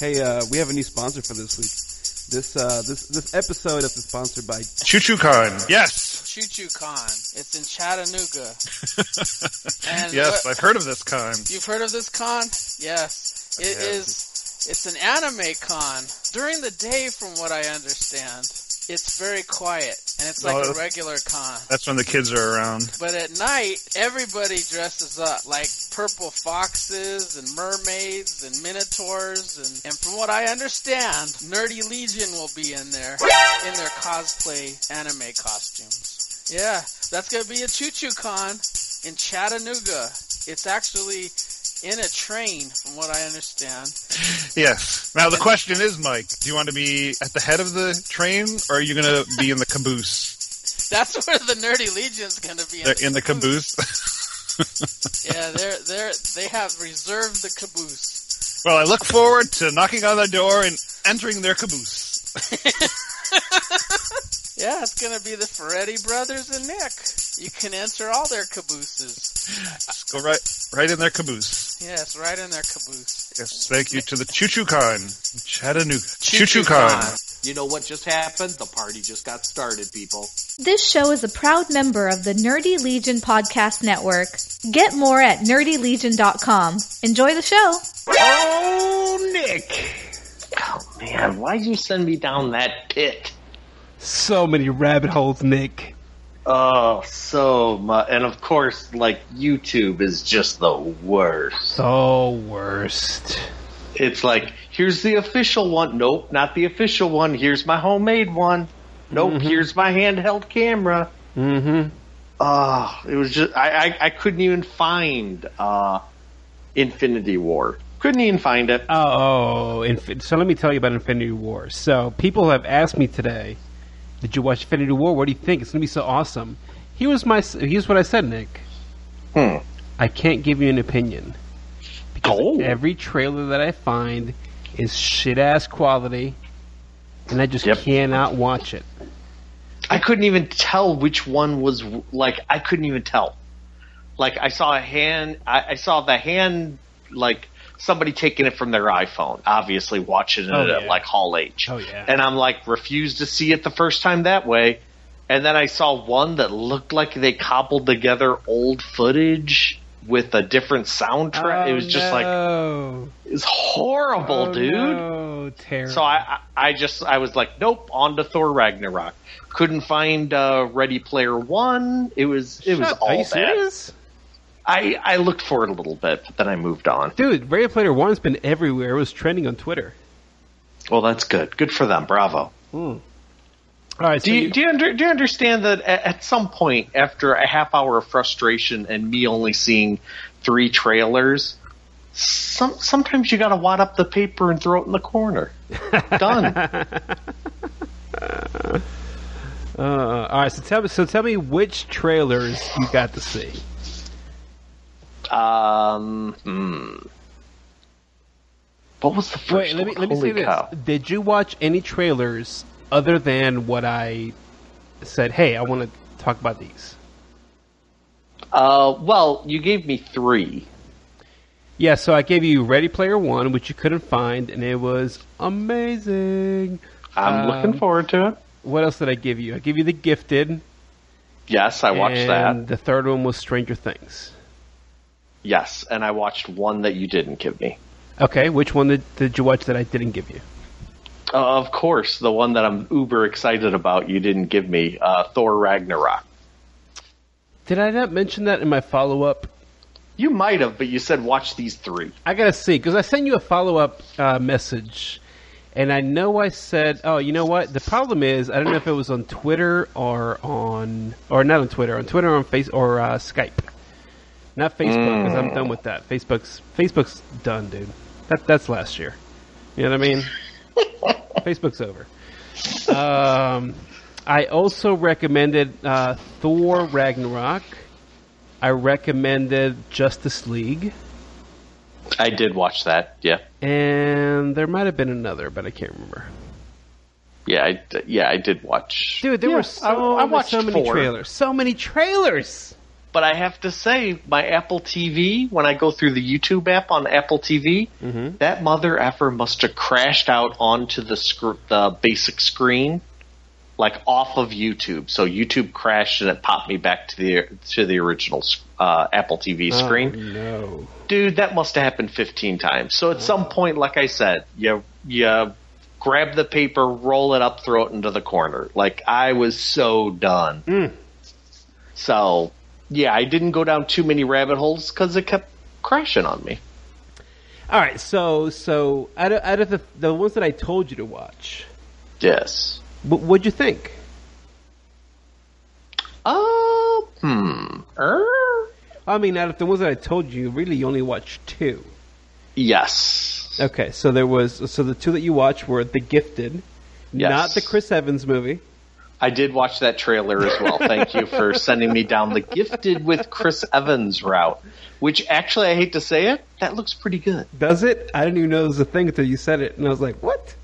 Hey, uh, we have a new sponsor for this week. This uh, this this episode is sponsored by Choo Choo Con. Yes. Choo Choo Con. It's in Chattanooga. and yes, what- I've heard of this con. You've heard of this con? Yes. it is. It's an anime con. During the day, from what I understand, it's very quiet and it's like Oh, a regular con. That's when the kids are around. But at night, everybody dresses up like purple foxes and mermaids and minotaurs and, and from what I understand, Nerdy Legion will be in there in their cosplay anime costumes. Yeah, that's gonna be a Choo Choo Con in Chattanooga. It's actually in a train, from what I understand. Yes. Now the question is, Mike, do you want to be at the head of the train, or are you going to be in the caboose? That's where the Nerdy Legion is gonna be. They're in the caboose. Yeah, they're they're they have reserved the caboose. well, I look forward to knocking on their door and entering their caboose. Yeah, it's gonna be the Ferretti brothers and Nick. You can enter all their cabooses. Just go right, right in their caboose. Yes, right in their caboose. Yes. Thank you to the Choo Choo Con, Chattanooga. Choo Choo Choo Choo Con. Con. You know what just happened? The party just got started, people. This show is a proud member of the Nerdy Legion Podcast Network. Get more at nerdylegion.com. Enjoy the show. Oh, Nick! Oh man, why'd you send me down that pit? So many rabbit holes, Nick. Oh, so much. And of course, like, YouTube is just the worst. So worst. It's like, here's the official one. Nope, not the official one. Here's my homemade one. Nope, here's my handheld camera. Mm-hmm. Oh, it was just, I, I, I couldn't even find, uh, Infinity War. Couldn't even find it. Oh, Infi- so let me tell you about Infinity War. So people have asked me today, "Did you watch Infinity War? What do you think? It's gonna be so awesome." Here was my. Here's what I said, Nick. Hmm. I can't give you an opinion because Oh. every trailer that I find is shit ass quality, and I just Yep. cannot watch it. I couldn't even tell which one was like. I couldn't even tell. Like I saw a hand. I, I saw the hand. Like somebody taking it from their iPhone. Obviously watching it Oh, at like Hall H. Oh, yeah. And I'm like refused to see it the first time that way. And then I saw one that looked like they cobbled together old footage with a different soundtrack. it was just like no. it's horrible, Oh, dude. No. Terrible. So I, I, just, I was like, nope, on to Thor Ragnarok. Couldn't find uh, Ready Player One. It was, it was all bad. serious? I, I looked for it a little bit, but then I moved on. Dude, Ready Player One's been everywhere. It was trending on Twitter. Well, that's good. Good for them. Bravo. All right, so Do you, you- do you, under, do you understand that at, at some point, after a half hour of frustration and me only seeing three trailers, some sometimes you got to wad up the paper and throw it in the corner. Done. Uh, all right, so tell me. So tell me which trailers you got to see. Um, hmm. What was the first Wait, let me let me say this. Did you watch any trailers other than what I said? Hey, I want to talk about these. Uh, well, you gave me three. Yeah, so I gave you Ready Player One, which you couldn't find, and it was amazing. I'm Um, looking forward to it. What else did I give you? I gave you The Gifted. Yes, I watched and that. The third one was Stranger Things. Yes, and I watched one that you didn't give me. Okay, which one did, did you watch that I didn't give you? Uh, of course, the one that I'm uber excited about you didn't give me, uh, Thor Ragnarok. Did I not mention that in my follow up? You might have, but you said watch these three. I gotta see because I sent you a follow up uh, message, and I know I said, "Oh, you know what?" The problem is I don't know if it was on Twitter or on or not on Twitter, on Twitter or on Face or uh, Skype, not Facebook because I'm done with that. Facebook's Facebook's done, dude. That that's last year. You know what I mean? Facebook's over. Um, I also recommended uh, Thor Ragnarok. I recommended Justice League. I did watch that. Yeah, And there might have been another, but I can't remember. yeah, I, d- yeah. I did watch. Dude, there Yeah, were so, I, I watched so many four. trailers. So many trailers. But I have to say, my Apple TV, when I go through the YouTube app on Apple TV, that mother effer must have crashed out onto the sc- the basic screen, like off of YouTube. So YouTube crashed and it popped me back to the to the original uh, Apple TV screen. Oh, no. Dude, that must have happened 15 times. So at some point, like I said, you you grab the paper, roll it up, throw it into the corner. Like I was so done. So yeah, I didn't go down too many rabbit holes because it kept crashing on me. All right, so so out of, out of the the ones that I told you to watch, Yes. what, what'd you think? Uh, hmm. Er? I mean, out of the ones that I told you, really you only watched two. Yes. Okay, so there was so the two that you watched were The Gifted, Yes. not the Chris Evans movie. I did watch that trailer as well. Thank you for sending me down the gifted with Chris Evans route. Which actually, I hate to say it, that looks pretty good. Does it? I didn't even know it was a thing until you said it, and I was like, "What?"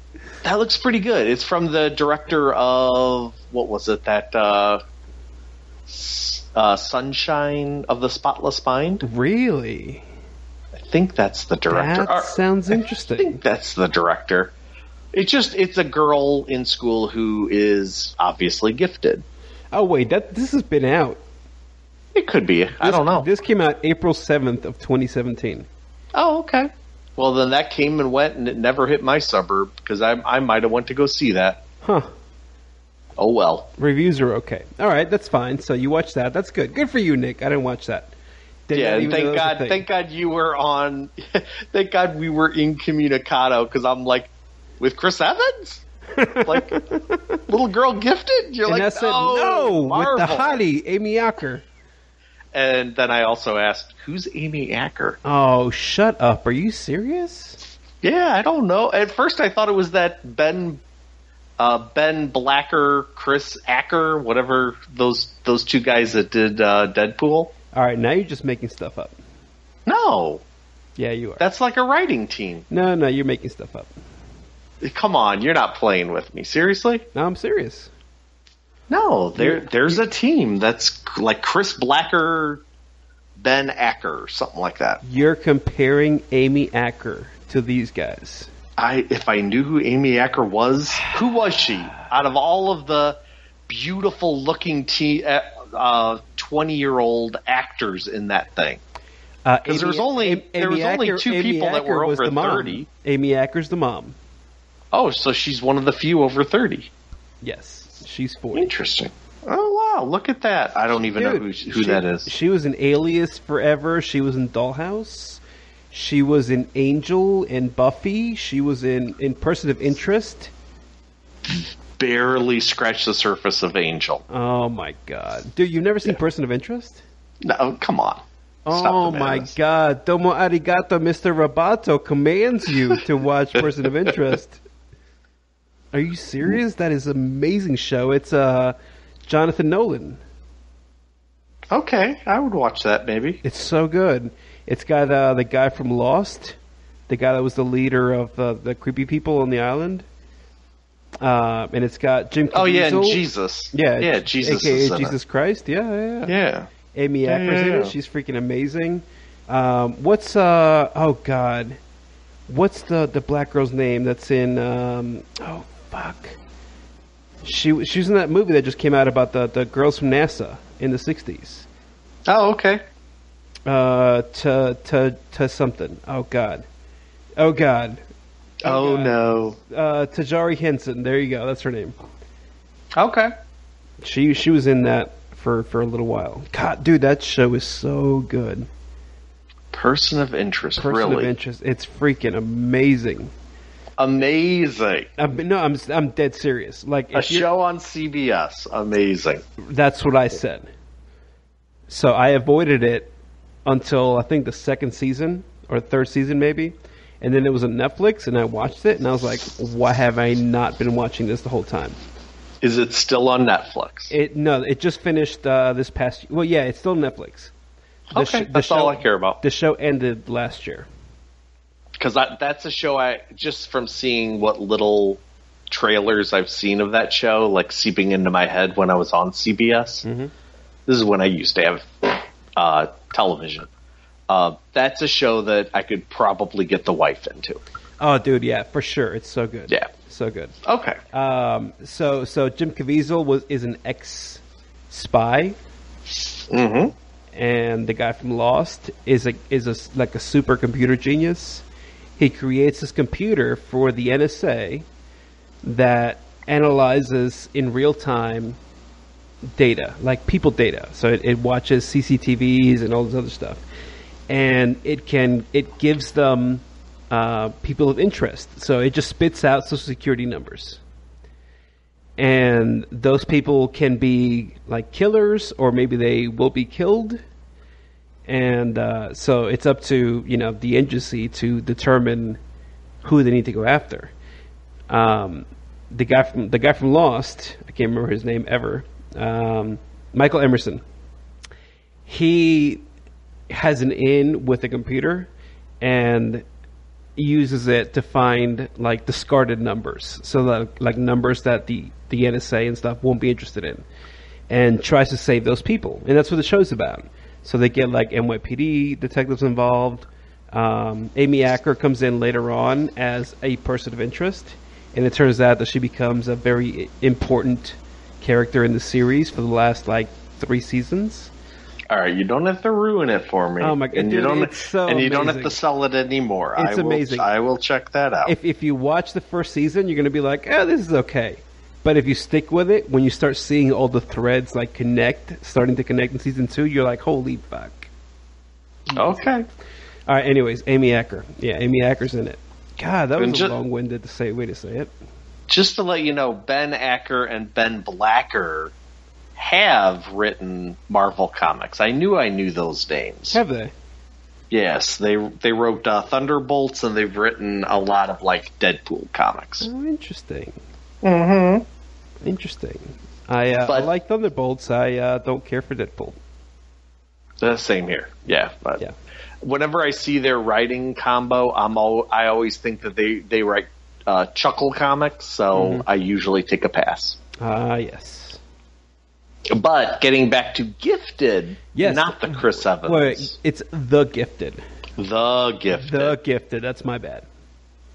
That looks pretty good. It's from the director of what was it? That uh, uh, Sunshine of the Spotless Mind. Really? I think that's the director. That sounds I interesting. think that's the director. It's just it's a girl in school who is obviously gifted. Oh wait, that this has been out. It could be. I don't know. This came out April seventh of 2017. Oh, okay. Well, then that came and went, and it never hit my suburb because I I might have went to go see that. Huh? Oh well. Reviews are okay. All right, that's fine. So you watched that. That's good. Good for you, Nick. I didn't watch that. Did yeah, thank that was a God, thank God you were on. thank God we were incommunicado because I'm like, with Chris Evans, like little girl gifted. You're and like, I said no, no with the hottie Amy Acker. And then I also asked, who's Amy Acker? Oh, shut up! Are you serious? Yeah, I don't know. At first, I thought it was that Ben, uh, Ben Blacker, Chris Acker, whatever those those two guys that did uh, Deadpool. All right, now you're just making stuff up. No, Yeah, you are. that's like a writing team. no, no, you're making stuff up. Come on, you're not playing with me, seriously? No, I'm serious. No, there there's a team that's like Chris Blacker, Ben Acker, something like that. You're comparing Amy Acker to these guys. I if I knew who Amy Acker was, who was she? Out of all of the beautiful looking t uh, twenty year old actors in that thing, Uh, 'Cause there was only- Amy there was only two Amy people that were over. 30. Amy Acker's the mom. Oh, so she's one of the few over thirty. Yes, she's 40. Interesting. Oh wow, look at that! I don't even know who, who she- that is. She was in Alias forever. She was in Dollhouse. She was in Angel and Buffy. She was in in Person of Interest. Barely scratched the surface of Angel. Oh my god, dude! You've never seen Person of Interest? No, come on. Stop oh my god, Domo arigato, Mr. Roboto commands you to watch Person of Interest. Are you serious? That is an amazing show. It's uh Jonathan Nolan. Okay, I would watch that maybe. It's so good. It's got uh, the guy from Lost, the guy that was the leader of uh, the creepy people on the island, uh, and it's got Jim. Oh yeah, and Jesus. Yeah, yeah, Jesus. aka is in it. Jesus Christ. Yeah, yeah, yeah. Yeah. Amy Yeah, Acker's in yeah, it. yeah. She's freaking amazing. Um, what's uh? Oh God, what's the the black girl's name that's in? Um, oh fuck. She she was in that movie that just came out about the the girls from NASA in the '60s. Oh, okay. Uh, to to to something. Oh God. Oh God. Oh, God. no. Uh, Taraji Henson. There you go. That's her name. Okay. She she was in that for for a little while. God, dude, that show is so good. Person of interest. Person really of interest. It's freaking amazing. Amazing. I'm, no, I'm I'm dead serious. Like A show on CBS. Amazing. That's what I said. So I avoided it until I think the second season or third season maybe, and then it was on Netflix and I watched it and I was like, why have I not been watching this the whole time? Is it still on Netflix? It no, it just finished uh, this past. Well, yeah, it's still Netflix. The okay, sh- that's all I care about. The show ended last year. Because that's a show I just from seeing what little trailers I've seen of that show, like seeping into my head when I was on CBS. Mm-hmm. This is when I used to have uh, television. Uh, that's a show that I could probably get the wife into. Oh, dude, yeah, for sure. It's so good. Yeah. so good. Okay. Um, so so Jim Caviezel was is an ex spy, hmm and the guy from Lost is a is a like a supercomputer genius. He creates this computer for the NSA that analyzes in real time data, like people data. So it, it watches CCTVs and all this other stuff, and it can it gives them uh, people of interest. So it just spits out social security numbers, and those people can be like killers, or maybe they will be killed. And uh, so it's up to you know the agency to determine who they need to go after. Um, the guy from the guy from Lost, I can't remember his name ever. Um, Michael Emerson. He has an in with a computer and uses it to find like discarded numbers, so that like numbers that the the NSA and stuff won't be interested in, and tries to save those people, and that's what the show's about. So they get like NYPD detectives involved. Um, Amy Acker comes in later on as a person of interest, and it turns out that she becomes a very important character in the series for the last like three seasons. All right, you don't have to ruin it for me. Oh my God, And you don't. it's so and you don't have to sell it anymore. It's I will, amazing. I will check that out. If if you watch the first season, you're going to be like, "Oh, this is okay." But if you stick with it, when you start seeing all the threads like connect, starting to connect in season two, you're like, "Holy fuck!" okay. All right. Anyways, Amy Acker. Yeah, Amy Acker's in it. God, that was And a long-winded to say way to say it. Just to let you know, Ben Acker and Ben Blacker have written Marvel comics. I knew I knew those names. Have they? Yes, they they wrote uh, Thunderbolts, and they've written a lot of like Deadpool comics. Oh, interesting. Mm-hmm. Interesting. I, uh, I like Thunderbolts. I uh, don't care for Deadpool. The same here. Yeah, but Yeah. whenever I see their writing combo, I'm al- I always think that they they write uh, Chuckle comics, so Mm-hmm. I usually take a pass. Ah, yes. But getting back to Gifted, Yes. not the Chris Evans, Wait, it's The Gifted. the Gifted. The Gifted. That's my bad.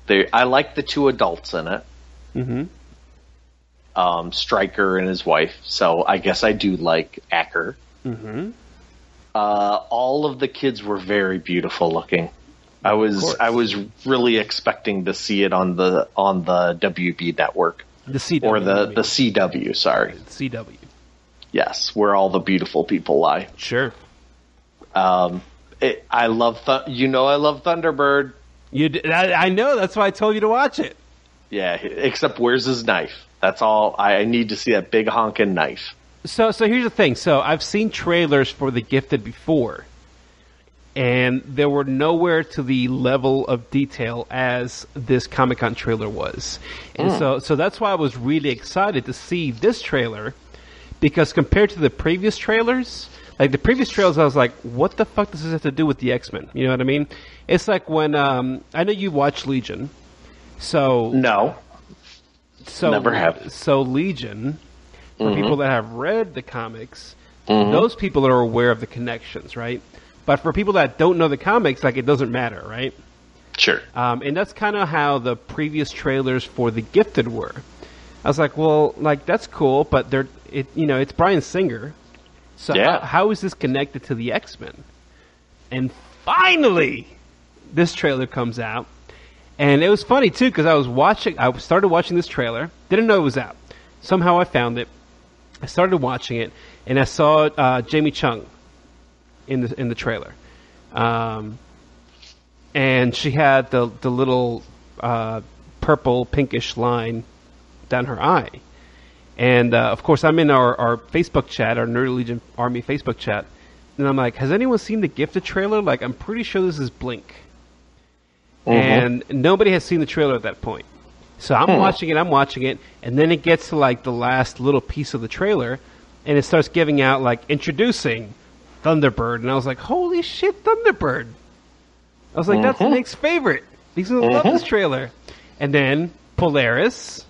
They, I like the two adults in it, Mm-hmm. Um, Stryker and his wife. So I guess I do like Acker. Mm-hmm. Uh, all of the kids were very beautiful looking. I was. I was really expecting to see it on the on the WB network The CW. or the the CW. Sorry, CW. yes, where all the beautiful people lie. Sure. Um, it, I love Th- you know I love Thunderbird. You, d- I, I know. That's why I told you to watch it. Yeah, except where's his knife? That's all. I, need to see that big honking knife. So, so here's the thing. So, I've seen trailers for The Gifted before, and they were nowhere to the level of detail as this Comic Con trailer was. And so, so that's why I was really excited to see this trailer, because compared to the previous trailers, like the previous trailers, I was like, "What the fuck does this have to do with the X Men?" You know what I mean? It's like when um, I know you watch Legion, so No, so Never have. So Legion, for Mm-hmm. people that have read the comics, those people are aware of the connections, right? But for people that don't know the comics, like it doesn't matter, right? sure. Um, and that's kind of how the previous trailers for The Gifted were. I was like, well, like that's cool, but they're it, you know, it's Bryan Singer, so Yeah. how, how is this connected to the X Men? And finally, this trailer comes out, and it was funny too because I was watching. I started watching this trailer, didn't know it was out. Somehow I found it. I started watching it, and I saw uh, Jamie Chung in the in the trailer, um, and she had the the little uh, purple pinkish line down her eye. And uh, of course, I'm in our, our Facebook chat, our Nerd Legion Army Facebook chat, and I'm like, "Has anyone seen the Gifted trailer? Like, I'm pretty sure this is Blink." Mm-hmm. And nobody has seen the trailer at that point. So I'm hmm. watching it, I'm watching it, and then it gets to like the last little piece of the trailer, and it starts giving out like introducing Thunderbird, and I was like, "Holy shit, Thunderbird!" I was like, "That's mm-hmm. Nick's favorite. He's gonna love this mm-hmm. trailer." And then Polaris,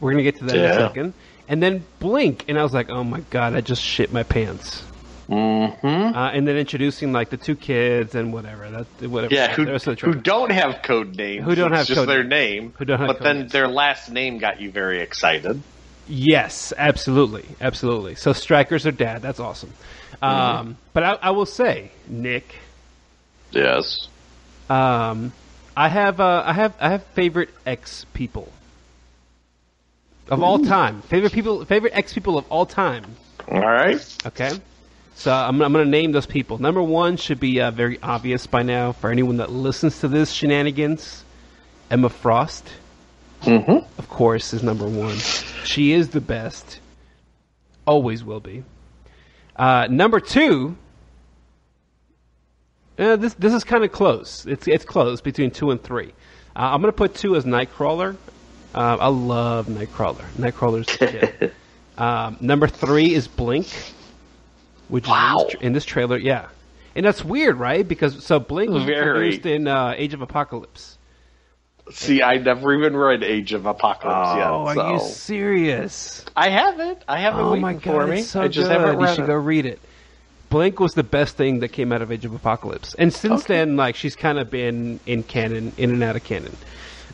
we're gonna get to that in a second, and then Blink, and I was like, "Oh my god, I just shit my pants." Mm-hmm. uh, and then introducing like the two kids and whatever. That whatever. Yeah, who, the rest of the who don't have code names. Who don't It's have just their name. Who don't have but then names. their last name got you very excited. Yes, absolutely, absolutely. So Striker's are dad. That's awesome. Um, but I, I will say, Nick, Yes. um, I have uh, I have I have favorite ex people of all time. Favorite people, favorite ex people of all time. All right. Okay. So I'm, I'm going to name those people. Number one should be uh, very obvious by now for anyone that listens to this shenanigans. Emma Frost, Mm-hmm. of course, is number one. She is the best. Always will be. Uh, number two. Uh, this this is kind of close. It's it's close between two and three. Uh, I'm going to put two as Nightcrawler. Uh, I love Nightcrawler. Nightcrawler's shit. Um, number three is Blink, which Wow. is in this, in this trailer. Yeah, and that's weird, right? Because so Blink was Very. introduced in uh, Age of Apocalypse. See, I never even read Age of Apocalypse yet. Oh, are you serious? I haven't. I haven't Oh my for god, me. it's so I just good. haven't you should it. go read it. Blink was the best thing that came out of Age of Apocalypse, and since Okay. then, like she's kind of been in canon, in and out of canon.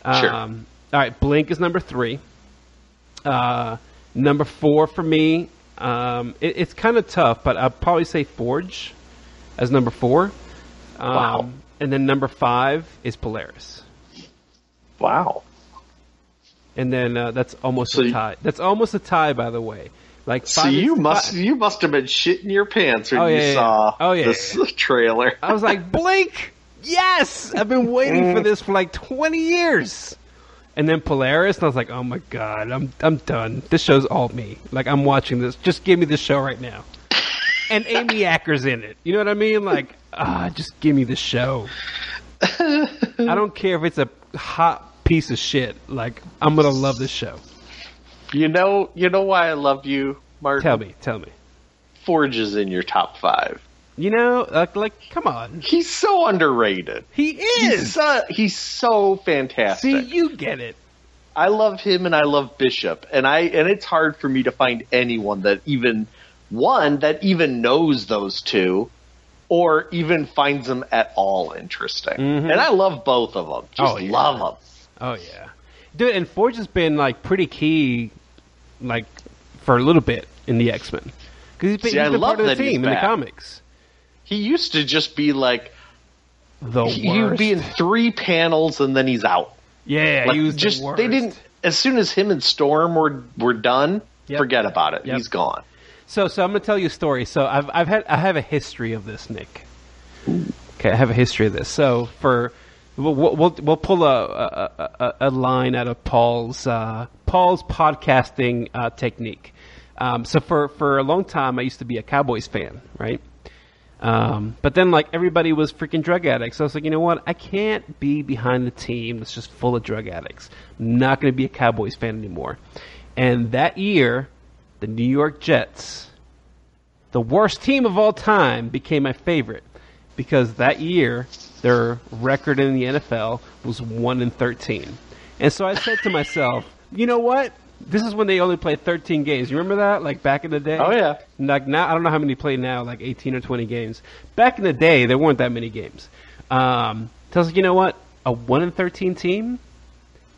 Sure. Um, all right, Blink is number three. Uh, number four for me, um, it, it's kind of tough, but I'll probably say Forge as number four. Um, Wow. And then number five is Polaris. Wow. And then uh, that's almost So a you- tie. That's almost a tie, by the way. Like So you must fi- you must have been shitting your pants when Oh, yeah, you yeah, saw. Oh, yeah, this yeah. trailer. I was like, Blink, yes! I've been waiting for this for like 20 years. And then Polaris, and I was like, oh my god, I'm I'm done. This show's all me. Like I'm watching this. Just give me this show right now. And Amy Acker's in it. You know what I mean? Like, ah, just give me the show. I don't care if it's a hot piece of shit. Like, I'm gonna love this show. You know, you know why I love you, Martin. Tell me, tell me. Forge is in your top five. You know, like, like come on. He's so underrated. He He's is. so, he's so fantastic. See, you get it. I love him and I love Bishop, and I and it's hard for me to find anyone that even one that even knows those two, or even finds them at all interesting. And I love both of them. Just Mm-hmm. Oh, yeah. love them. Oh yeah, dude. And Forge has been like pretty key, like for a little bit in the X Men because he's been, See, he's been part of the team in the comics. He used to just be like The he worst. would be in three panels and then he's out. yeah, Like he was just the they didn't. As soon as him and Storm were were done, Yep. forget about it. Yep. He's gone. So, so I'm gonna tell you a story. So I've I've had I have a history of this, Nick. Okay, I have a history of this. So for we'll we'll, we'll pull a, a, a, a line out of Paul's uh, Paul's podcasting uh, technique. Um, so for for a long time, I used to be a Cowboys fan, right? Um, but then, like everybody was freaking drug addicts. So I was like, you know what? I can't be behind the team that's just full of drug addicts. I'm not going to be a Cowboys fan anymore. And that year, the New York Jets, the worst team of all time, became my favorite because that year their record in the NFL was one and thirteen. And so I said to myself, you know what? This is when they only played 13 games. You remember that? Like back in the day? Oh, yeah. Like now, I don't know how many play now, like 18 or 20 games. Back in the day, there weren't that many games. Um, so I was like, you know what? A 1 in 13 team?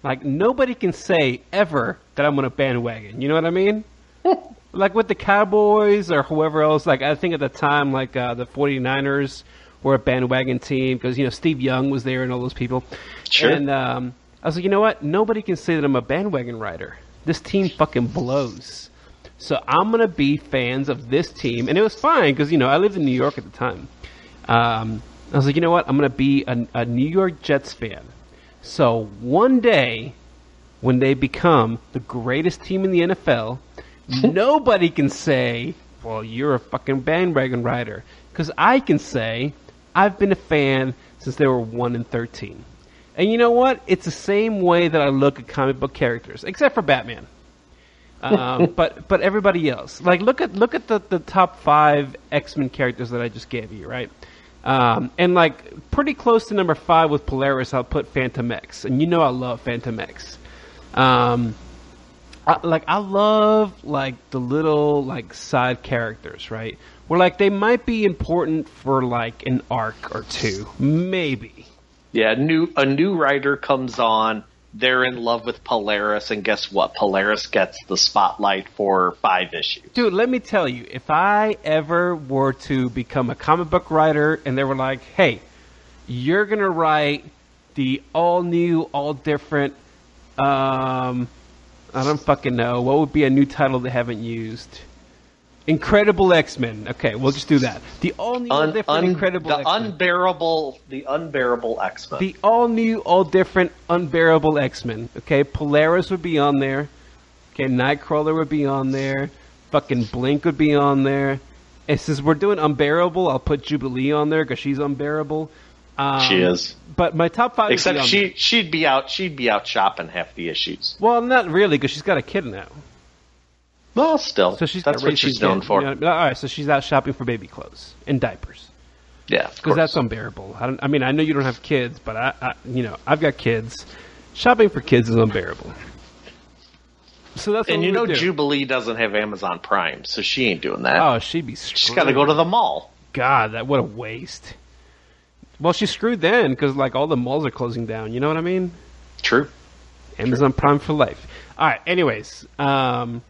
Like, nobody can say ever that I'm on a bandwagon. You know what I mean? like with the Cowboys or whoever else, like I think at the time, like uh, the 49ers were a bandwagon team because, you know, Steve Young was there and all those people. Sure. And um, I was like, you know what? Nobody can say that I'm a bandwagon rider. This team fucking blows. So I'm gonna be fans of this team, and it was fine because you know I lived in New York at the time. Um, I was like, you know what? I'm gonna be a, a New York Jets fan. So one day, when they become the greatest team in the NFL, nobody can say, "Well, you're a fucking bandwagon rider," because I can say, "I've been a fan since they were one and 13." And you know what? It's the same way that I look at comic book characters, except for Batman. Um, but but everybody else, like look at look at the, the top five X Men characters that I just gave you, right? Um, and like pretty close to number five with Polaris, I'll put Fantomex, and you know I love Fantomex. Um, I, like I love like the little like side characters, right? Where like they might be important for like an arc or two, maybe. Yeah, new a new writer comes on. They're in love with Polaris, and guess what? Polaris gets the spotlight for five issues. Dude, let me tell you, if I ever were to become a comic book writer and they were like, hey, you're to write the all new, all different, um, I don't fucking know. What would be a new title they haven't used? Incredible X Men. Okay, we'll just do that. The all new, all Un, different, un, Incredible the X-Men. unbearable, the unbearable X Men. the all new, all different, unbearable X Men. Okay, Polaris would be on there. Okay, Nightcrawler would be on there. Fucking Blink would be on there. And since we're doing unbearable, I'll put Jubilee on there because she's unbearable. Um, she is, But my top five. except she there. she'd be out she'd be out shopping half the issues. Well, not really because she's got a kid now. Well, still, So she's that's what she's known for. all right, so she's out shopping for baby clothes and diapers. Yeah, because that's unbearable. I, don't, I mean, I know you don't have kids, but I, I, you know, I've got kids. Shopping for kids is unbearable. So that's and you know do. Jubilee doesn't have Amazon Prime, so she ain't doing that. Oh, she'd be screwed. she's got to go to the mall. God, that what a waste. Well, she's screwed then because like all the malls are closing down. You know what I mean? True. Amazon Prime for life. All right. Anyways, um,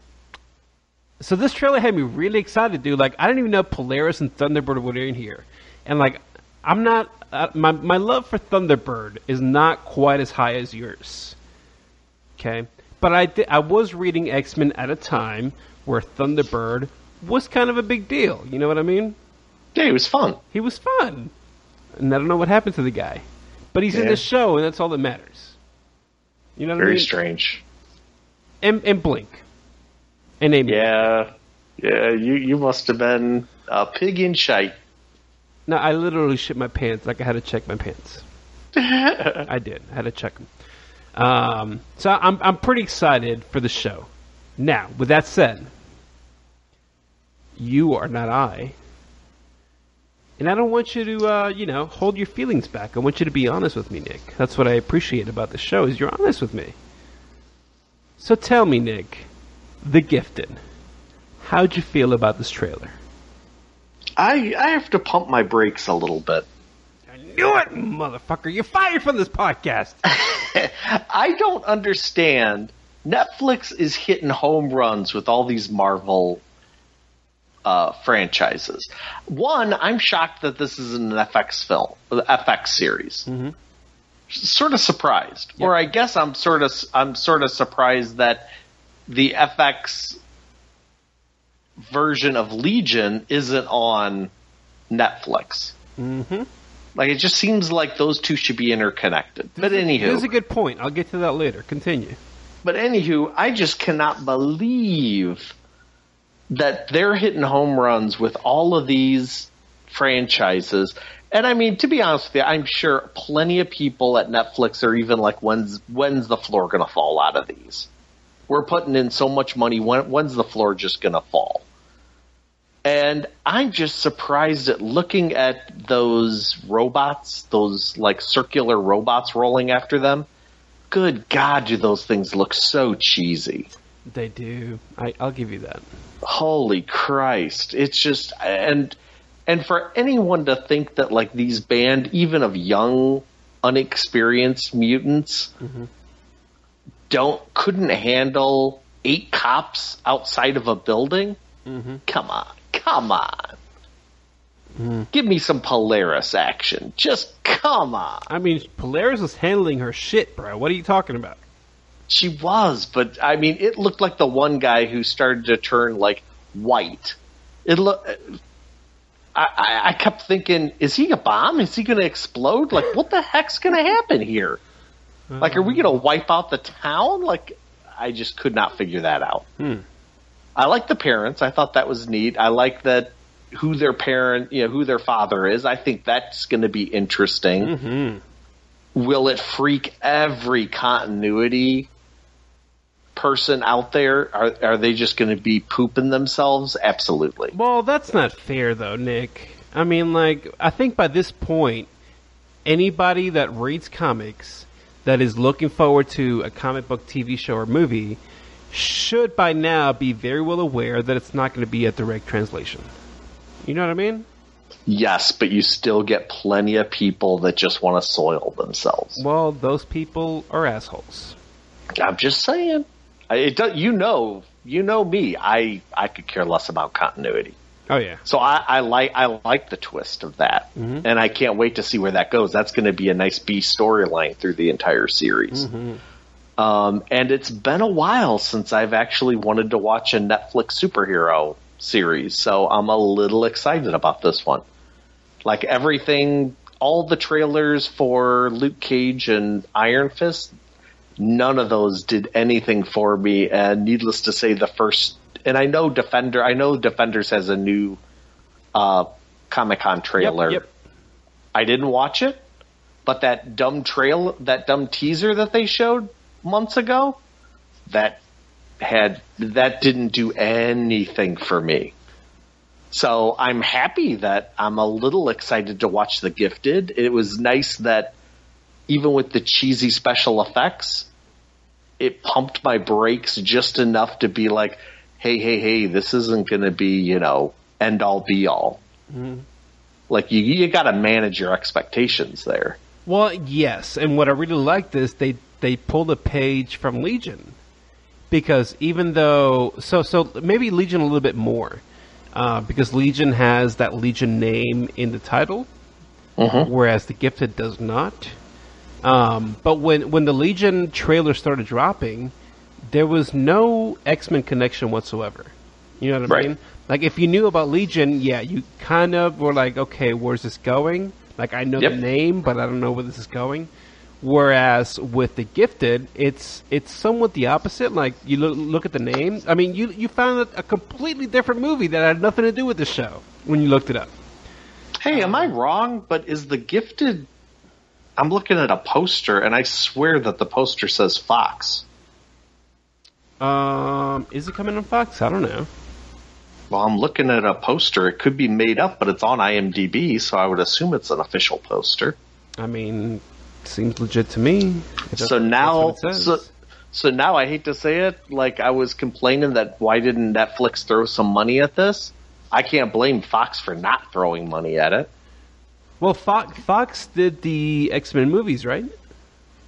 so this trailer had me really excited, dude. Like I didn't even know Polaris and Thunderbird were in here, and like I'm not uh, my my love for Thunderbird is not quite as high as yours. Okay, but I di- I was reading X Men at a time where Thunderbird was kind of a big deal. You know what I mean? Yeah, he was fun. He was fun, and I don't know what happened to the guy, but he's in the show, and that's all that matters. You know what I Very mean? strange. and, and Blink. And Amy. Yeah, yeah. You you must have been a pig in shite. No, I literally shit my pants. Like I had to check my pants. I did. I had to check them. Um, so I'm I'm pretty excited for the show. Now, with that said, you are not I, and I don't want you to uh, you know hold your feelings back. I want you to be honest with me, Nick. That's what I appreciate about the show is you're honest with me. So tell me, Nick, the Gifted. How'd you feel about this trailer? I I have to pump my brakes a little bit. I knew it, motherfucker. You're fired from this podcast. I don't understand. Netflix is hitting home runs with all these Marvel uh, franchises. One, I'm shocked that this is an FX film, FX series. Sort of surprised, or I guess I'm sort of I'm sort of surprised that the FX version of Legion isn't on Netflix. mm-hmm. Like it just seems like those two should be interconnected. But anywho, This is a good point. I'll get to that later. Continue. But anywho, I just cannot believe that they're hitting home runs with all of these franchises. And I mean, to be honest with you, I'm sure plenty of people at Netflix are even like, when's when's the floor going to fall out of these? We're putting in so much money. When, when's the floor just going to fall? And I'm just surprised at looking at those robots, those like circular robots rolling after them. Good God, do those things look so cheesy. They do. I, I'll give you that. Holy Christ. It's just, and, and for anyone to think that like these band, even of young, unexperienced mutants, mm-hmm. Don't, couldn't handle eight cops outside of a building? Mm-hmm. Come on. Come on. Hmm. Give me some Polaris action. Just come on. I mean, Polaris was handling her shit, bro. What are you talking about? She was, but I mean, it looked like the one guy who started to turn like white. It look. I, I, I kept thinking, is he a bomb? Is he going to explode? Like, what the heck's going to happen here? Like, are we going to wipe out the town? Like, I just could not figure that out. Hmm. I like the parents. I thought that was neat. I like that who their parent, you know, who their father is. I think that's going to be interesting. Mm-hmm. Will it freak every continuity person out there? Are are they just going to be pooping themselves? Absolutely. Well, that's not fair, though, Nick. I mean, like, I think by this point, anybody that reads comics that is looking forward to a comic book TV show or movie should by now be very well aware that it's not going to be a direct translation. You know what I mean? Yes, but you still get plenty of people that just want to soil themselves. Well, those people are assholes. I'm just saying. I- It do, you know, you know me. I I could care less about continuity. Oh yeah. So I, I like I like the twist of that, and I can't wait to see where that goes. That's going to be a nice B storyline through the entire series. Um, and it's been a while since I've actually wanted to watch a Netflix superhero series, so I'm a little excited about this one. Like everything, all the trailers for Luke Cage and Iron Fist, none of those did anything for me. And needless to say, the first, and I know Defender, I know Defenders has a new uh, Comic Con trailer. Yep, yep. I didn't watch it, but that dumb trail, that dumb teaser that they showed months ago, that had that didn't do anything for me. So I'm happy that I'm a little excited to watch The Gifted. It was nice that even with the cheesy special effects, it pumped my brakes just enough to be like, hey, hey, hey, this isn't going to be, you know, end all be all. Like you, you got to manage your expectations there. Well, yes, and what I really liked is they they pulled a page from Legion because even though so so maybe Legion a little bit more uh, because Legion has that Legion name in the title, whereas the Gifted does not. Um, but when when the Legion trailer started dropping, there was no X Men connection whatsoever. You know what I Right. mean? Like if you knew about Legion, yeah, you kind of were like, okay, where's this going? Like I know Yep. the name, but I don't know where this is going. Whereas with the Gifted, it's it's somewhat the opposite. Like you look, look at the name. I mean, you you found a, a completely different movie that had nothing to do with the show when you looked it up. Hey, am I wrong? But is the gifted? I'm looking at a poster, and I swear that the poster says Fox. Um, is it coming on Fox? I don't know. Well, I'm looking at a poster. It could be made up, but it's on IMDb, so I would assume it's an official poster. I mean, seems legit to me. So now, that's what it so, so now I hate to say it, like I was complaining that why didn't Netflix throw some money at this? I can't blame Fox for not throwing money at it. well, Fox, Fox did the X Men movies, right?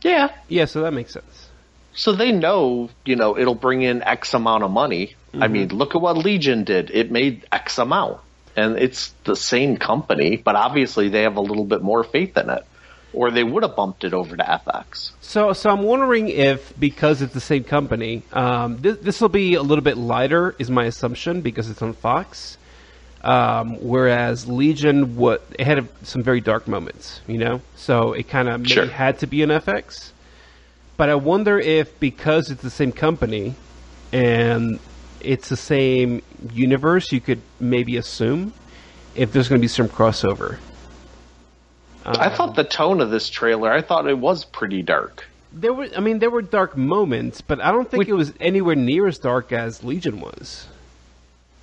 Yeah, Yeah, so that makes sense. So they know, you know, it'll bring in X amount of money. I mean, look at what Legion did. It made X amount. And it's the same company, but obviously they have a little bit more faith in it. Or they would have bumped it over to FX. So, so I'm wondering if because it's the same company, um, this will be a little bit lighter, is my assumption, because it's on Fox. Um, whereas Legion, what it had some very dark moments, you know, so it kind of Sure. had to be an FX. But I wonder if because it's the same company and it's the same universe, you could maybe assume if there's going to be some crossover. I thought um, the tone of this trailer, I thought it was pretty dark. There were, I mean, there were dark moments, but I don't think Which- it was anywhere near as dark as Legion was.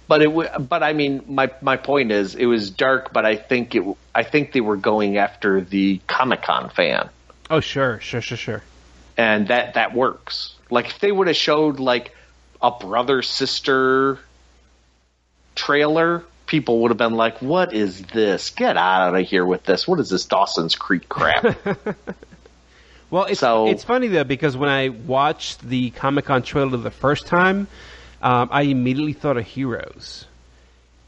But it, w- but I mean, my my point is, it was dark. But I think it, I think they were going after the Comic Con fan. Oh, sure, sure, sure, sure. And that that works. Like if they would have showed like a brother sister trailer, people would have been like, "What is this? Get out of here with this! What is this Dawson's Creek crap?" Well, it's So- it's funny though because when I watched the Comic Con trailer the first time, um, I immediately thought of Heroes uh,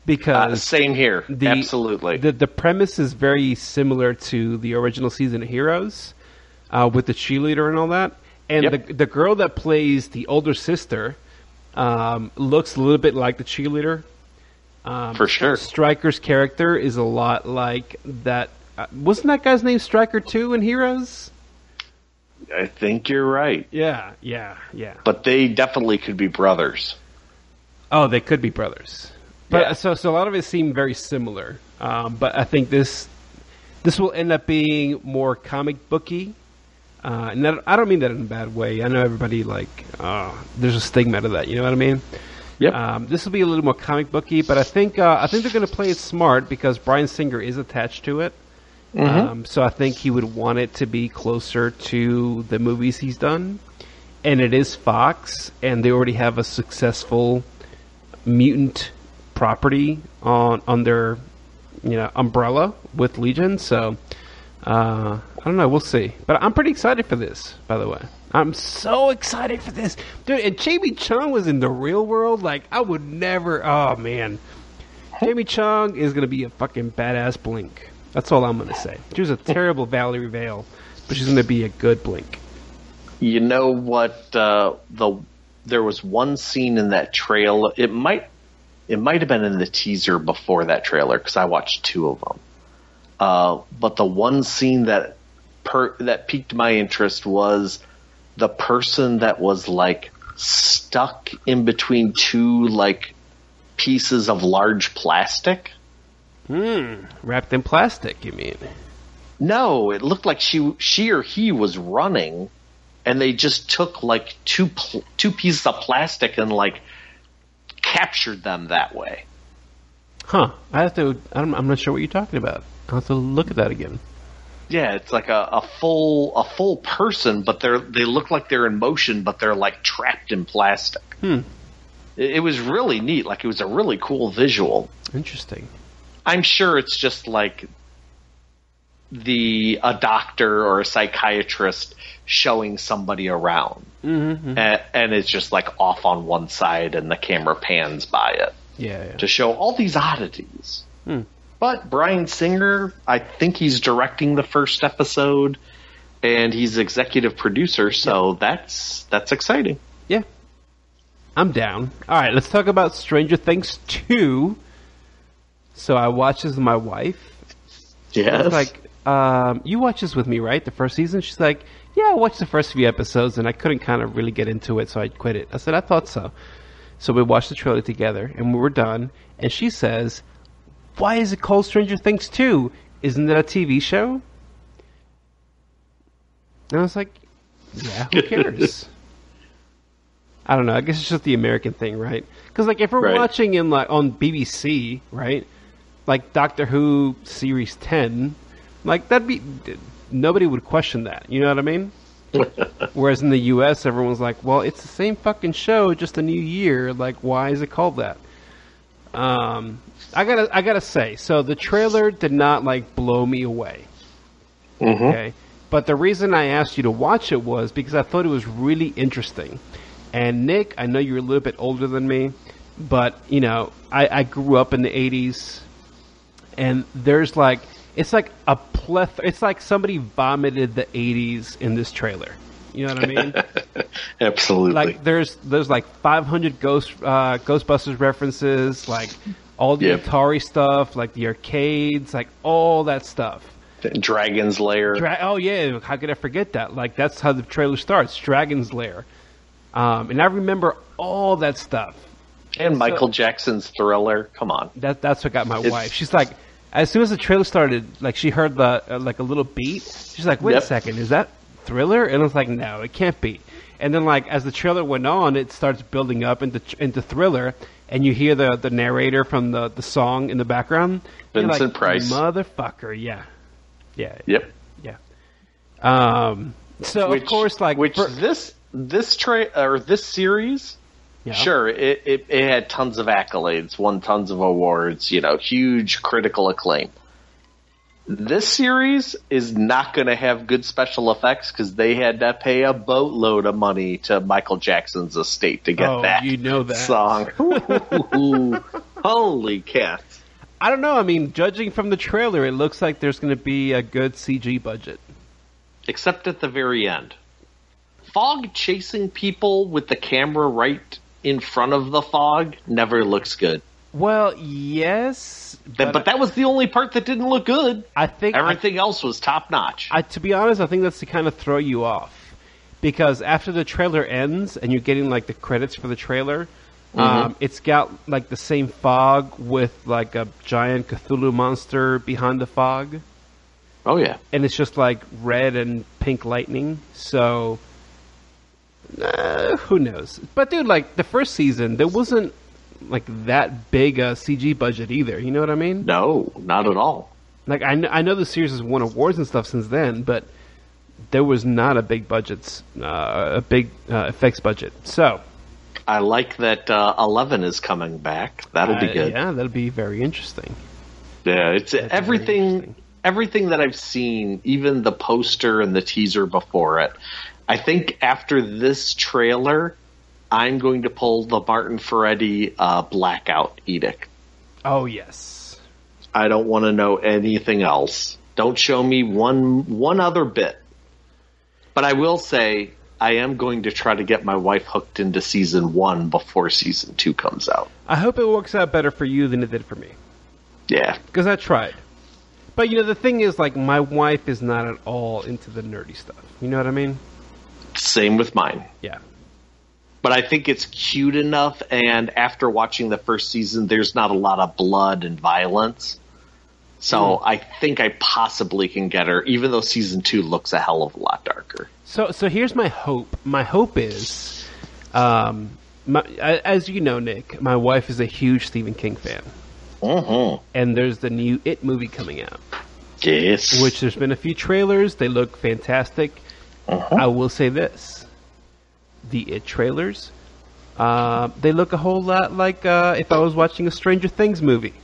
because same here, the absolutely. the the premise is very similar to the original season of Heroes, uh, with the cheerleader and all that. And Yep. the the girl that plays the older sister um, looks a little bit like the cheerleader. Um, For sure. Striker's character is a lot like that. Uh, wasn't that guy's name Striker too in Heroes? I think you're right, Yeah, yeah, yeah. but they definitely could be brothers. Oh, they could be brothers. But Yeah. so so a lot of it seemed very similar. Um, but I think this this will end up being more comic booky. Uh, and that, I don't mean that in a bad way. I know everybody like uh, there's a stigma to that. You know what I mean? Yep. Um, this will be a little more comic booky, but I think uh, I think they're going to play it smart because Bryan Singer is attached to it. Um, so I think he would want it to be closer to the movies he's done, and it is Fox, and they already have a successful mutant property on on their you know umbrella with Legion. So uh, I don't know. We'll see. But I'm pretty excited for this. By the way, I'm so excited for this, dude. And Jamie Chung was in the real world. Like I would never. Oh man, Jamie Chung is gonna be a fucking badass Blink. That's all I'm gonna say. She was a terrible Valerie Vale, but she's gonna be a good Blink. You know what? Uh, the there was one scene in that trailer. It might it might have been in the teaser before that trailer because I watched two of them. Uh, but the one scene that per, that piqued my interest was the person that was like stuck in between two like pieces of large plastic. Hmm. Wrapped in plastic, you mean? No, it looked like she she or he was running, and they just took like two pl- two pieces of plastic and like captured them that way. Huh. I have to. I'm, I'm not sure what you're talking about. I'll have to look at that again. Yeah, it's like a, a full a full person, but they're they look like they're in motion, but they're like trapped in plastic. Hmm. It, it was really neat. Like it was a really cool visual. Interesting. I'm sure it's just like the a doctor or a psychiatrist showing somebody around, Mm-hmm. and, and it's just like off on one side, and the camera pans by it Yeah. yeah. to show all these oddities. Hmm. But Bryan Singer, I think he's directing the first episode, and he's executive producer, so that's that's exciting. Yeah. I'm down. All right, let's talk about Stranger Things 2. So I watched this with my wife. Yes, like, um, you watched this with me, right? The first season? She's like, yeah, I watched the first few episodes and I couldn't kind of really get into it, so I quit it. I said, I thought so. So we watched the trailer together and we were done. And she says, why is it called Stranger Things 2? Isn't it a TV show? And I was like, yeah, who cares? I don't know. I guess it's just the American thing, right? Because like if we're Right. watching in like on BBC, right? Like Doctor Who series ten, like that'd be nobody would question that. You know what I mean? Whereas in the U.S., everyone's like, "Well, it's the same fucking show, just a new year. Like, why is it called that?" Um, I gotta, I gotta say, so the trailer did not like blow me away. Okay, but the reason I asked you to watch it was because I thought it was really interesting. And Nick, I know you're a little bit older than me, but you know, I, I grew up in the '80s, and there's like, it's like a plethora. It's like somebody vomited the '80s in this trailer. You know what I mean? absolutely. like there's there's like 500 Ghost uh, Ghostbusters references, like all the Yep. Atari stuff, like the arcades, like all that stuff. Dragon's Lair. Dra- oh yeah, how could I forget that? Like that's how the trailer starts, Dragon's Lair. Um, and I remember all that stuff. and Michael Jackson's Thriller. Come on. That that's what got my It's- wife. She's like, as soon as the trailer started, like she heard the uh, like a little beat. She's like, wait Yep. a second, is that Thriller? And I was like, no, it can't be. And then like as the trailer went on, it starts building up into into Thriller, and you hear the the narrator from the the song in the background. Vincent like, Price. motherfucker, yeah, yeah, Yep. yeah. Um. So of course, like which for- this this tra- or this series, yeah. sure, it, it it had tons of accolades, won tons of awards, you know, huge critical acclaim. This series is not going to have good special effects because they had to pay a boatload of money to Michael Jackson's estate to get Oh, that you know that. song. Holy cats! I don't know. I mean, judging from the trailer, it looks like there's going to be a good CG budget. except at the very end. Fog chasing people with the camera right in front of the fog never looks good. Well, yes, But, but that was the only part that didn't look good. I think Everything else was top notch. To be honest, I think that's to kind of throw you off because after the trailer ends and you're getting like the credits for the trailer, um, it's got like the same fog with like a giant Cthulhu monster behind the fog, Oh yeah, and it's just like red and pink lightning. So, uh, who knows? But dude, like the first season, there wasn't like that big a CG budget either. You know what I mean? no, not at all. Like I, kn- I know the series has won awards and stuff since then, but there was not a big budgets, uh, a big uh, effects budget. So I like that uh, Eleven is coming back. That'll be good. yeah, that'll be very interesting. Yeah, it's very everything. Everything that I've seen, even the poster and the teaser before it. I think after this trailer, I'm going to pull the Martin Ferretti uh, blackout edict. Oh yes, I don't want to know anything else. Don't show me one one other bit. But I will say I am going to try to get my wife hooked into season one before season two comes out. I hope it works out better for you than it did for me Yeah. because I tried. But you know, the thing is, like, my wife is not at all into the nerdy stuff. You know what I mean? Same with mine. Yeah. But I think it's cute enough and after watching the first season there's not a lot of blood and violence. So I think I possibly can get her, even though season two looks a hell of a lot darker. So, so here's my hope. My hope is, um, my, as you know, Nick, my wife is a huge Stephen King fan, Mm-hmm. and there's the new It movie coming out. Yes. Which there's been a few trailers. They look fantastic. I will say this: the It trailers, uh, they look a whole lot like uh, if I was watching a Stranger Things movie.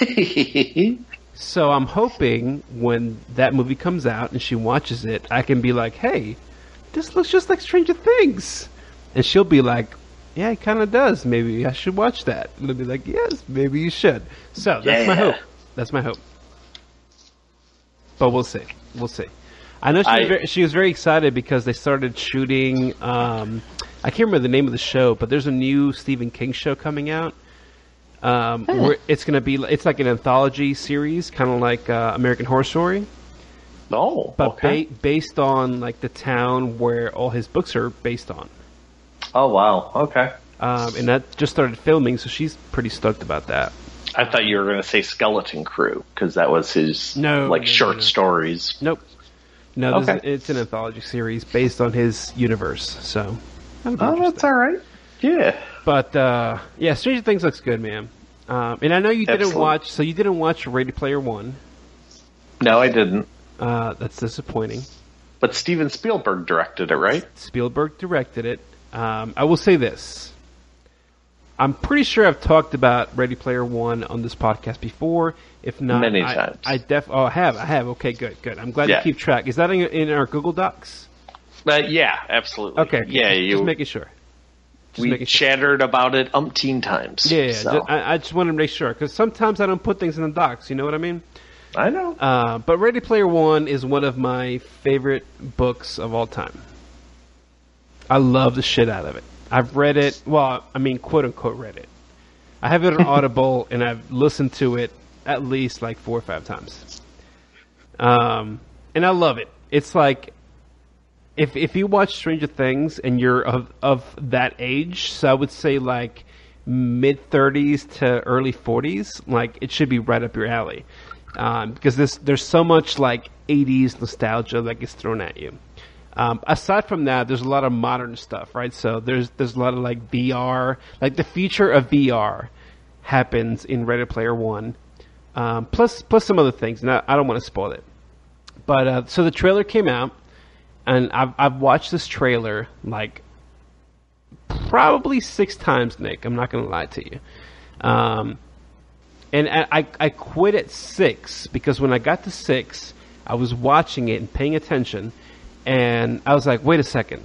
So I'm hoping when that movie comes out and she watches it, I can be like, "Hey, this looks just like Stranger Things," and she'll be like, "Yeah, it kind of does. Maybe I should watch that." And I'll be like, "Yes, maybe you should." So that's my hope. That's my hope. But we'll see. We'll see. I know she, was I- very, she was very excited because they started shooting. Um, I can't remember the name of the show, but there's a new Stephen King show coming out. Um, where it's going to be, it's like an anthology series, kind of like uh, American Horror Story, oh, but okay. ba- based on like the town where all his books are based on. oh wow, okay. Um, and that just started filming, so she's pretty stoked about that. I thought you were going to say Skeleton Crew because that was his No, like no, no, short no. stories. Nope. No, this Okay. is, it's an anthology series based on his universe. So, Oh, that's all right. Yeah. But uh, yeah, Stranger Things looks good, man. Um, and I know you didn't watch, so you didn't watch Ready Player One. No, I didn't. Uh, that's disappointing. But Steven Spielberg directed it, right? Spielberg directed it. Um, I will say this: I'm pretty sure I've talked about Ready Player One on this podcast before. If not, Many I, times. I def. Oh, I have. I have. Okay, good, good. I'm glad Yeah. you keep track. Is that in, in our Google Docs? But yeah, absolutely. Okay. Yeah, just, you. just making sure. Just we making sure. chattered about it umpteen times. Yeah, yeah, so. ju- I, I just wanted to make sure because sometimes I don't put things in the docs. You know what I mean? I know. Uh, but Ready Player One is one of my favorite books of all time. I love the shit out of it. I've read it. Well, I mean, quote unquote, read it. I have it on Audible, and I've listened to it at least like four or five times. Um, and I love it. It's like if if you watch Stranger Things and you're of of that age, so I would say like mid 30s to early 40s, like it should be right up your alley. Um, because this there's so much like 80s nostalgia that gets thrown at you. Um, aside from that, there's a lot of modern stuff, right? So there's there's a lot of like VR, like the future of VR happens in Ready Player One, um, plus plus some other things. Now I don't want to spoil it, but uh, so the trailer came out, and I've I've watched this trailer like probably six times, Nick. I'm not going to lie to you. Um, and I, I quit at six because when I got to six, I was watching it and paying attention, and I was like, wait a second.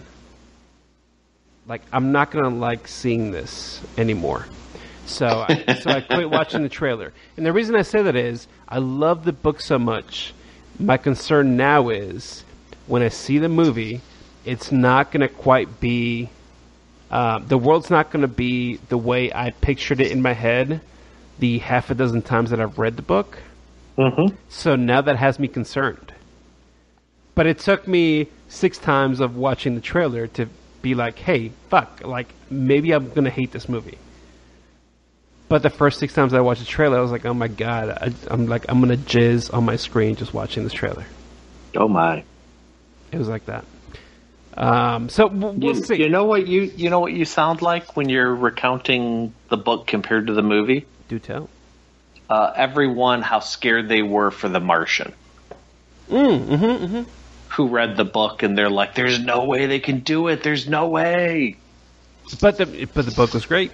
Like I'm not gonna like seeing this anymore. So I, so I quit watching the trailer. And the reason I say that is I love the book so much. My concern now is when I see the movie, it's not gonna quite be. Uh, the world's not going to be the way I pictured it in my head the half a dozen times that I've read the book. Mm-hmm. So now that has me concerned. But it took me six times of watching the trailer to be like, hey, fuck, like, maybe I'm going to hate this movie. But the first six times I watched the trailer, I was like, oh my god, I, I'm like, I'm going to jizz on my screen just watching this trailer. Oh my. It was like that. Um, so we'll You, see. you know what you you know what you sound like when you're recounting the book compared to the movie? Do tell. Uh, everyone how scared they were for the Martian. Mm, mm-hmm, mm-hmm. who read the book and they're like, "There's no way they can do it. There's no way." But the but the book was great.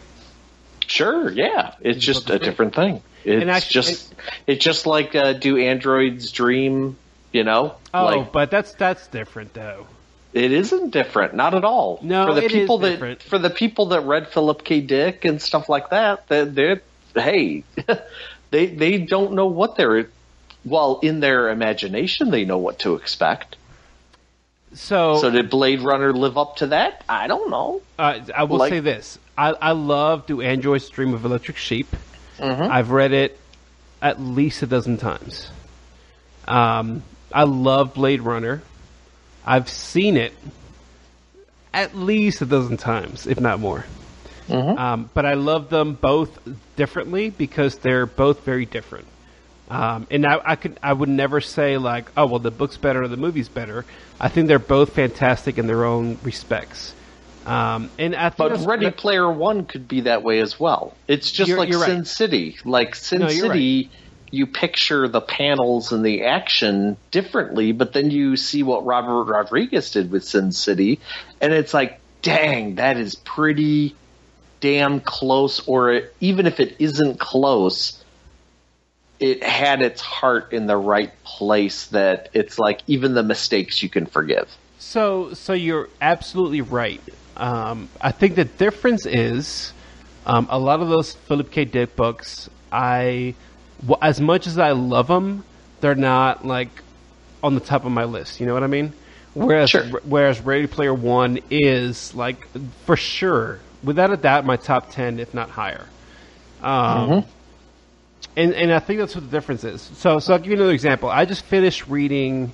Sure, yeah, it's just a different thing. It's actually- just it's just like uh, do androids dream? You know, Oh, like but that's that's different though. it isn't different, not at all. No, for the it is people that different. for the people that read Philip K. Dick and stuff like that, they're, they're hey, they they don't know what they're. Well, in their imagination, they know what to expect. So, So did Blade Runner live up to that? I don't know. uh, I will like- say this: I, I love "Do Androids Dream of Electric Sheep." Mm-hmm. I've read it at least a dozen times. Um, I love Blade Runner. I've seen it at least a dozen times, if not more. Mm-hmm. Um, but I love them both differently because they're both very different. Um, and I, I could, I would never say like, oh well, the book's better or the movie's better. I think they're both fantastic in their own respects. Um, and I But that's- Ready that- Player One could be that way as well. It's just You're- like you're right. Sin City. Like Sin No, you're City, you picture the panels and the action differently, but then you see what Robert Rodriguez did with Sin City, and it's like, dang, that is pretty damn close. Or even if it isn't close, it had its heart in the right place. That it's like even the mistakes you can forgive. So, so you're absolutely right. Um, I think the difference is um, a lot of those Philip K. Dick books. I, well, as much as I love them, they're not like on the top of my list. You know what I mean? Whereas, Sure. whereas Ready Player One is like for sure, without a doubt, my top ten, if not higher. Um, and and I think that's what the difference is. So, so I'll give you another example. I just finished reading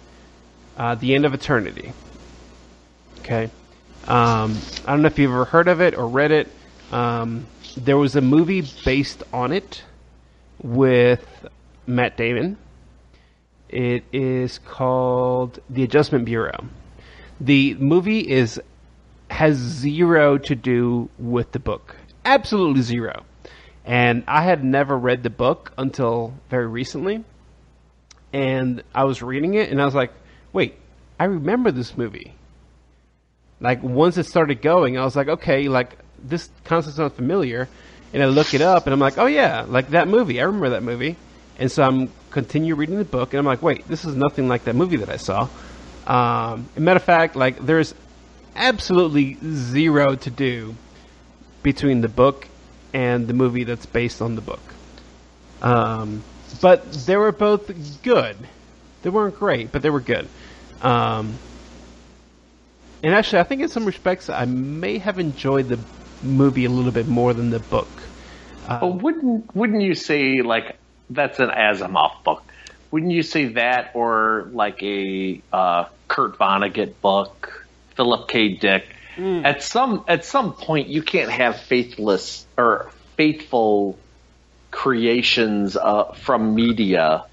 uh, The End of Eternity. Okay. Um, I don't know if you've ever heard of it or read it. Um, there was a movie based on it with Matt Damon. It is called The Adjustment Bureau. The movie is has zero to do with the book. Absolutely zero. And I had never read the book until very recently. And I was reading it and I was like, wait, I remember this movie. Like once it started going, I was like, okay, like this concept sounds familiar. And I look it up and I'm like, oh yeah, like that movie. I remember that movie. And so I'm continue reading the book and I'm like, wait, this is nothing like that movie that I saw. Um, matter of fact, like there's absolutely zero to do between the book and the movie that's based on the book. Um, but they were both good. They weren't great, but they were good. Um, and actually, I think in some respects, I may have enjoyed the movie a little bit more than the book. But wouldn't wouldn't you say like that's an Asimov book? Wouldn't you say that or like a uh, Kurt Vonnegut book, Philip K. Dick? At some at some point, you can't have faithless or faithful creations uh, from media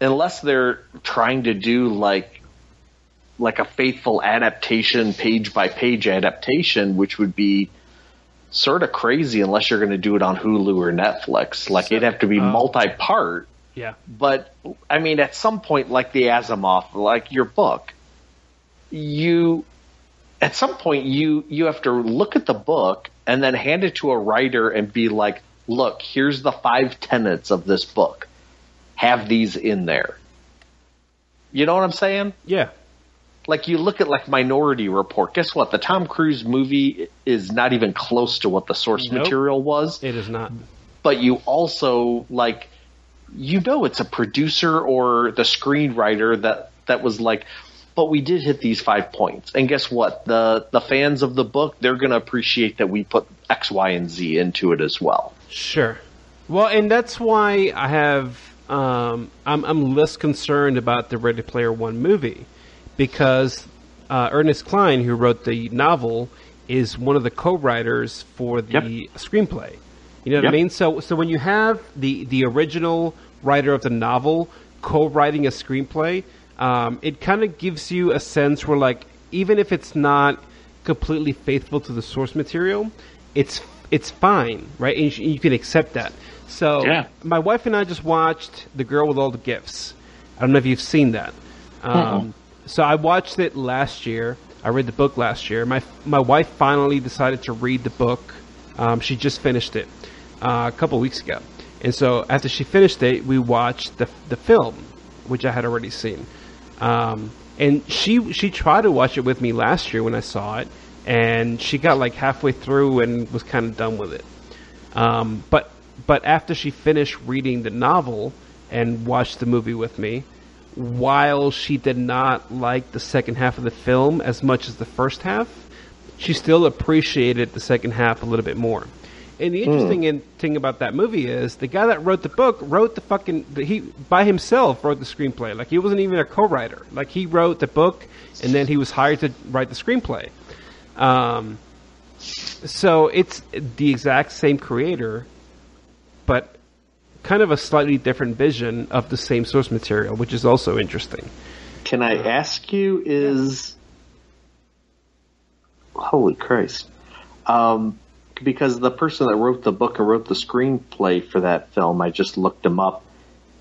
unless they're trying to do like like a faithful adaptation, page by page adaptation, which would be sort of crazy unless you're going to do it on Hulu or Netflix. Like it'd have to be uh, multi-part. Yeah. But I mean, at some point, like the Asimov, like your book, you at some point you you have to look at the book and then hand it to a writer and be like, look, here's the five tenets of this book. Have these in there. You know what I'm saying? Yeah. Like you look at like Minority Report. Guess what? The Tom Cruise movie is not even close to what the source Nope. material was. It is not. But you also like you know it's a producer or the screenwriter that that was like but we did hit these five points. And guess what? The the fans of the book, they're going to appreciate that we put X, Y, and Z into it as well. Sure. Well, and that's why I have um, I'm I'm less concerned about the Ready Player One movie because uh, Ernest Cline, who wrote the novel, is one of the co-writers for the Yep. screenplay. You know what I mean? So so when you have the the original writer of the novel co-writing a screenplay, um, it kind of gives you a sense where like even if it's not completely faithful to the source material, it's it's fine, right? And you, you can accept that. So Yeah. my wife and I just watched The Girl with All the Gifts. I don't know if you've seen that. Um, so I watched it last year. I read the book last year. My my wife finally decided to read the book. Um, she just finished it uh, a couple weeks ago, and so after she finished it, we watched the the film, which I had already seen. Um, and she she tried to watch it with me last year when I saw it, and she got like halfway through and was kind of done with it. Um, but but after she finished reading the novel and watched the movie with me, while she did not like the second half of the film as much as the first half, she still appreciated the second half a little bit more. And the interesting in- thing about that movie is the guy that wrote the book wrote the fucking he by himself wrote the screenplay. Like he wasn't even a co-writer. Like he wrote the book and then he was hired to write the screenplay. Um, so it's the exact same creator, but kind of a slightly different vision of the same source material, which is also interesting. Can I ask you? Is holy Christ? Um, because the person that wrote the book and wrote the screenplay for that film, I just looked him up.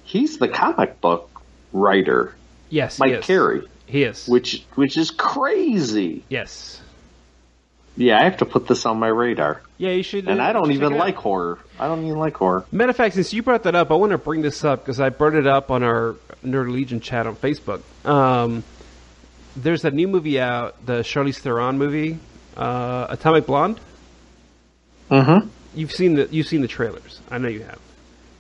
He's the comic book writer, Yes, Mike he. Carey, He is. which which is crazy. yes. Yeah, I have to put this on my radar. Yeah, you should. And uh, I don't even out. like horror. I don't even like horror. Matter of fact, since you brought that up, I want to bring this up because I brought it up on our Nerd Legion chat on Facebook. Um, there's a new movie out, the Charlize Theron movie, uh, Atomic Blonde. Mm-hmm. You've seen the you've seen the trailers. I know you have,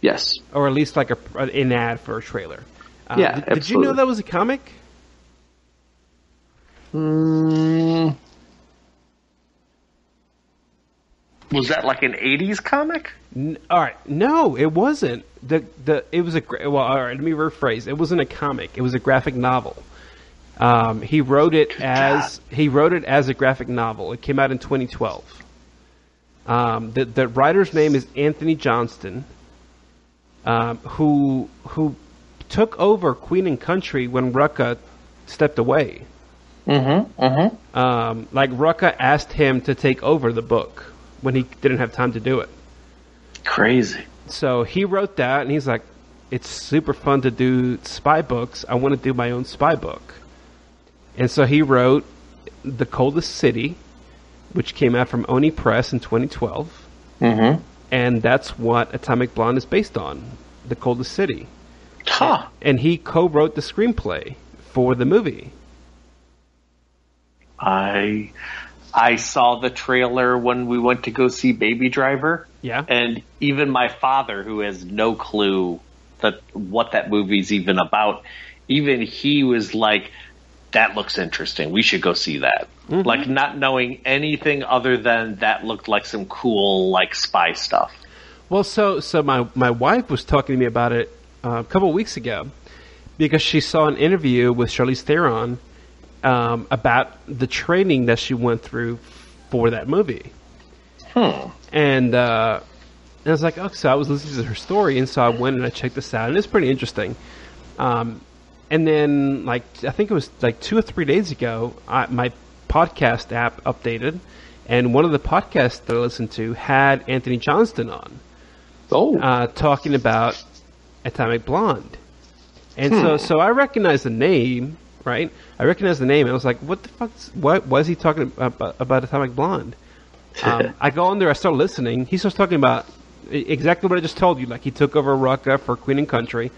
Yes. or at least like a an ad for a trailer. Uh, Yeah, did, did you know that was a comic? Mm. Was that like an '80s comic? N- all right, no, it wasn't. The the it was a well. All right, let me rephrase. It wasn't a comic. It was a graphic novel. Um, he wrote it as he wrote it as a graphic novel. It came out in 2012. Um, the the writer's name is Anthony Johnston, um, who who took over Queen and Country when Rucka stepped away. Mm-hmm. Mm-hmm. Um, like Rucka asked him to take over the book when he didn't have time to do it. Crazy. So he wrote that, and he's like, "It's super fun to do spy books. I want to do my own spy book." And so he wrote "The Coldest City," which came out from Oni Press in 2012, Mm-hmm. and that's what Atomic Blonde is based on, "The Coldest City." Huh. And he co-wrote the screenplay for the movie. I I saw the trailer when we went to go see Baby Driver, Yeah. and even my father, who has no clue that what that movie's even about, even he was like, "That looks interesting. We should go see that." Like not knowing anything other than that looked like some cool like spy stuff. Well, so so my my wife was talking to me about it uh, a couple of weeks ago because she saw an interview with Charlize Theron um, about the training that she went through for that movie, Hmm. and uh, and I was like, oh, so I was listening to her story, and so I went and I checked this out, and it's pretty interesting. Um, and then, like, I think it was like two or three days ago, I, my podcast app updated, and one of the podcasts that I listened to had Anthony Johnston on Oh, uh, talking about Atomic Blonde. And so, so I recognize the name, right? I recognize the name. And I was like, what the fuck? What was he talking about, about Atomic Blonde? Um, I go on there, I start listening. He starts talking about exactly what I just told you. Like he took over Rucka for Queen and Country.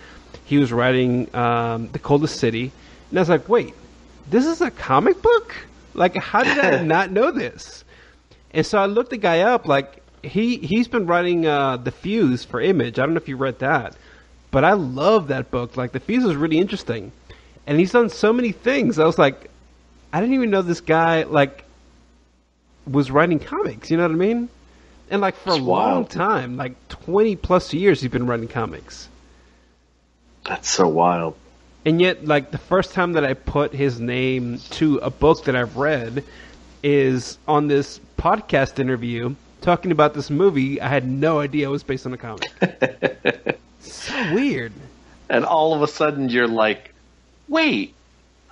He was writing um, The Coldest City. And I was like, wait, this is a comic book? Like, how did I not know this? And so I looked the guy up. Like he he's been writing uh, the Fuse for Image. I don't know if you read that, but I love that book. Like the Fuse is really interesting, and he's done so many things. I was like, I didn't even know this guy like was writing comics. You know what I mean? And like for It's a long wild. time, like twenty plus years, he's been writing comics. that's so wild. And yet, like the first time that I put his name to a book that I've read is on this podcast interview talking about this movie. I had no idea it was based on a comic. so weird. And all of a sudden, you're like, "Wait,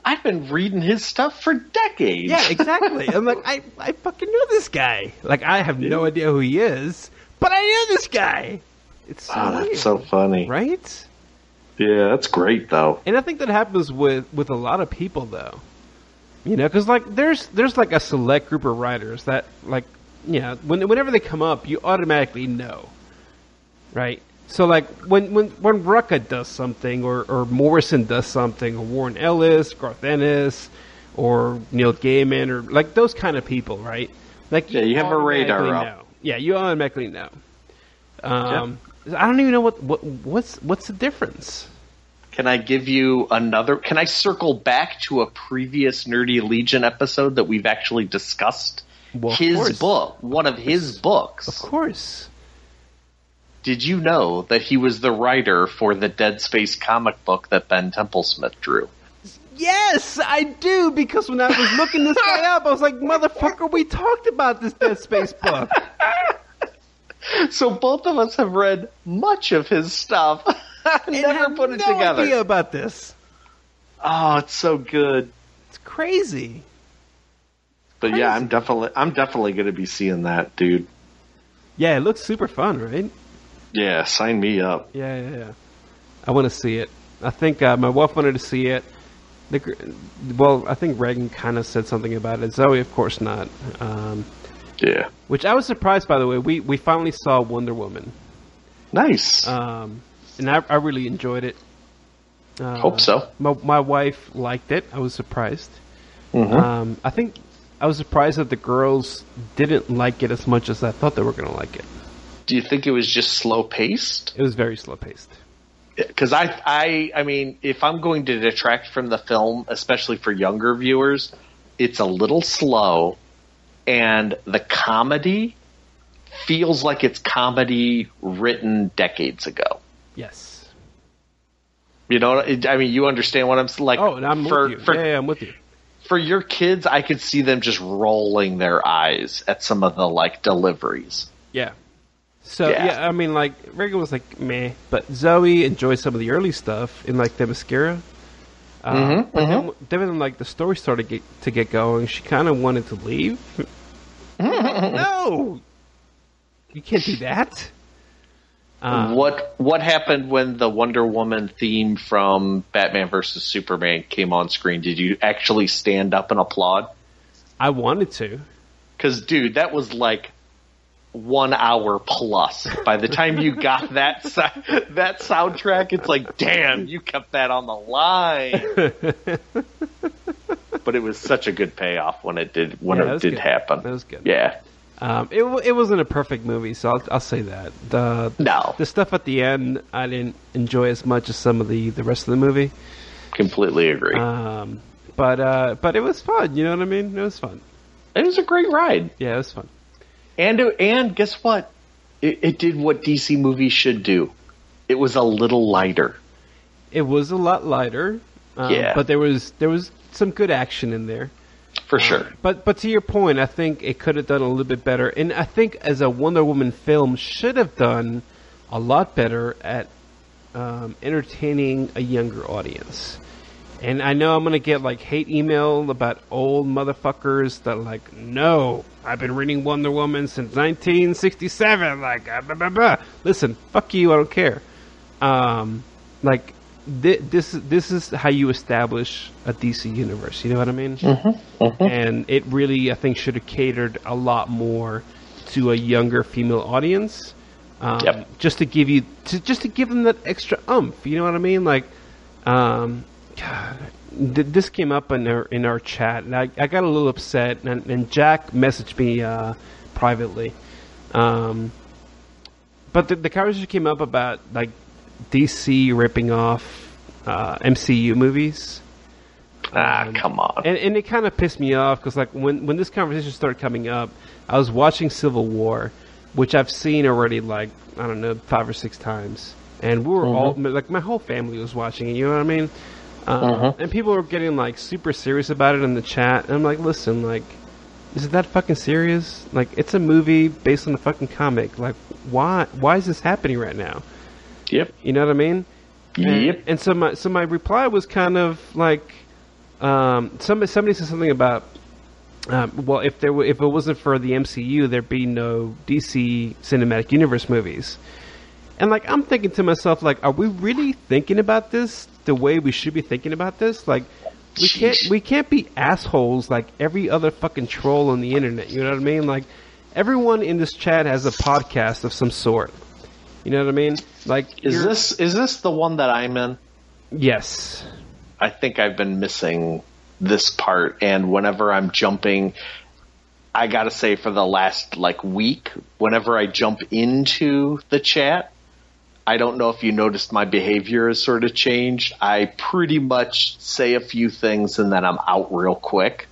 I've been reading his stuff for decades." Yeah, exactly. I'm like, I, I fucking know this guy. Like, I have no idea who he is, but I know this guy. It's so Oh, that's so funny. right? Yeah, that's great though. And I think that happens with with a lot of people though. You know, because like there's there's like a select group of writers that like you know when whenever they come up, you automatically know, right? So like when when when Rucka does something, or or Morrison does something, or Warren Ellis, Garth Ennis, or Neil Gaiman, or like those kind of people, right? Like Yeah, you have a radar up. know. Yeah, you automatically know. Um, I don't even know what, what what's what's the difference. Can I give you another? Can I circle back to a previous Nerdy Legion episode that we've actually discussed? Well, his book, one of his books. Of course. Did you know that he was the writer for the Dead Space comic book that Ben Templesmith drew? Yes, I do, because when I was looking this guy up, I was like, motherfucker, we talked about this Dead Space book. So both of us have read much of his stuff. And Never put it no together. idea about this. Oh, it's so good. It's crazy. But yeah, I'm definitely I'm definitely going to be seeing that, dude. Yeah, it looks super fun, right? Yeah, sign me up. Yeah, yeah, yeah. I want to see it. I think uh, my wife wanted to see it. The, well, I think Reagan kind of said something about it. Zoe, of course, not. Um, Yeah. which I was surprised, by the way. We we finally saw Wonder Woman, Nice. um, and I, I really enjoyed it. Uh, Hope so. My, my wife liked it. I was surprised. Mhm. Um, I think I was surprised that the girls didn't like it as much as I thought they were going to like it. Do you think it was just slow paced? It was very slow paced. Because I, I, I mean, if I'm going to detract from the film, especially for younger viewers, it's a little slow, and the comedy feels like it's comedy written decades ago. Yes. You know, I mean, you understand what I'm like. Oh, and I'm for, with you. For, yeah, yeah, I'm with you. for your kids, I could see them just rolling their eyes at some of the like deliveries. Yeah. So Yeah. yeah. I mean, like Reagan was like meh, but Zoe enjoyed some of the early stuff in like Themyscira. Uh, Mhm, but then, then when like the story started get, to get going, she kind of wanted to leave. no, you can't do that. Uh, what what happened when the Wonder Woman theme from Batman vs Superman came on screen? Did you actually stand up and applaud? I wanted to. Because, dude, that was like one hour plus. By the time you got that that soundtrack, it's like, damn, you kept that on the line. but it was such a good payoff when it did when Yeah, it did good. happen. That was good. Yeah. Um, it it wasn't a perfect movie, so I'll, I'll say that the No. the stuff at the end I didn't enjoy as much as some of the the rest of the movie. Completely agree. Um, but uh, but it was fun. You know what I mean? It was fun. it was a great ride. Yeah, it was fun. And and guess what? It, it did what DC movies should do. It was a little lighter. It was a lot lighter. Um, Yeah. but there was there was some good action in there. For sure. But but to your point, I think it could have done a little bit better, and I think as a Wonder Woman film should have done a lot better at um, entertaining a younger audience. And I know I'm gonna get like hate email about old motherfuckers that are like, no, I've been reading Wonder Woman since 1967. Like, blah, blah, blah. listen, fuck you, I don't care. Um, like thi- this this is how you establish a DC universe. You know what I mean? And it really, I think, should have catered a lot more to a younger female audience. Um, Yep. Just to give you, to, just to give them that extra umph. You know what I mean? Like, um, God, th- this came up in our in our chat, and I, I got a little upset. And, and Jack messaged me uh, privately. Um, but the, the conversation came up about like DC ripping off uh, MCU movies. Ah, Um, come on. And, and it kind of pissed me off because, like, when when this conversation started coming up, I was watching Civil War, which I've seen already, like I don't know, five or six times, and we were all like, my whole family was watching it. You know what I mean? Uh, And people were getting like super serious about it in the chat, and I'm like, listen, like, is it that fucking serious? Like, it's a movie based on a fucking comic. Like, why why is this happening right now? yep. You know what I mean? And, Yep. and so my so my reply was kind of like, um, somebody somebody said something about, um, well, if there were, if it wasn't for the MCU, there'd be no DC cinematic universe movies. And like I'm thinking to myself, like, are we really thinking about this the way we should be thinking about this? Like, we can't we can't be assholes like every other fucking troll on the internet. You know what I mean? Like, everyone in this chat has a podcast of some sort. You know what I mean? Like, Is this is this the one that I'm in? yes? I think I've been missing this part, and whenever I'm jumping, I gotta say for the last like week, whenever I jump into the chat, I don't know if you noticed my behavior has sort of changed. I pretty much say a few things and then I'm out real quick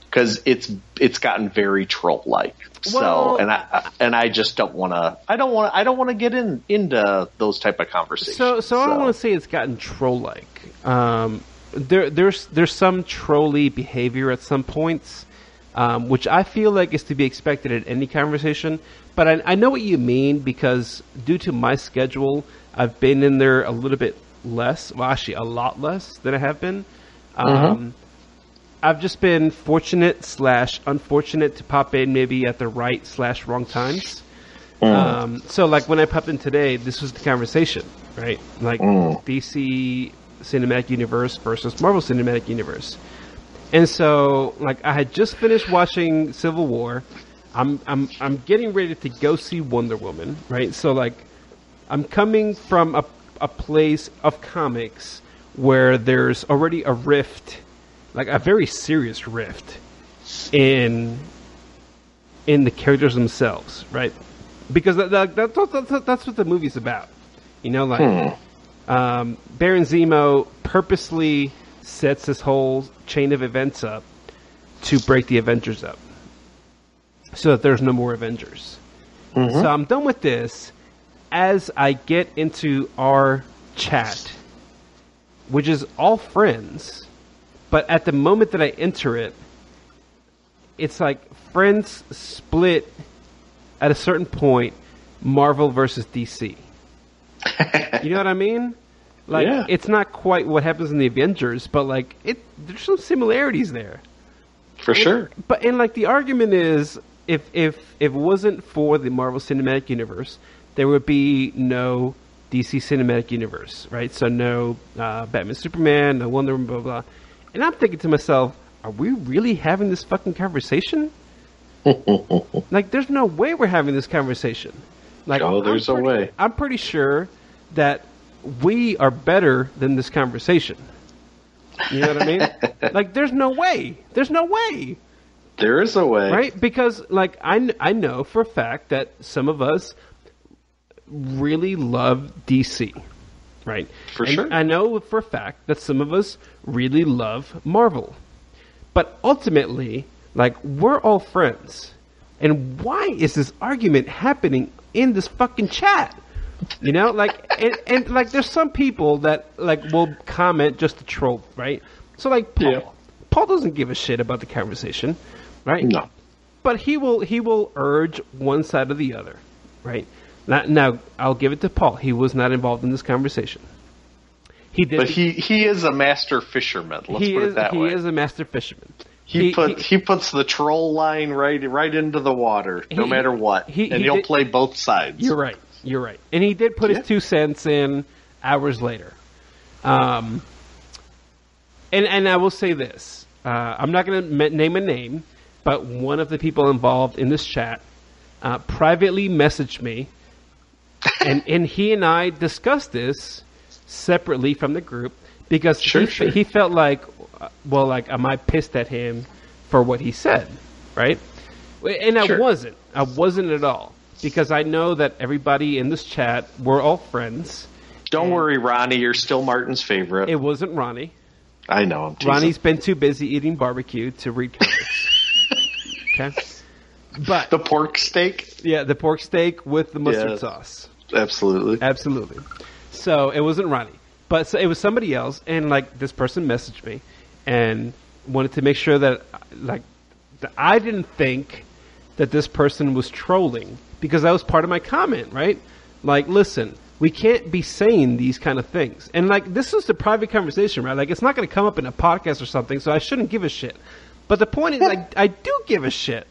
because it's it's gotten very troll like. Well- so and I and I just don't want to. I don't want. I don't want to get in into those type of conversations. So, so I don't want to say it's gotten troll-like. Um, there, there's there's some trolly behavior at some points, um, which I feel like is to be expected in any conversation. But I, I know what you mean because due to my schedule, I've been in there a little bit less. Well, actually, a lot less than I have been. Um, I've just been fortunate slash unfortunate to pop in maybe at the right slash wrong times. Um, so like when I popped in today, this was the conversation, right? Like DC Cinematic Universe versus Marvel Cinematic Universe. And so like I had just finished watching Civil War. I'm I'm I'm getting ready to go see Wonder Woman, right? So like I'm coming from a a place of comics where there's already a rift, like a very serious rift in in the characters themselves, right? Because that, that, that, that's, that's what the movie's about. You know, like um, Baron Zemo purposely sets this whole chain of events up to break the Avengers up, so that there's no more Avengers. Mm-hmm. So I'm done with this. As I get into our chat, which is all friends, but at the moment that I enter it, it's like friends split at a certain point Marvel versus DC. you know what I mean? Like Yeah. it's not quite what happens in the Avengers, but like it there's some similarities there. for sure. But and like the argument is if if if it wasn't for the Marvel Cinematic Universe, there would be no DC Cinematic Universe, right? So no uh, Batman, Superman, no Wonder Woman, blah blah. blah. And I'm thinking to myself, are we really having this fucking conversation? like, there's no way we're having this conversation. Like, Oh, there's a way. I'm pretty sure that we are better than this conversation. You know what I mean? like, there's no way. There's no way There is a way. right? Because like I, I know for a fact that some of us really love DC, right? For And sure. I know for a fact that some of us really love Marvel, but ultimately, like we're all friends, and why is this argument happening in this fucking chat? You know, like and, and like there's some people that like will comment just to troll, right? So like Paul, Yeah. Paul doesn't give a shit about the conversation, right? No. but he will he will urge one side or the other, right? Now, now I'll give it to Paul. He was not involved in this conversation. He did. But he he is a master fisherman. Let's he put is it that he way. He is a master fisherman. he, put he, puts the troll line right right into the water, no He- matter what, he- and he will did- play both sides. You're right. You're right. And he did put Yeah. his two cents in hours later. Um, and and I will say this: uh, I'm not going to name a name, but one of the people involved in this chat uh, privately messaged me, and and he and I discussed this separately from the group because Sure, he, sure. he felt like, uh, well, like am I pissed at him for what he said, right? And I Sure. wasn't. I wasn't at all because I know that everybody in this chat we're all friends. Don't worry, Ronnie. You're still Martin's favorite. It wasn't Ronnie. I know. I'm teasing. Ronnie's been too busy eating barbecue to read comics. okay, but the pork steak. yeah, the pork steak with the mustard Yes. sauce. Absolutely. Absolutely. So it wasn't Ronnie, but so it was somebody else, and like this person messaged me and wanted to make sure that like that I didn't think that this person was trolling because that was part of my comment, right? Like, listen, we can't be saying these kind of things, and like this is a private conversation, right? Like, it's not going to come up in a podcast or something, so I shouldn't give a shit. But the point is, I I do give a shit.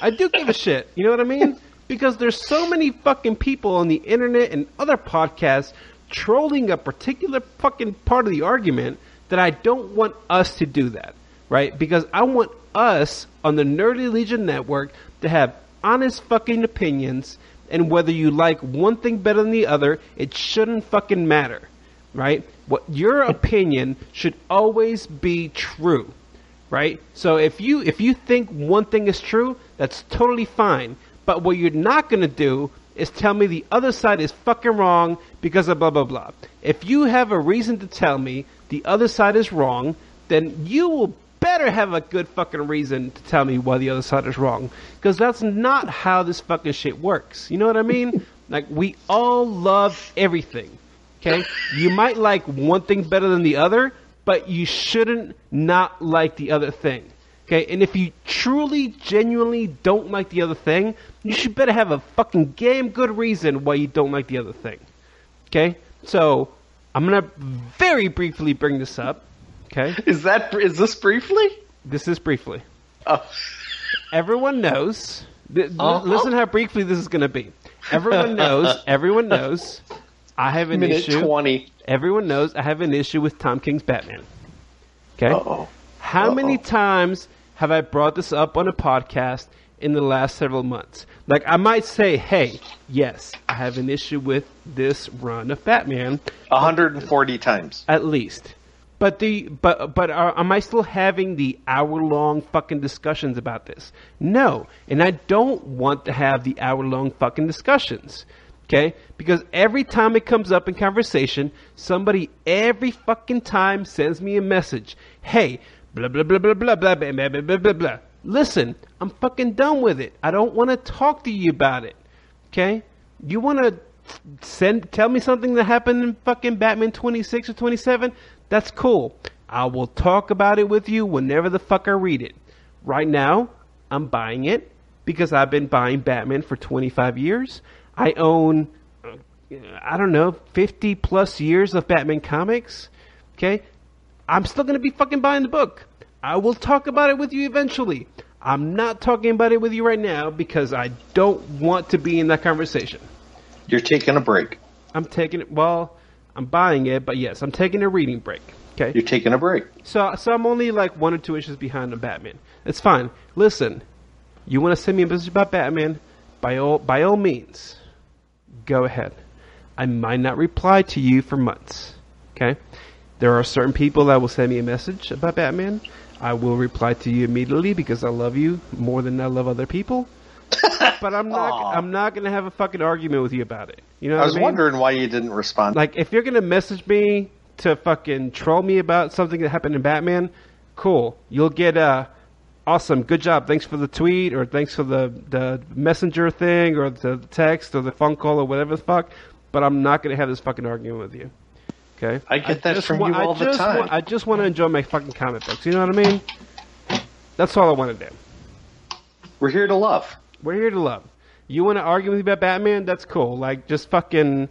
I do give a shit. You know what I mean? because there's so many fucking people on the internet and other podcasts trolling a particular fucking part of the argument that I don't want us to do that, right? Because I want us on the Nerdy Legion network to have honest fucking opinions and whether you like one thing better than the other, it shouldn't fucking matter, right? What your opinion should always be true, right? So if you if you think one thing is true, that's totally fine. But what you're not to do is tell me the other side is fucking wrong because of blah blah blah. If you have a reason to tell me the other side is wrong, then you will better have a good fucking reason to tell me why the other side is wrong. Because that's not how this fucking shit works. You know what I mean? like, we all love everything. Okay? You might like one thing better than the other, but you shouldn't not like the other thing. Okay? And if you truly, genuinely don't like the other thing, you should better have a fucking damn good reason why you don't like the other thing. Okay? So, I'm gonna very briefly bring this up. Okay? Is that is this briefly? This is briefly. Oh, Everyone knows. Uh-huh. Listen how briefly this is going to be. Everyone knows. Everyone knows. I have an minute issue. twenty. Everyone knows I have an issue with Tom King's Batman. Okay. Oh, How many Uh-oh. times have I brought this up on a podcast in the last several months? Like I might say, "Hey, yes, I have an issue with this run of Batman." 140 times. at least. But the but but are, am I still having the hour long fucking discussions about this? No, and I don't want to have the hour long fucking discussions. Okay, because every time it comes up in conversation, somebody every fucking time sends me a message. Hey, blah blah blah blah blah blah blah blah blah blah blah. Listen, I'm fucking done with it. I don't want to talk to you about it. Okay, you want to send tell me something that happened in fucking Batman 26 or 27, that's cool. I will talk about it with you whenever the fuck I read it. Right now, I'm buying it because I've been buying Batman for 25 years. I own uh, I don't know, 50 plus years of Batman comics. Okay? I'm still going to be fucking buying the book. I will talk about it with you eventually. I'm not talking about it with you right now because I don't want to be in that conversation. You're taking a break. I'm taking it. Well, I'm buying it, but yes, I'm taking a reading break. Okay. You're taking a break. So, so I'm only like one or two issues behind on Batman. It's fine. Listen, you want to send me a message about Batman? By all, by all means, go ahead. I might not reply to you for months. Okay. There are certain people that will send me a message about Batman. I will reply to you immediately because I love you more than I love other people. But I'm not. Aw. I'm not gonna have a fucking argument with you about it. You know. I was mean? wondering why you didn't respond. Like, if you're gonna message me to fucking troll me about something that happened in Batman, cool. You'll get uh awesome, good job. Thanks for the tweet or thanks for the the messenger thing or the text or the phone call or whatever the fuck. But I'm not gonna have this fucking argument with you. Okay. I get that from wa- you all I the time. wa- I just want to enjoy my fucking comic books. You know what I mean? That's all I want to do. We're here to love. We're here to love. You want to argue with me about Batman? That's cool. Like, just fucking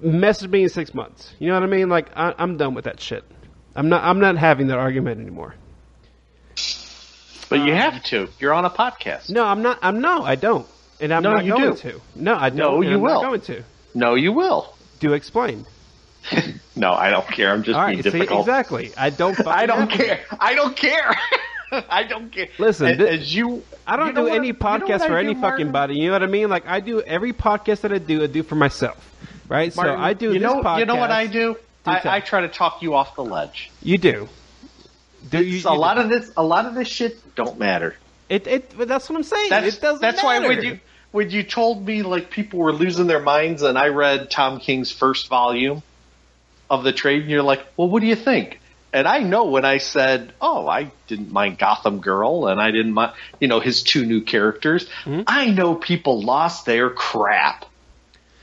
message me in six months. You know what I mean? Like, I, I'm done with that shit. I'm not. I'm not having that argument anymore. But you um, have to. You're on a podcast. No, I'm not. I'm no. I don't. And I'm No, not you going do. to. No, I don't. No, you I'm will. Not going to. No, you will. Do explain. No, I don't care. I'm just All being. See, difficult. exactly. I don't. I don't have to. care. I don't care. I don't care. Listen, as, as you, I don't you know do any you know what podcast for do, any fucking Martin? body. You know what I mean? Like I do every podcast that I do, I do for myself. Right? Martin, so I do You this know, podcast. you know what I do? I. I try to talk you off the ledge. You do. Do you, It's a you lot do. of this. A lot of this shit don't matter. It, it, but that's what I'm saying. That's it doesn't that's matter. why when you when you told me like people were losing their minds and I read Tom King's first volume of the trade and you're like, well, what do you think? And I know when I said, oh, I didn't mind Gotham Girl and I didn't mind, you know, his two new characters. Hmm? I know people lost their crap.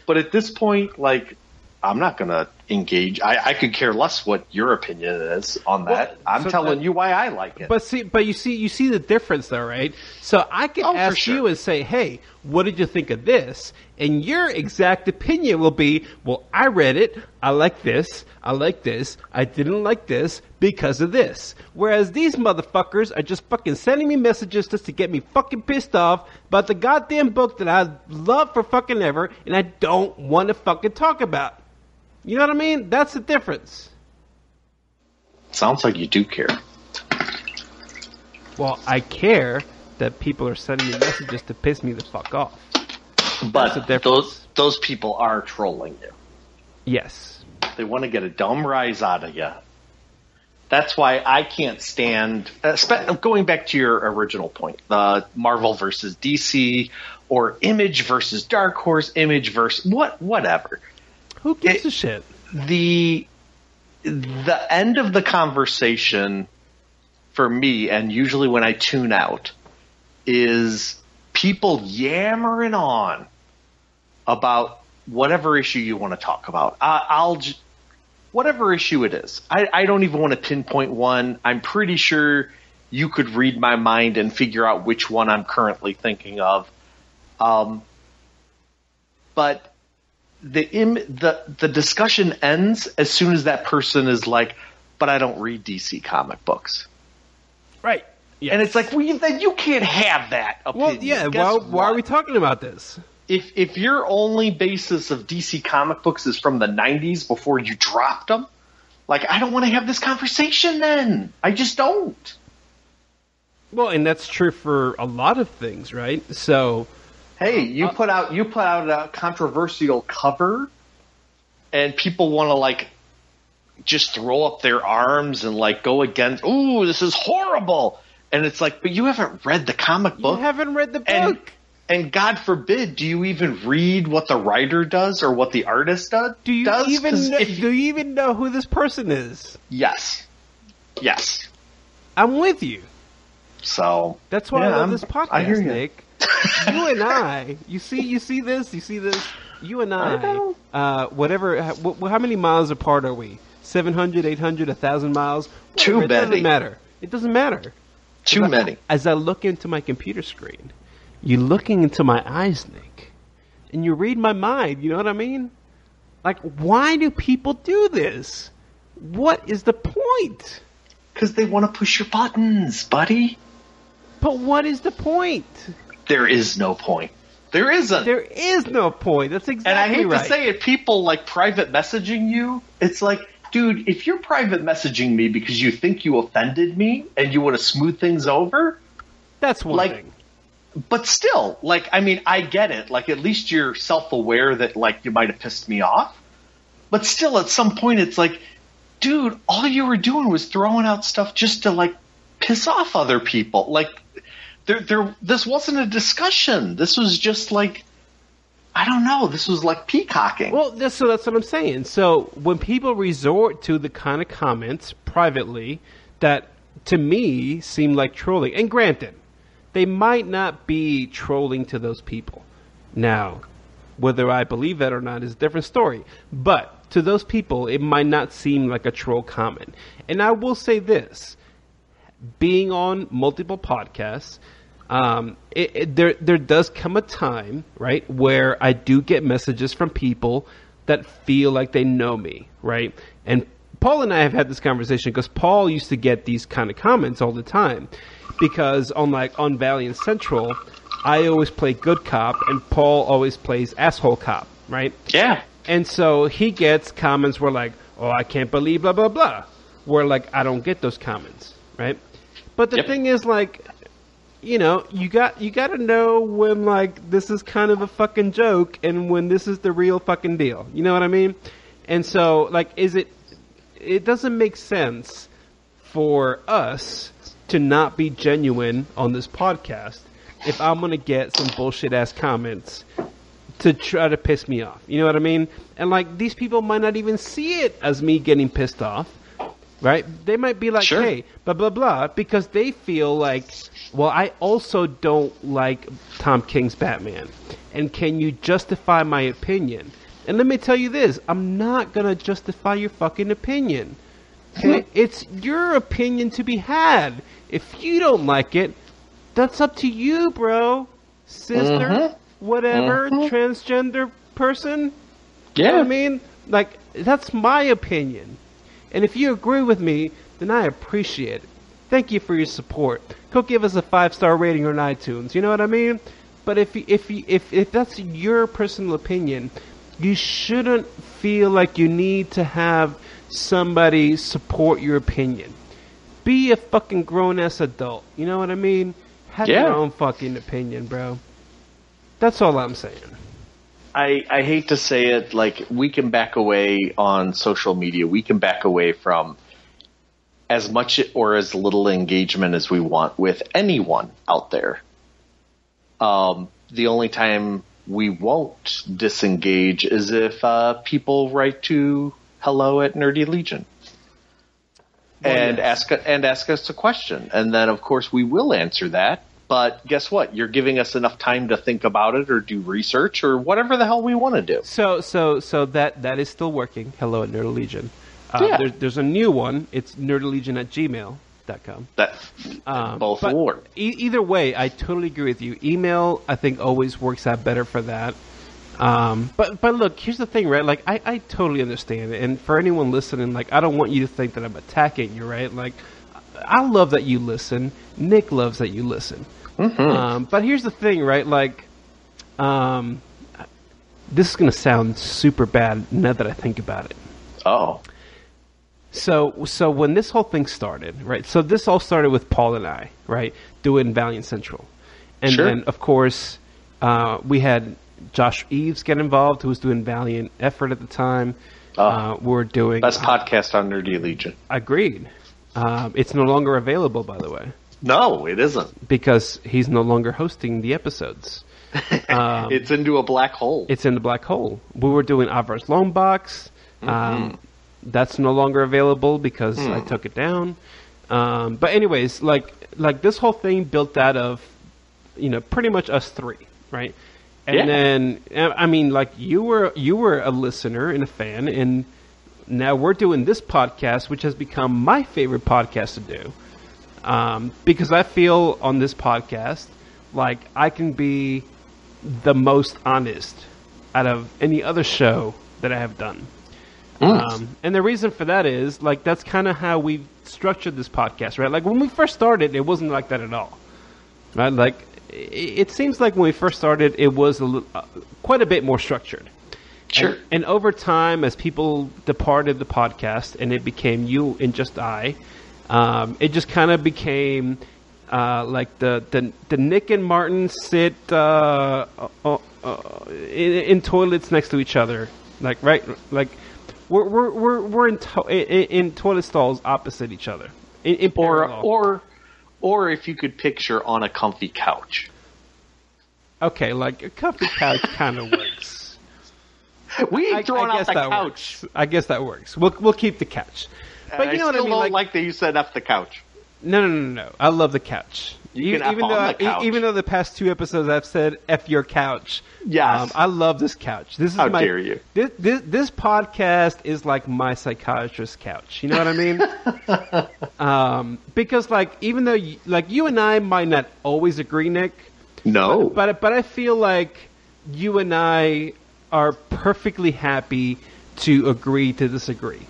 But at this point, like, I'm not gonna engage. I, I could care less what your opinion is on that. I'm so telling that- you why I like it. But see, but you see, you see the difference, though, right? So I can Oh, ask sure. you and say, "Hey, what did you think of this?" And your exact opinion will be, "Well, I read it. I like this. I like this. I didn't like this because of this." Whereas these motherfuckers are just fucking sending me messages just to get me fucking pissed off about the goddamn book that I love for fucking ever, and I don't want to fucking talk about. You know what I mean? That's the difference. Sounds like you do care. Well, I care that people are sending me messages to piss me the fuck off. But those those people are trolling you. Yes. They want to get a dumb rise out of you. That's why I can't stand. Uh, going back to your original point, the Marvel versus DC, or Image versus Dark Horse, Image versus what, whatever. Who gives It- a shit? the the end of the conversation for me, and usually when I tune out, is people yammering on about whatever issue you want to talk about. I, I'll j- whatever issue it is. I, I don't even want to pinpoint one. I'm pretty sure you could read my mind and figure out which one I'm currently thinking of. Um, but the Im- the the discussion ends as soon as that person is like, "But I don't read DC comic books," Right. Yes. and it's like, well, you, then you can't have that opinion. well, yeah. Why, why are we talking about this? if if your only basis of DC comic books is from the '90s before you dropped them, like I don't want to have this conversation. Then I just don't. Well, and that's true for a lot of things, right? So, Hey, um, you uh, put out you put out a controversial cover, and people want to like just throw up their arms and like go against. Ooh, this is horrible! And it's like, but you haven't read the comic book. you haven't read the book. and and God forbid, do you even read what the writer does or what the artist does? do you does? even know, if- do you even know who this person is? yes, yes. I'm with you. So That's why Yeah, I love I'm- this podcast, I hear you. Nick. You and I, you see, you see this, you see this. You and I, know. uh, whatever. How, how many miles apart are we? 700, 800, 1,000 miles? Too Whatever, It doesn't matter. It doesn't matter. too many. As I look into my computer screen, you're looking into my eyes, Nick, and you read my mind. You know what I mean? Like, why do people do this? What is the point? Because they want to push your buttons, buddy. But what is the point? There is no point. There isn't. There is no point. That's exactly and I hate right. to say it, people like private messaging you. It's like, dude, if you're private messaging me because you think you offended me and you want to smooth things over, That's one like- thing. but still, like, I mean, I get it. Like, at least you're self aware that, like, you might have pissed me off. But still, at some point, it's like, dude, all you were doing was throwing out stuff just to, like, piss off other people. Like, there, there, this wasn't a discussion. This was just like, I don't know. This was like peacocking. Well, so that's what I'm saying. So when people resort to the kind of comments privately that to me seem like trolling, and granted, they might not be trolling to those people. Now, whether I believe that or not is a different story. But to those people, it might not seem like a troll comment. And I will say this being on multiple podcasts, um, it, it, there there does come a time, right, where I do get messages from people that feel like they know me, right? And Paul and I have had this conversation because Paul used to get these kind of comments all the time because on like on Valiant Central, I always play good cop and Paul always plays asshole cop, right? yeah. And so he gets comments where like, "Oh, I can't believe blah blah blah," where like I don't get those comments, right? But the Yep. thing is, like, you know, you got you got to know when like this is kind of a fucking joke and when this is the real fucking deal. You know what I mean? And so, like, is it? It doesn't make sense for us to not be genuine on this podcast if I'm gonna get some bullshit ass comments to try to piss me off. You know what I mean? And like these people might not even see it as me getting pissed off. Right? They might be like, Sure. "Hey, blah blah blah," because they feel like, "Well, I also don't like Tom King's Batman." And can you justify my opinion? And let me tell you this: I'm not gonna justify your fucking opinion. Okay, it's your opinion to be had. If you don't like it, that's up to you, bro, sister, Mhm. whatever, Mhm. transgender person. You know Yeah. what I mean? Like, that's my opinion. And if you agree with me, then I appreciate it. Thank you for your support. Go give us a five star rating on iTunes. You know what I mean? But if you- if you- if if that's your personal opinion, you shouldn't feel like you need to have somebody support your opinion. Be a fucking grown ass adult. You know what I mean? Have Yeah. your own fucking opinion, bro. That's all I'm saying. I, I hate to say it, like we can back away on social media. We can back away from as much or as little engagement as we want with anyone out there. Um, the only time we won't disengage is if uh, people write to hello at Nerdy Legion and ask and ask us a question, and then of course we will answer that. But guess what? You're giving us enough time to think about it or do research or whatever the hell we want to do. So so so that that is still working. Hello at Nerd Legion. Uh, Yeah. there's, there's a new one. It's nerdlegion at gmail.com. That Um, both will work. E- either way, I totally agree with you. Email, I think, always works out better for that. Um, but but look, here's the thing, right? Like, I, I totally understand it. And for anyone listening, like, I don't want you to think that I'm attacking you, right? Like, I love that you listen. Nick loves that you listen. Um, but here's the thing, right? Like, um, this is going to sound super bad now that I think about it. Oh, So, so when this whole thing started, right? So this all started with Paul and I, right, doing Valiant Central, and Sure. then of course uh, we had Josh Eves get involved, who was doing Valiant Effort at the time. Oh. Uh, we're doing. best podcast on Nerdy Legion. Agreed. Um, it's no longer available, by the way, No, it isn't. because he's no longer hosting the episodes. Um, it's into a black hole. It's in the black hole. We were doing Avars Loan Box. Um, that's no longer available because I took it down. Um, but anyways, like like this whole thing built out of you know pretty much us three, right? And Yeah. then uh, I mean, like you were you were a listener and a fan, and now we're doing this podcast, which has become my favorite podcast to do um, because I feel on this podcast like I can be the most honest out of any other show that I have done. Um, and the reason for that is like that's kind of how we structured this podcast, right? Like when we first started, it wasn't like that at all, right? Like it, it seems like when we first started, it was a little, uh, quite a bit more structured. Sure. And, and over time, as people departed the podcast and it became you and just I, um, it just kind of became uh, like the, the the Nick and Martin sit uh, uh, uh, in, in toilets next to each other, like right, like we're we're we're, we're in, to- in in toilet stalls opposite each other. In, or or or if you could picture on a comfy couch. okay, like a comfy couch kind of works. We ain't throwing out the that couch. works. I guess that works. We'll we'll keep the couch. But I you know what I still mean? don't Like, like, that you said F the couch. no, no, no, no. I love the couch. You can F even though the couch. even though the past two episodes I've said "f your couch." Yes. um, I love this couch. This is How my, dare you. This, this this podcast is like my psychiatrist couch. You know what I mean? um, because like even though you, like you and I might not always agree, Nick, No. but but I feel like you and I are perfectly happy to agree to disagree.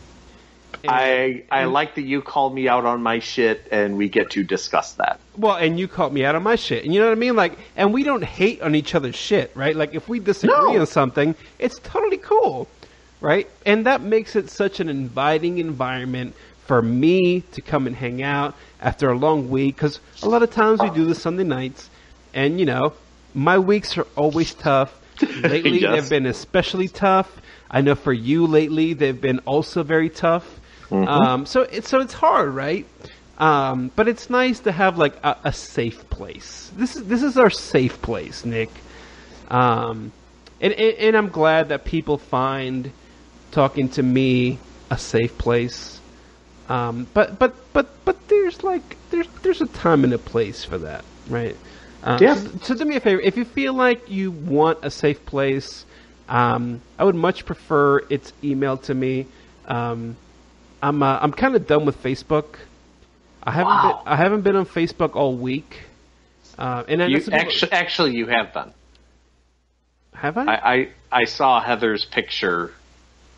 I I like that you call me out on my shit and we get to discuss that. Well, and you called me out on my shit, and you know what I mean. Like, and we don't hate on each other's shit, right? Like, if we disagree No. on something, it's totally cool, right? And that makes it such an inviting environment for me to come and hang out after a long week. Because a lot of times we do this Sunday nights, and you know, my weeks are always tough. Lately, Yes. they've been especially tough. I know for you lately, they've been also very tough. Um, so it's so it's hard, right? Um, but it's nice to have like a, a safe place. This is this is our safe place, Nick. Um, and, and and I'm glad that people find talking to me a safe place. Um, but but but but there's like there's there's a time and a place for that, right? Uh, Yeah. So, so do me a favor, if you feel like you want a safe place, Um, I would much prefer it's emailed to me. Um, I'm uh, I'm kind of done with Facebook. I haven't Wow. been I haven't been on Facebook all week. Uh, and You, actually, actually, you have been. have I? I, I, I saw Heather's picture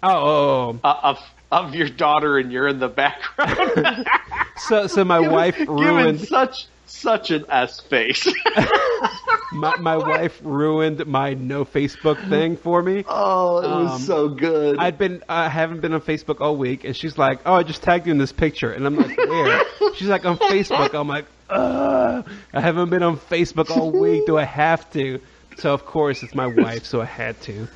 oh, oh, oh. uh, of of your daughter, and you're in the background. so so my wife ruined such such an S face. my, my wife ruined my no Facebook thing for me. oh, it Um, was so good. I'd been I haven't been on Facebook all week, and she's like, "Oh, I just tagged you in this picture," and I'm like, "Where?" she's like, "On Facebook." I'm like, "Ugh, I haven't been on Facebook all week. Do I have to?" So of course it's my wife, so I had to.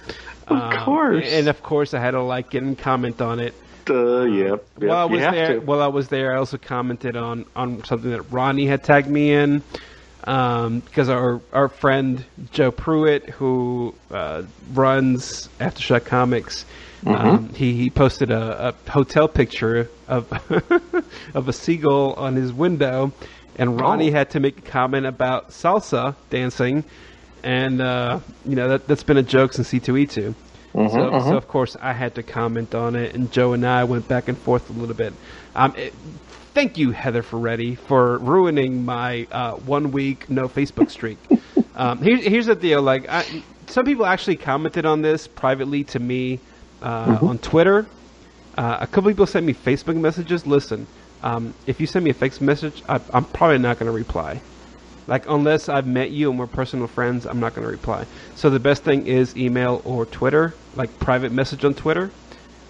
Of course. and of course I had to like it and comment on it. Uh, yep, while I was there, to. while I was there, I also commented on on something that Ronnie had tagged me in. Um, because our our friend Joe Pruett, who uh, runs Aftershock Comics, Mm-hmm. um, he he posted a, a hotel picture of of a seagull on his window, and Ronnie Oh. had to make a comment about salsa dancing, and uh, you know that that's been a joke since C two E two. Mm-hmm, So, so of course I had to comment on it, and Joe and I went back and forth a little bit. Um, it, thank you, Heather Ferretti, for ruining my uh, one week no Facebook streak. um, here's here's the deal: like, I, some people actually commented on this privately to me uh, on Twitter. Uh, a couple people sent me Facebook messages. Listen, um, if you send me a Facebook message, I, I'm probably not going to reply. Like unless I've met you and we're personal friends, I'm not going to reply. So the best thing is email or Twitter, like private message on Twitter.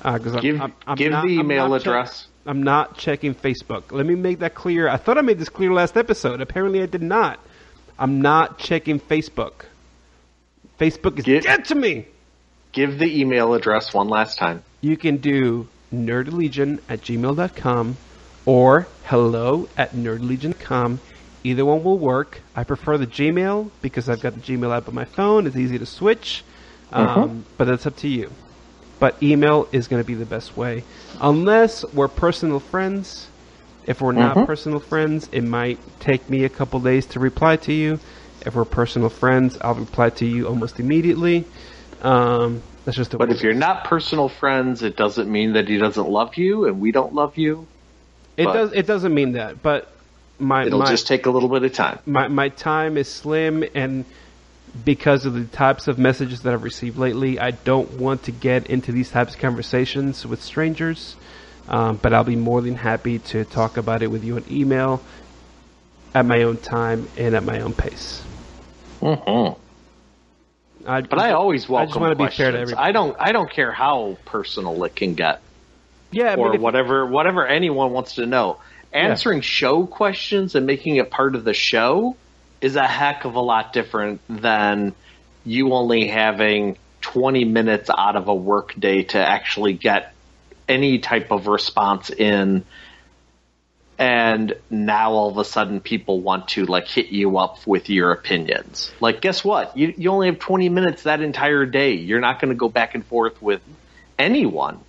Uh, because I'm, give I'm, I'm give not- the email check- address. I'm not checking Facebook. Let me make that clear. I thought I made this clear last episode. Apparently, I did not. I'm not checking Facebook. Facebook is Get- dead to me. Give the email address one last time. You can do nerdlegion at gmail.com or hello at nerdlegion.com. Either one will work. I prefer the Gmail because I've got the Gmail app on my phone. It's easy to switch. Um, But that's up to you. But email is going to be the best way. Unless we're personal friends. If we're not personal friends, it might take me a couple days to reply to you. If we're personal friends, I'll reply to you almost immediately. Um, that's just the But way if you're not personal friends, it doesn't mean that he doesn't love you, and we don't love you. It But- does. It doesn't mean that, but my It'll my, just take a little bit of time. my my time is slim, and because of the types of messages that I've received lately, I don't want to get into these types of conversations with strangers. Um, but I'll be more than happy to talk about it with you on email at my own time and at my own pace. Mm-hmm. I, But I always I welcome just want to be questions. fair to everybody. I don't. I don't care how personal it can get, yeah, I mean, or whatever. Whatever anyone wants to know. Answering show questions and making it part of the show is a heck of a lot different than you only having 20 minutes out of a work day to actually get any type of response in and now all of a sudden people want to like hit you up with your opinions. Like guess what? You you only have 20 minutes that entire day. You're not going to go back and forth with anyone.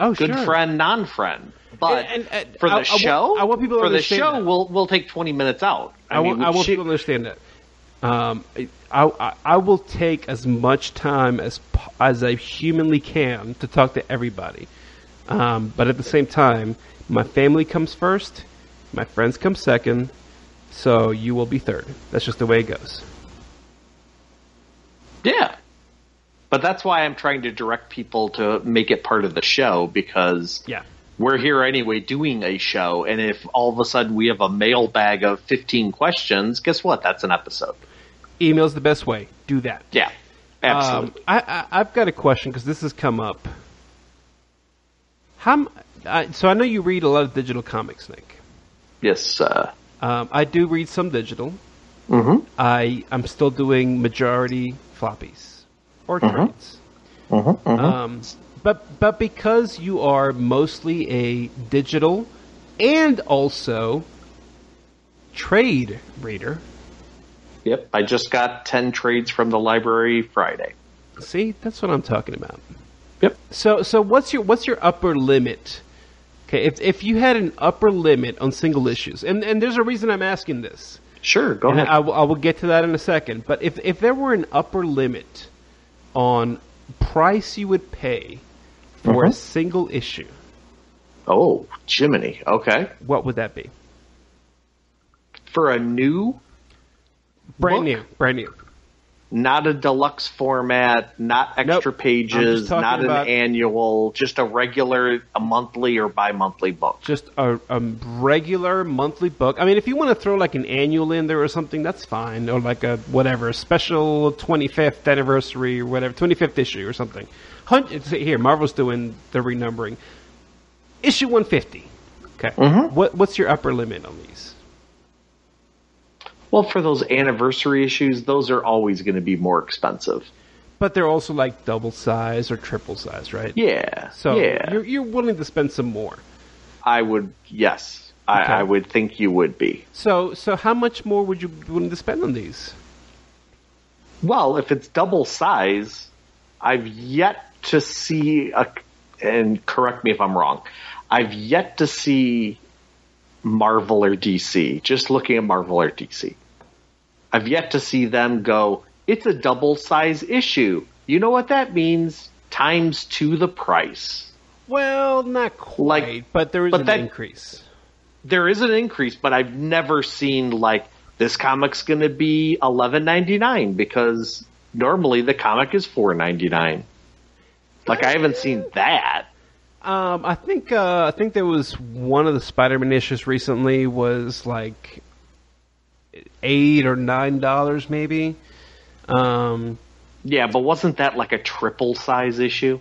oh, Good sure. friend, non-friend. But And- and- and for the I- I want- show, I want people to for the show, that. we'll we'll take 20 minutes out. I, want, mean, I want she- people to understand that. Um, I, I, I will take as much time as as I humanly can to talk to everybody. Um, but at the same time, my family comes first, my friends come second, so you will be third. That's just the way it goes. Yeah. But that's why I'm trying to direct people to make it part of the show because Yeah. We're here anyway doing a show, and if all of a sudden we have a mailbag of 15 questions, guess what? That's an episode. Email's the best way. Do that. Yeah, absolutely. Um, I, I, I've got a question because this has come up. How? I, so I know you read a lot of digital comics, Nick. yes. Uh, Um, I do read some digital. mhm. I I'm still doing majority floppies or Mm-hmm. trades. Um, but but because you are mostly a digital and also trade reader, Yep. I just got 10 trades from the library Friday. see that's what I'm talking about. Yep. So so what's your what's your upper limit? Okay, if if you had an upper limit on single issues, and and there's a reason I'm asking this. Sure, go And ahead. I will, I will get to that in a second. But if if there were an upper limit on price you would pay for a Mhm. single issue, Oh, Jiminy. Okay. what would that be? For a new, Brand Book? new, brand new. Not a deluxe format, not extra I'm pages, not an annual, just a regular, a monthly or bi-monthly book. Just a, a regular monthly book. I mean, if you want to throw like an annual in there or something, that's fine. Or like a whatever special 25th anniversary or whatever, 25th issue or something. Here, Marvel's doing the renumbering. Issue 150. Okay. Mhm. What what's your upper limit on these? Well, for those anniversary issues, those are always going to be more expensive. But they're also like double size or triple size, right? Yeah. So yeah, you're you're willing to spend some more. I would. Yes, I, I would think you would be. So so how much more would you be willing to spend on these? Well, if it's double size, I've yet to see a. And correct me if I'm wrong. I've yet to see Marvel or DC. Just looking at Marvel or DC, I've yet to see them go. It's a double size issue. You know what that means? Times two the price. Well, not quite, Like- but there is but an that- increase. there is an increase, but I've never seen like this comic's going to be eleven ninety nine because normally the comic is four ninety nine. Like I haven't seen that. Um, I think uh, I think there was one of the Spider-Man issues recently was like eight or nine dollars, maybe. Um, Yeah, but wasn't that like a triple size issue?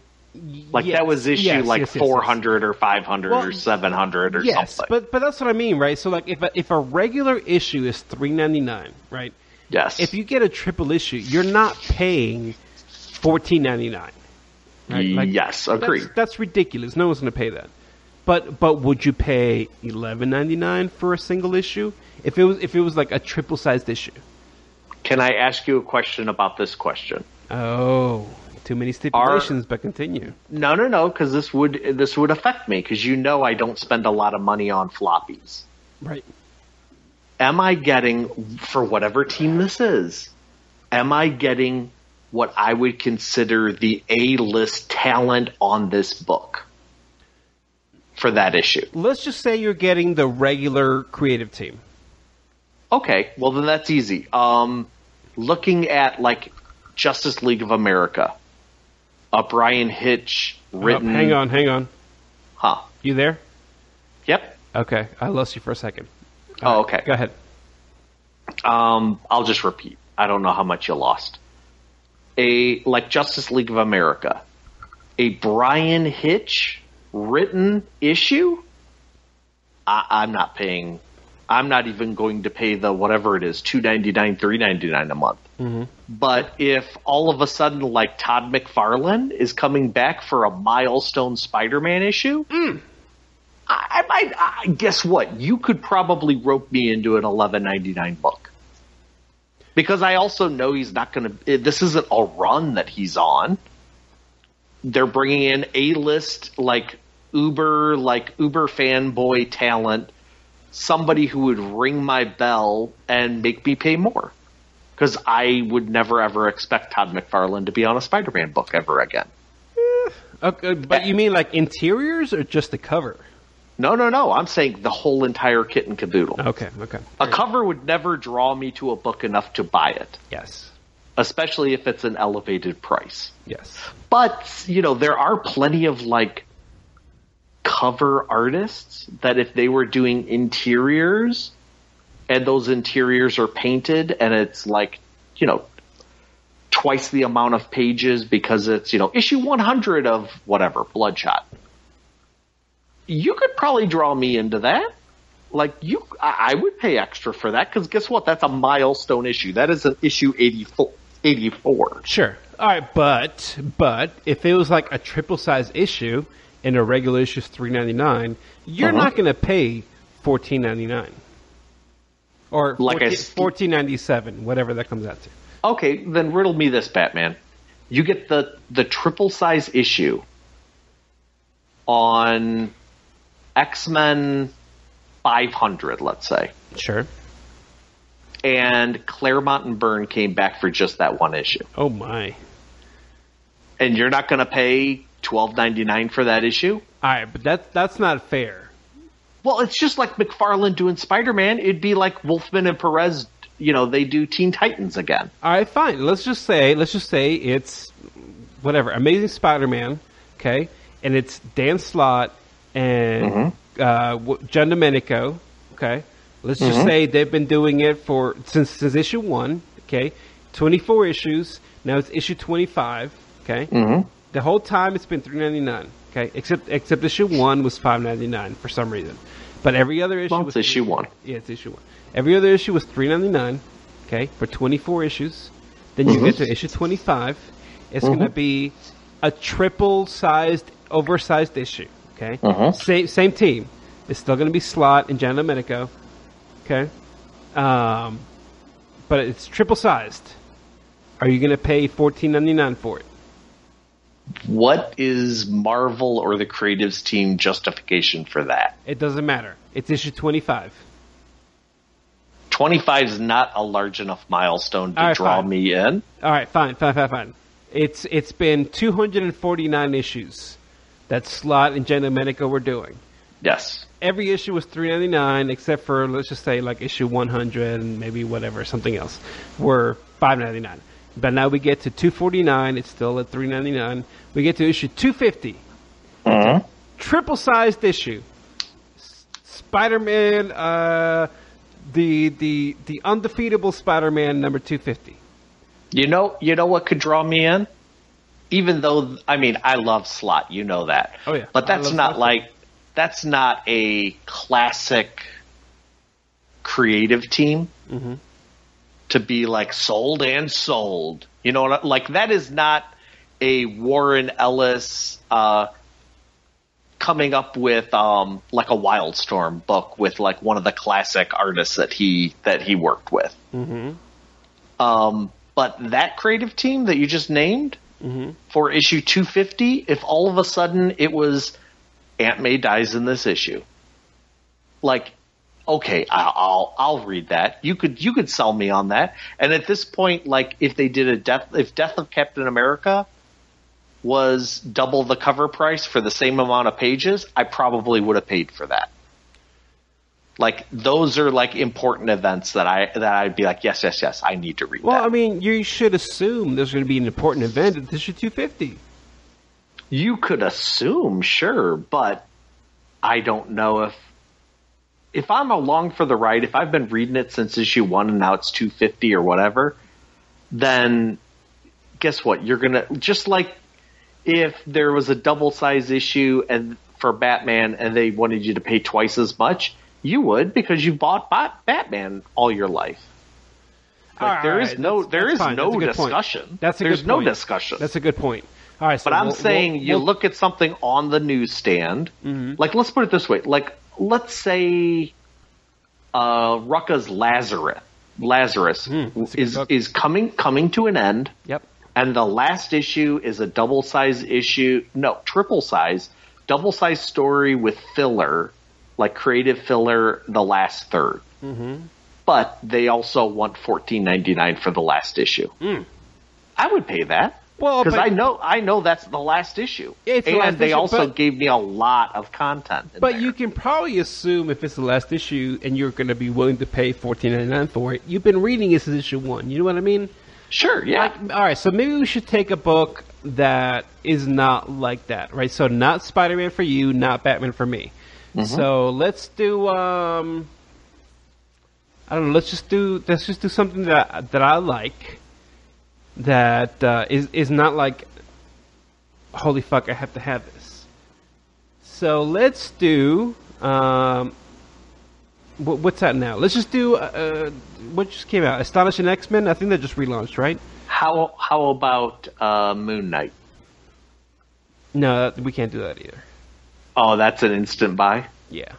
Like yes, that was issue yes, like yes, four hundred or five hundred Well, or seven hundred or Yes, something. but but that's what I mean, right? So like if a, if a regular issue is three ninety nine, right? yes, If you get a triple issue, you're not paying fourteen ninety nine. Right? yes, agreed. That's, that's ridiculous. No one's going to pay that. But but would you pay eleven ninety nine for a single issue if it was if it was like a triple sized issue? Can I ask you a question about this question? Oh, too many stipulations. but continue. No, no, no, because this would this would affect me because you know I don't spend a lot of money on floppies. Right. am I getting for whatever team this is? Am I getting what I would consider the A list talent on this book for that issue? Let's just say you're getting the regular creative team. Okay, well then that's easy. Um, looking at like Justice League of America, a Bryan Hitch written. Oh, hang on, hang on. Huh. You there? Yep. Okay, I lost you for a second. Oh, okay. Go ahead. Um, I'll just repeat. I don't know how much you lost. A like Justice League of America, a Bryan Hitch written issue. I, I'm not paying. I'm not even going to pay the whatever it is, two ninety nine, three ninety nine a month. Mm-hmm. But if all of a sudden, like Todd McFarlane is coming back for a milestone Spider-Man issue, mm. I, I might. I, guess what? You could probably rope me into an eleven ninety nine book because I also know he's not going to. Eh, this isn't a run that he's on. They're bringing in a list like Uber, like Uber fanboy talent, somebody who would ring my bell and make me pay more. Because I would never ever expect Todd McFarlane to be on a Spider-Man book ever again. Eh, okay, but you mean like interiors or just the cover? No, no, no. I'm saying the whole entire kit and caboodle. Okay, okay. A cover would never draw me to a book enough to buy it, Yes, especially if it's an elevated price. yes. But, you know, there are plenty of like cover artists that if they were doing interiors and those interiors are painted and it's like, you know, twice the amount of pages because it's, you know, issue 100 of whatever, Bloodshot. You could probably draw me into that. Like you, I would pay extra for that because guess what? That's a milestone issue. That is an issue 84. 84. Sure. All right, but but if it was like a triple size issue and a regular issue is three ninety nine, you're Uh-huh. not going to pay fourteen ninety nine or Like 14 st- fourteen ninety seven, whatever that comes out to. Okay, then riddle me this, Batman. You get the the triple size issue on X Men 500, let's say, Sure. and Claremont and Byrne came back for just that one issue, Oh my. and you're not going to pay twelve ninety nine for that issue. All right, but that that's not fair. Well, it's just like McFarlane doing Spider Man. It'd be like Wolfman and Perez. You know, they do Teen Titans again. All right, fine. Let's just say let's just say it's whatever Amazing Spider-Man, okay, and it's Dan Slott and uh, John Domenico, okay. Let's just say they've been doing it for since since issue one, okay, twenty four issues. Now it's issue twenty five, okay. Mm-hmm. The whole time it's been three ninety nine, okay, except except issue one was five ninety nine for some reason, but every other issue Well, was issue one. yeah, it's issue one. Every other issue was three ninety nine. Okay, for twenty four issues. Then you get mm-hmm. to issue twenty five. It's going to mm-hmm. be a triple sized, oversized issue. Okay, uh-huh. same same team. It's still going to be Slott and John Domenico. Okay, um, but it's triple sized. Are you going to pay fourteen ninety nine for it? What is Marvel or the creatives team justification for that? It doesn't matter. It's issue twenty five. 25 is not a large enough milestone to right, draw fine. me in. All right, fine, fine, fine, fine. It's it's been 249 issues that Slott and Jen Domenico were doing. Yes. Every issue was 3.99 except for let's just say like issue 100 and maybe whatever something else were 5.99. But now we get to 249. It's still at 3.99. We get to issue 250. Triple sized issue. S- Spider-Man, uh, the the the undefeatable Spider-Man number 250. You know, you know what could draw me in? Even though, I mean, I love Slott, you know that. Oh, yeah. But that's not Slott. like, that's not a classic creative team Mm-hmm. To be like sold and sold. You know, like that is not a Warren Ellis, uh, coming up with um like a Wildstorm book with like one of the classic artists that he that he worked with. Mm-hmm. Um, but that creative team that you just named for issue 250, if all of a sudden it was Aunt May dies in this issue, like, okay, I'll, I'll I'll read that. You could you could sell me on that. And at this point, like, if they did a death, if Death of Captain America was double the cover price for the same amount of pages, I probably would have paid for that. Like those are like important events that I that I'd be like, yes, yes, yes, I need to read Well, that. I mean, you should assume there's going to be an important event at issue 250. You could assume, sure, but I don't know if if I'm along for the ride, if I've been reading it since issue one and now it's 250 or whatever, then guess what? You're gonna just like if there was a double size issue and for Batman and they wanted you to pay twice as much, you would because you bought Bat- Batman all your life. Like, there is Alright, no that's- there that's is no That's a good point. discussion. That's a There's good no point. discussion. That's a good point. All right, so But I'm we'll- saying we'll- you we'll- look at something on the newsstand. Mm-hmm. Like, let's put it this way: like, let's say uh, Rucka's Lazarus, Lazarus good is is coming coming to an end, Yep. and the last issue is a double size issue, no, triple size, double size story with filler, like creative filler, the last 3rd Mm-hmm. But they also want fourteen ninety nine for the last issue. I would pay that. Well, because I know I know that's the last issue, It's the and last they issue, also but- gave me a lot of content. But there. you can probably assume if it's the last issue and you're going to be willing to pay fourteen ninety nine for it, you've been reading it since issue one. You know what I mean? sure, yeah, Like, all right, so maybe we should take a book that is not like that, right? So not Spider Man for you, not Batman for me. So let's do. um I don't know. Let's just do. Let's just do something that that I like. That uh, is is not like. Holy fuck! I have to have this. So let's do. Um, what, what's that now? Let's just do. Uh, uh, what just came out? Astonishing X Men. I think that just relaunched, right? how how about uh, Moon Knight? No, we can't do that either. Oh, that's an instant buy. Yeah.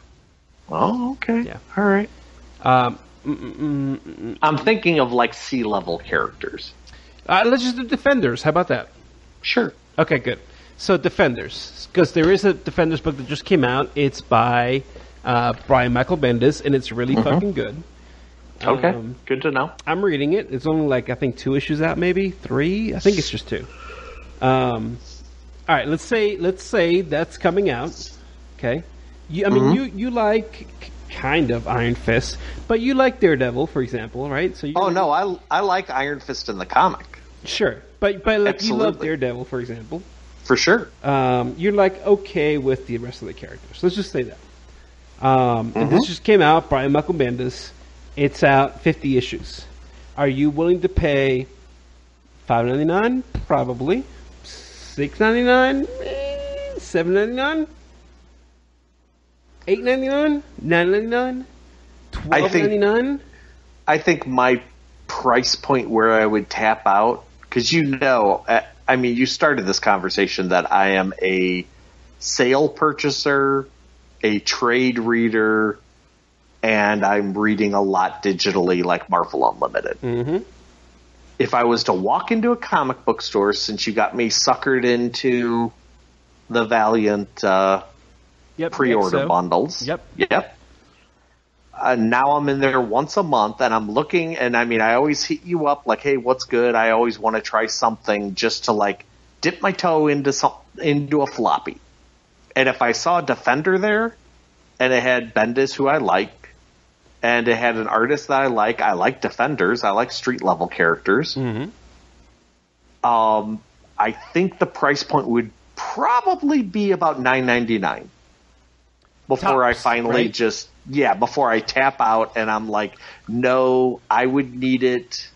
Oh, okay, Yeah. all right. Um, mm, mm, mm, mm. I'm thinking of like sea level characters. Uh, let's just do Defenders. How about that? Sure. Okay, good. So Defenders, because there is a Defenders book that just came out. It's by uh, Brian Michael Bendis, and it's really fucking good. Okay, Um, good to know. I'm reading it. It's only like I think two issues out, maybe three. I think it's just two. Um, all right, let's say let's say that's coming out. Okay, you, I mean Mm-hmm. you you like k- kind of Iron Fist, but you like Daredevil, for example, right? So you Oh no, I I like Iron Fist in the comic sure, but but like you love Daredevil, for example. for sure. Um, you're like okay with the rest of the characters. Let's just say that. Um, and Mm-hmm. this just came out. Brian Michael Bendis. It's out 50 issues. Are you willing to pay 5.99? Probably. 6.99? Eh, 7.99? 8.99? 9.99? I think- 12.99? I think my price point where I would tap out because you know, uh, I mean, you started this conversation that I am a sale purchaser, a trade reader, and I'm reading a lot digitally, like Marvel Unlimited. Mm-hmm. If I was to walk into a comic book store, since you got me suckered into the Valiant uh, Yep. pre-order so. bundles. Yep. Yep. Uh, now I'm in there once a month and I'm looking and I mean I always hit you up like hey what's good I always want to try something just to like dip my toe into some into a floppy and if I saw a defender there and it had Bendis who I like and it had an artist that I like I like defenders I like street level characters Mhm. um I think the price point would probably be about nine ninety nine before I finally right? just yeah before I tap out and I'm like no I would need it.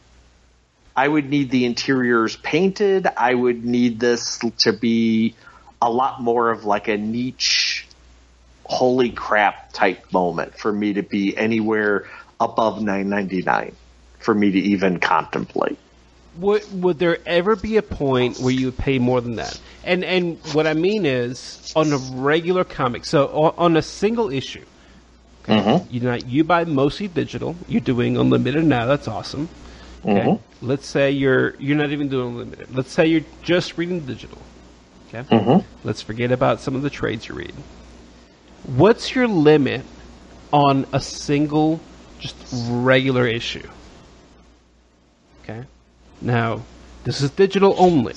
I would need the interiors painted. I would need this to be a lot more of like a niche holy crap type moment for me to be anywhere above 999 for me to even contemplate Would would there ever be a point where you would pay more than that? And and what I mean is on a regular comic. So on, on a single issue, okay, you not you buy mostly digital. You're doing unlimited now. That's awesome. Okay. Mhm. Let's say you're you're not even doing unlimited. Let's say you're just reading digital. Okay. Mhm. Let's forget about some of the trades you read. What's your limit on a single, just regular issue? Okay. Now, this is digital only.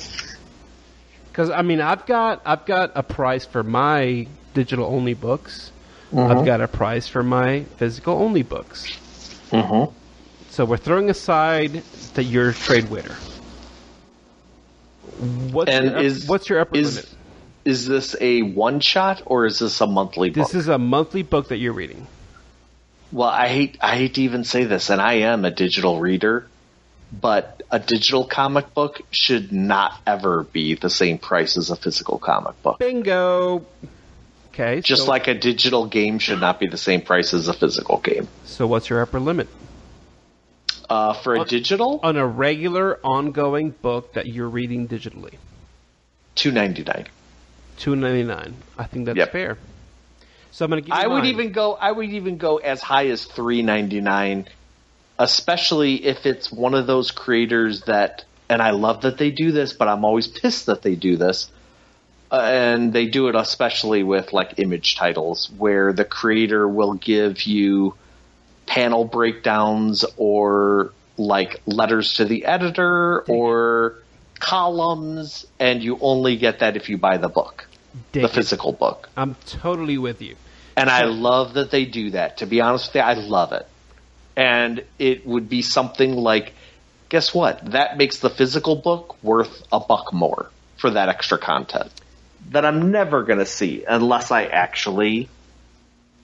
Because I mean, I've got I've got a price for my digital only books. I've got a price for my physical only books. Mm-hmm. So we're throwing aside that you're a trade winner. What's And your, is- what's your upper is- limit? Is this a one shot or is this a monthly book? This is a monthly book that you're reading. well, I hate I hate to even say this, and I am a digital reader, but a digital comic book should not ever be the same price as a physical comic book. Bingo. Okay. Just so, like a digital game should not be the same price as a physical game. so, what's your upper limit Uh, for a digital, on a regular, ongoing book that you're reading digitally? two ninety nine. Two ninety nine. I think that's Yep. fair. So I'm going to give. You I would even go. I would even go as high as three ninety nine, especially if it's one of those creators that. And I love that they do this, but I'm always pissed that they do this. Uh, and they do it especially with like image titles, where the creator will give you panel breakdowns or like letters to the editor or columns, and you only get that if you buy the book, the physical book. I'm totally with you. And I love that they do that. To be honest with you, I love it. And it would be something like, guess what? That makes the physical book worth a buck more for that extra content that I'm never going to see unless I actually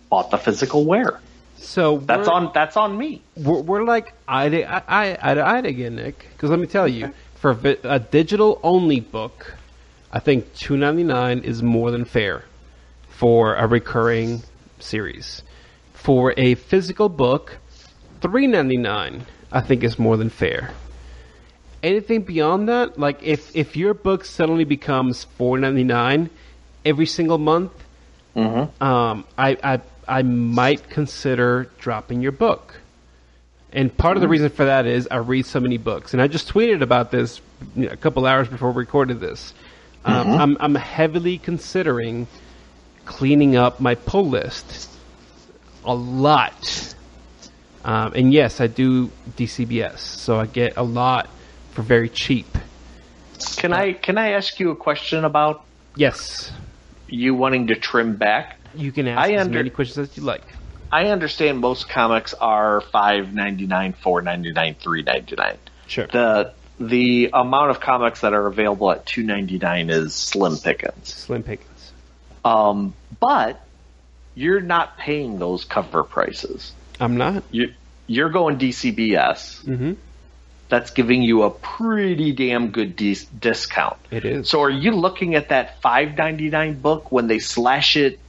bought the physical wear. So That's on that's on me. We're, we're like eye to eye, eye, eye to eye again, Nick. Because let me tell you, for a, a digital only book, I think two ninety nine is more than fair for a recurring series. For a physical book, three ninety nine I think is more than fair. Anything beyond that, like if if your book suddenly becomes four ninety nine every single month, um, I, I I might consider dropping your book. And part of the reason for that is I read so many books, and I just tweeted about this you know, a couple hours before we recorded this. Um, I'm I'm heavily considering cleaning up my pull list a lot. Um, and yes, I do DCBS, so I get a lot for very cheap. Can I can I ask you a question about Yes, you wanting to trim back? you can ask I as under- many questions as you like. I understand most comics are five ninety nine, four ninety nine, three ninety nine. Sure. The the amount of comics that are available at two ninety nine is slim pickings. Slim pickings. Um, but you're not paying those cover prices. I'm not. You you're going DCBS. Mm-hmm. That's giving you a pretty damn good dis- discount. It is. So are you looking at that five ninety nine book when they slash it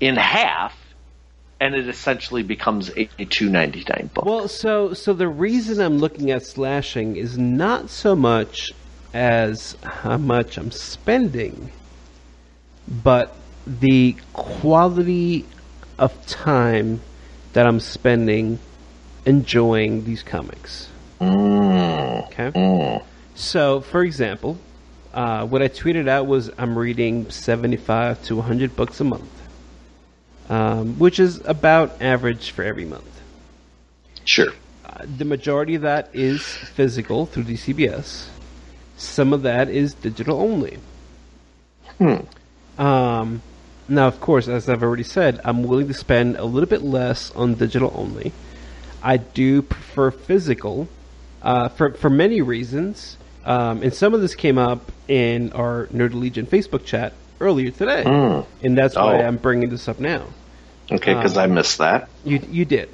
in half, and it essentially becomes a, a two ninety nine book? Well, so so the reason I'm looking at slashing is not so much as how much I'm spending, but the quality of time that I'm spending enjoying these comics. Okay. So, for example, uh, what I tweeted out was I'm reading 75 to 100 books a month, um, which is about average for every month. Sure. Uh, the majority of that is physical through DCBS. Some of that is digital only. Hmm. Um, now, of course, as I've already said, I'm willing to spend a little bit less on digital only. I do prefer physical uh, for for many reasons, um, and some of this came up in our Nerdy Legion Facebook chat earlier today, and that's why Oh. I'm bringing this up now. Okay, because I missed that. You you did,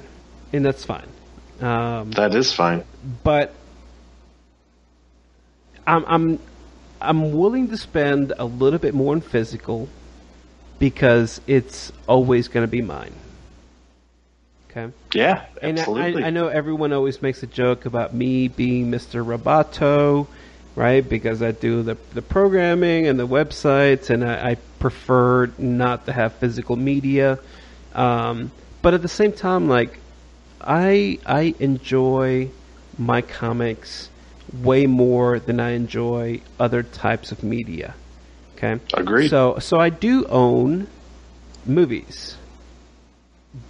and that's fine. Um, That is fine. but I'm I'm I'm willing to spend a little bit more on physical because it's always going to be mine. Okay. Yeah, And I. I know everyone always makes a joke about me being Mr. Roboto, right? Because I do the the programming and the websites, and I, I prefer not to have physical media. Um, but at the same time, like I I enjoy my comics way more than I enjoy other types of media. Okay. Agreed. So so I do own movies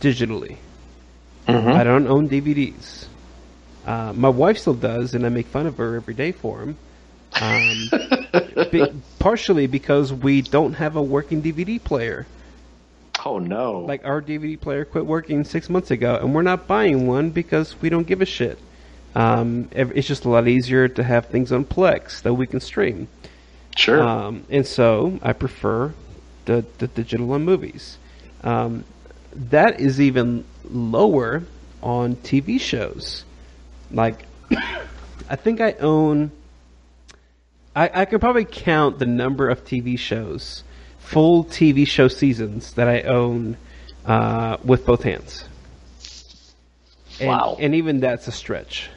digitally. I don't own DVDs. Uh, my wife still does, and I make fun of her every day for them. Um, be, partially because we don't have a working DVD player. oh no. Like our DVD player quit working six months ago, and we're not buying one because we don't give a shit. Um, it's just a lot easier to have things on Plex that we can stream. Sure. Um, and so I prefer the, the digital on movies. Um, that is even lower on TV shows. Like, I think I own. I, I could probably count the number of TV shows, full TV show seasons that I own uh, with both hands. And, Wow. And even that's a stretch.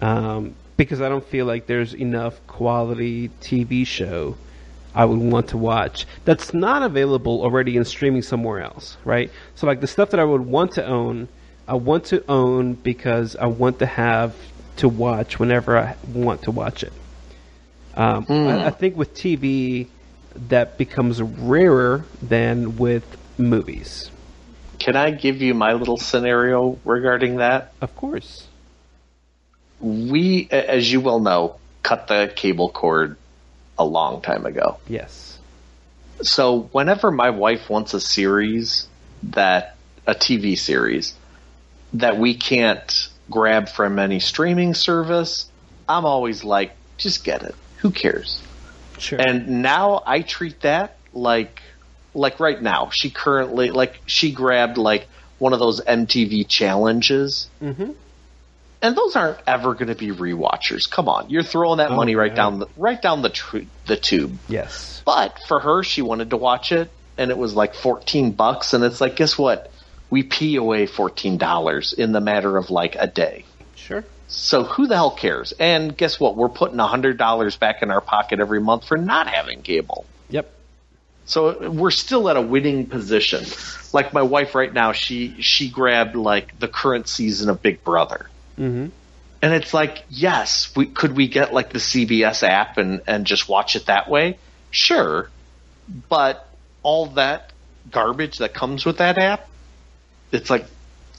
Um, because I don't feel like there's enough quality TV show I would want to watch that's not available already in streaming somewhere else, right? So like the stuff that I would want to own, I want to own because I want to have to watch whenever I want to watch it. Um, I, I think with TV, that becomes rarer than with movies. Can I give you my little scenario regarding that? Of course. We, as you well know, cut the cable cord a long time ago. Yes. So whenever my wife wants a series that a TV series that we can't grab from any streaming service, I'm always like, just get it. Who cares? Sure. And now I treat that like like right now. She currently like she grabbed like one of those MTV challenges. Mhm. And those aren't ever going to be rewatchers. Come on, you're throwing that Oh, money right down the right down the tr- the tube. yes. But for her, she wanted to watch it, and it was like fourteen bucks. And it's like, guess what? We pee away fourteen dollars in the matter of like a day. Sure. So who the hell cares? And guess what? We're putting hundred dollars back in our pocket every month for not having cable. Yep. So uh, we're still at a winning position. Like my wife right now, she she grabbed like the current season of Big Brother. Mm-hmm. And it's like, yes, we could we get like the CBS app and and just watch it that way? Sure. But all that garbage that comes with that app, it's like,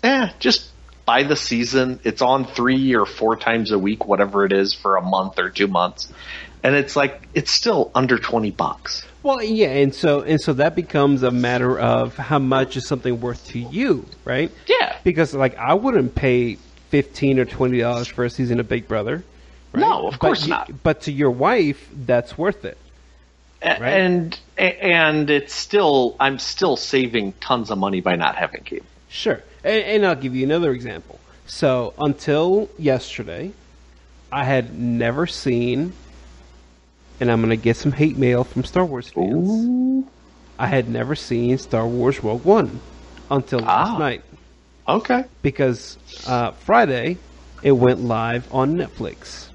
eh, just buy the season. It's on three or four times a week, whatever it is, for a month or two months, and it's like it's still under twenty bucks. Well, yeah, and so and so that becomes a matter of how much is something worth to you, right? Yeah. Because like I wouldn't pay fifteen or twenty dollars for a season of Big Brother. Right? No, of course not. But to your wife, that's worth it. Right. And and it's still I'm still saving tons of money by not having cable. Sure. And, and I'll give you another example. So until yesterday, I had never seen, and I'm going to get some hate mail from Star Wars fans. I had never seen Star Wars Rogue One until last Ah. night Okay. because uh, Friday it went live on Netflix.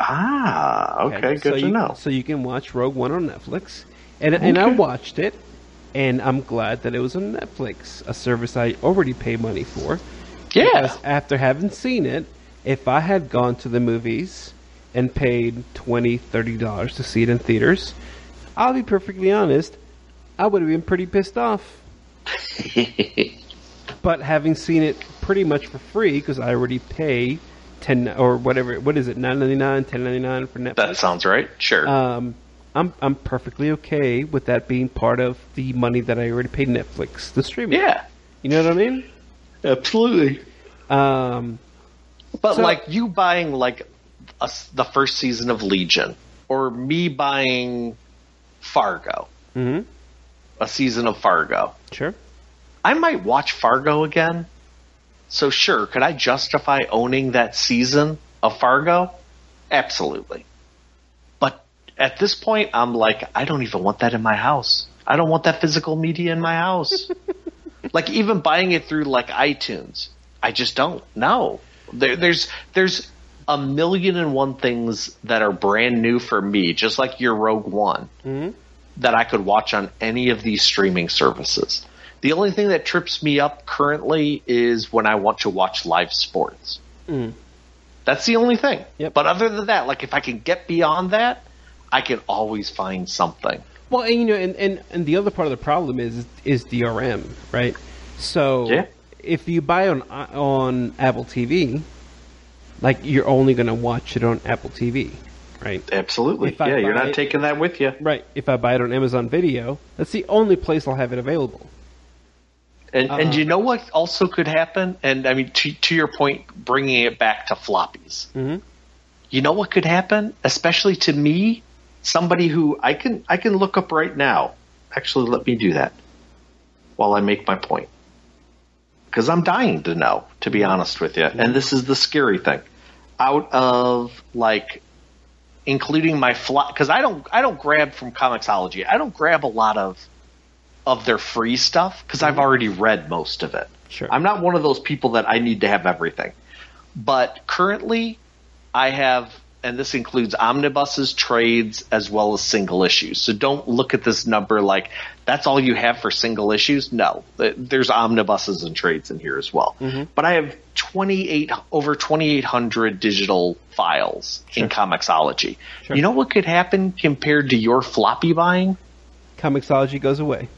Ah, okay, good so to you, know. So you can watch Rogue One on Netflix, and and I watched it, and I'm glad that it was on Netflix, a service I already pay money for. Yeah. Because after having seen it, if I had gone to the movies and paid $20, $30 to see it in theaters, I'll be perfectly honest, I would have been pretty pissed off. but having seen it pretty much for free, because I already pay 10 or whatever, what is it, nine ninety nine, ten ninety nine for Netflix? that sounds right. Sure. um, I'm I'm perfectly okay with that being part of the money that I already paid Netflix, the streaming. yeah. You know what I mean? Absolutely. Um, But So- like you buying like a s the first season of Legion, or me buying Fargo, mhm, a season of Fargo, sure. I might watch Fargo again. So sure, could I justify owning that season of Fargo? Absolutely. But at this point, I'm like, I don't even want that in my house. I don't want that physical media in my house. like even buying it through like iTunes, I just don't. No, there, there's there's a million and one things that are brand new for me, just like your Rogue One, mm-hmm. that I could watch on any of these streaming services. The only thing that trips me up currently is when I want to watch live sports. Hmm. That's the only thing. Yep. But other than that, like if I can get beyond that, I can always find something. Well, and, you know, and, and and the other part of the problem is is DRM, right? So Yeah. if you buy on on Apple TV, like you're only going to watch it on Apple TV, right? Absolutely. Yeah, you're not it- taking that with you. Right. If I buy it on Amazon Video, that's the only place I'll have it available. And Uh-uh. and you know what also could happen? And I mean, to to your point, bringing it back to floppies. Mhm. You know what could happen, especially to me, somebody who I can I can look up right now. Actually, let me do that while I make my point, because I'm dying to know. To be honest with you, and this is the scary thing. Out of like including my flop because I don't I don't grab from Comixology. I don't grab a lot of of their free stuff because I've mm-hmm. already read most of it. Sure. I'm not one of those people that I need to have everything. But currently, I have, and this includes omnibuses, trades, as well as single issues. So don't look at this number like that's all you have for single issues. No, there's omnibuses and trades in here as well. Mm-hmm. But I have 28 over 2,800 digital files in Comixology. Sure. You know what could happen compared to your floppy buying? Comixology goes away.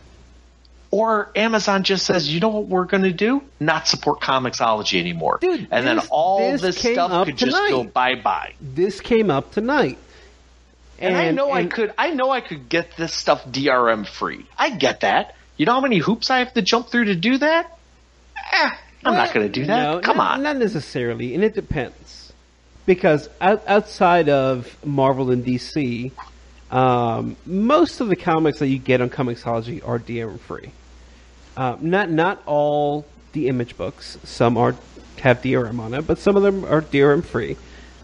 Or Amazon just says, you know what we're going to do? Not support Comixology anymore. Dude, and then all this this, stuff could just go bye bye. This came up tonight. And, I know I could I know I could get this stuff DRM free. I get that. You know how many hoops I have to jump through to do that? Eh, I'm not going to do that. No, Come not, on. Not necessarily, and it depends. Because out, outside of Marvel and DC, um, most of the comics that you get on Comixology are DRM free. Uh, not not all the image books. Some are have DRM on it, but some of them are DRM free.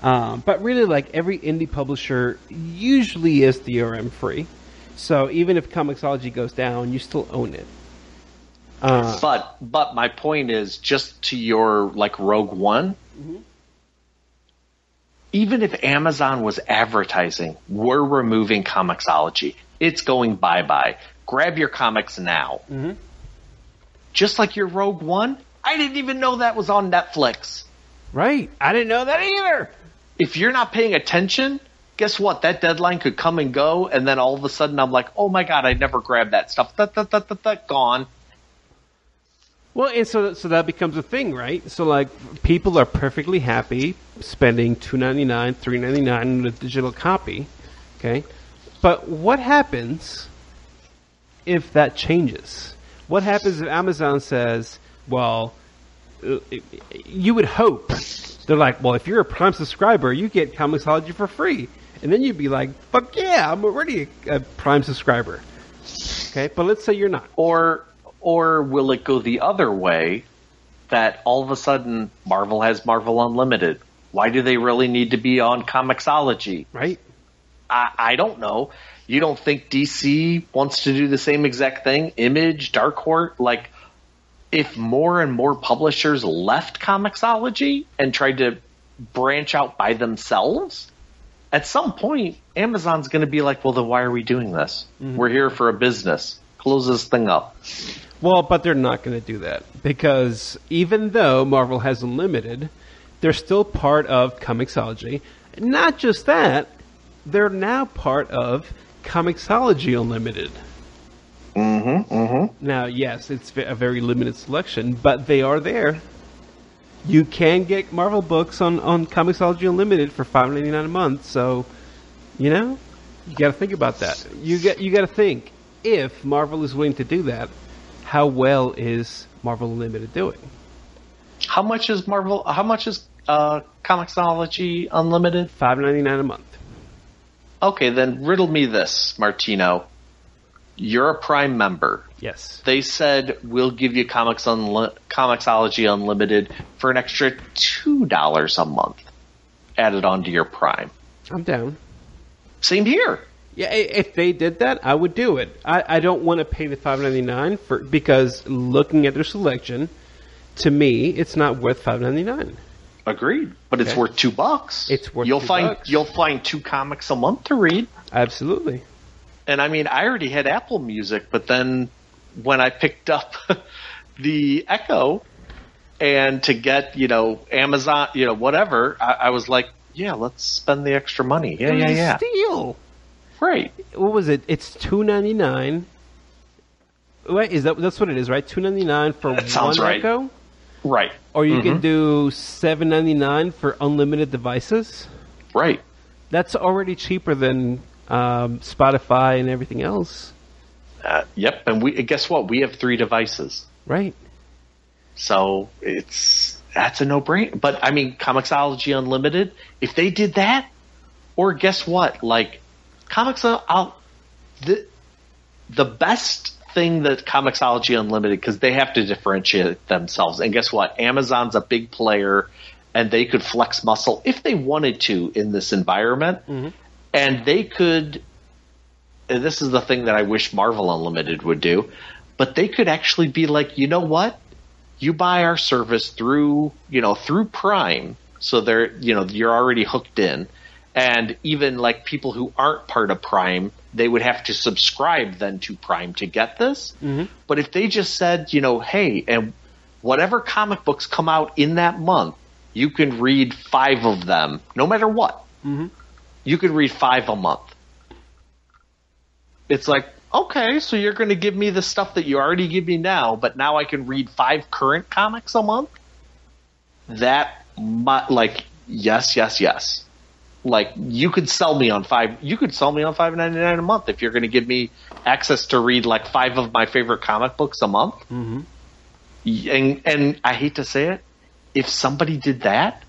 Um, but really, like every indie publisher, usually is DRM free. So even if Comixology goes down, you still own it. Uh, But but my point is just to your like Rogue One. Even if Amazon was advertising, we're removing Comixology. It's going bye bye. Grab your comics now. Just like your Rogue One. I didn't even know that was on Netflix. right? I didn't know that either. If you're not paying attention, guess what? That deadline could come and go, and then all of a sudden I'm like, oh my god, I never grabbed that stuff. That, that, that, that, that, gone. Well, and so so that becomes a thing, right? So like people are perfectly happy spending two ninety nine, three ninety nine on a digital copy, okay? But what happens if that changes? What happens if Amazon says, "Well, uh, you would hope they're like, well, if you're a Prime subscriber, you get Comixology for free," and then you'd be like, "Fuck yeah, I'm already a, a Prime subscriber." Okay, but let's say you're not. Or or will it go the other way that all of a sudden Marvel has Marvel Unlimited? Why do they really need to be on Comixology? Right? I, I don't know. You don't think DC wants to do the same exact thing? Image, Dark Horse, like if more and more publishers left Comixology and tried to branch out by themselves, at some point Amazon's going to be like, "Well, then why are we doing this? Mm-hmm. We're here for a business. Close this thing up." Well, but they're not going to do that because even though Marvel has Unlimited, they're still part of Comixology. Not just that, they're now part of Comixology Unlimited. Mm-hmm. Mm-hmm. Now, yes, it's a very limited selection, but they are there. You can get Marvel books on, on Comixology Unlimited for five ninety nine a month. So, you know, you got to think about that. You get you got to think if Marvel is willing to do that, how well is Marvel Unlimited doing? How much is Marvel? How much is uh, Comixology Unlimited? Five ninety nine a month. Okay, then riddle me this, Martino. You're a Prime member. Yes. They said we'll give you Comics Unli- Comixology Unlimited for an extra two dollars a month added onto your Prime. I'm down. Same here. Yeah, if they did that, I would do it. I, I don't want to pay the five ninety nine for because looking at their selection, to me, it's not worth five ninety nine. Agreed, but it's Okay. worth two bucks. It's worth you'll two find bucks. you'll find two comics a month to read. Absolutely. And I mean, I already had Apple Music, but then when I picked up the Echo and to get you know Amazon, you know whatever, I, I was like, yeah, let's spend the extra money. Yeah, yeah, yeah. Steal. Right. What was it? It's two ninety nine. Wait, is that that's what it is, right? Two ninety nine for That one right. Echo, Right. or you Mm-hmm. can do seven ninety nine for unlimited devices. Right. That's already cheaper than um, Spotify and everything else, Uh, yep. And we guess what? We have three devices, right? so it's that's a no brainer. But I mean, Comixology Unlimited. If they did that, or guess what? Like Comics, I'll, the the best thing that Comixology Unlimited because they have to differentiate themselves. And guess what? Amazon's a big player, and they could flex muscle if they wanted to in this environment, mm-hmm. and they could. And this is the thing that I wish Marvel Unlimited would do, but they could actually be like, you know what? You buy our service through, you know, through Prime, so they're, you know, you're already hooked in, and even like people who aren't part of Prime, they would have to subscribe then to Prime to get this. Mm-hmm. But if they just said, you know, hey, and whatever comic books come out in that month, you can read five of them, no matter what. Mm-hmm. You can read five a month. It's like, okay, so you're going to give me the stuff that you already give me now, but now I can read five current comics a month? That, like, yes, yes, yes. Like, you could sell me on five, you could sell me on five ninety nine a month if you're going to give me access to read like five of my favorite comic books a month. Mm-hmm. And, and I hate to say it, if somebody did that,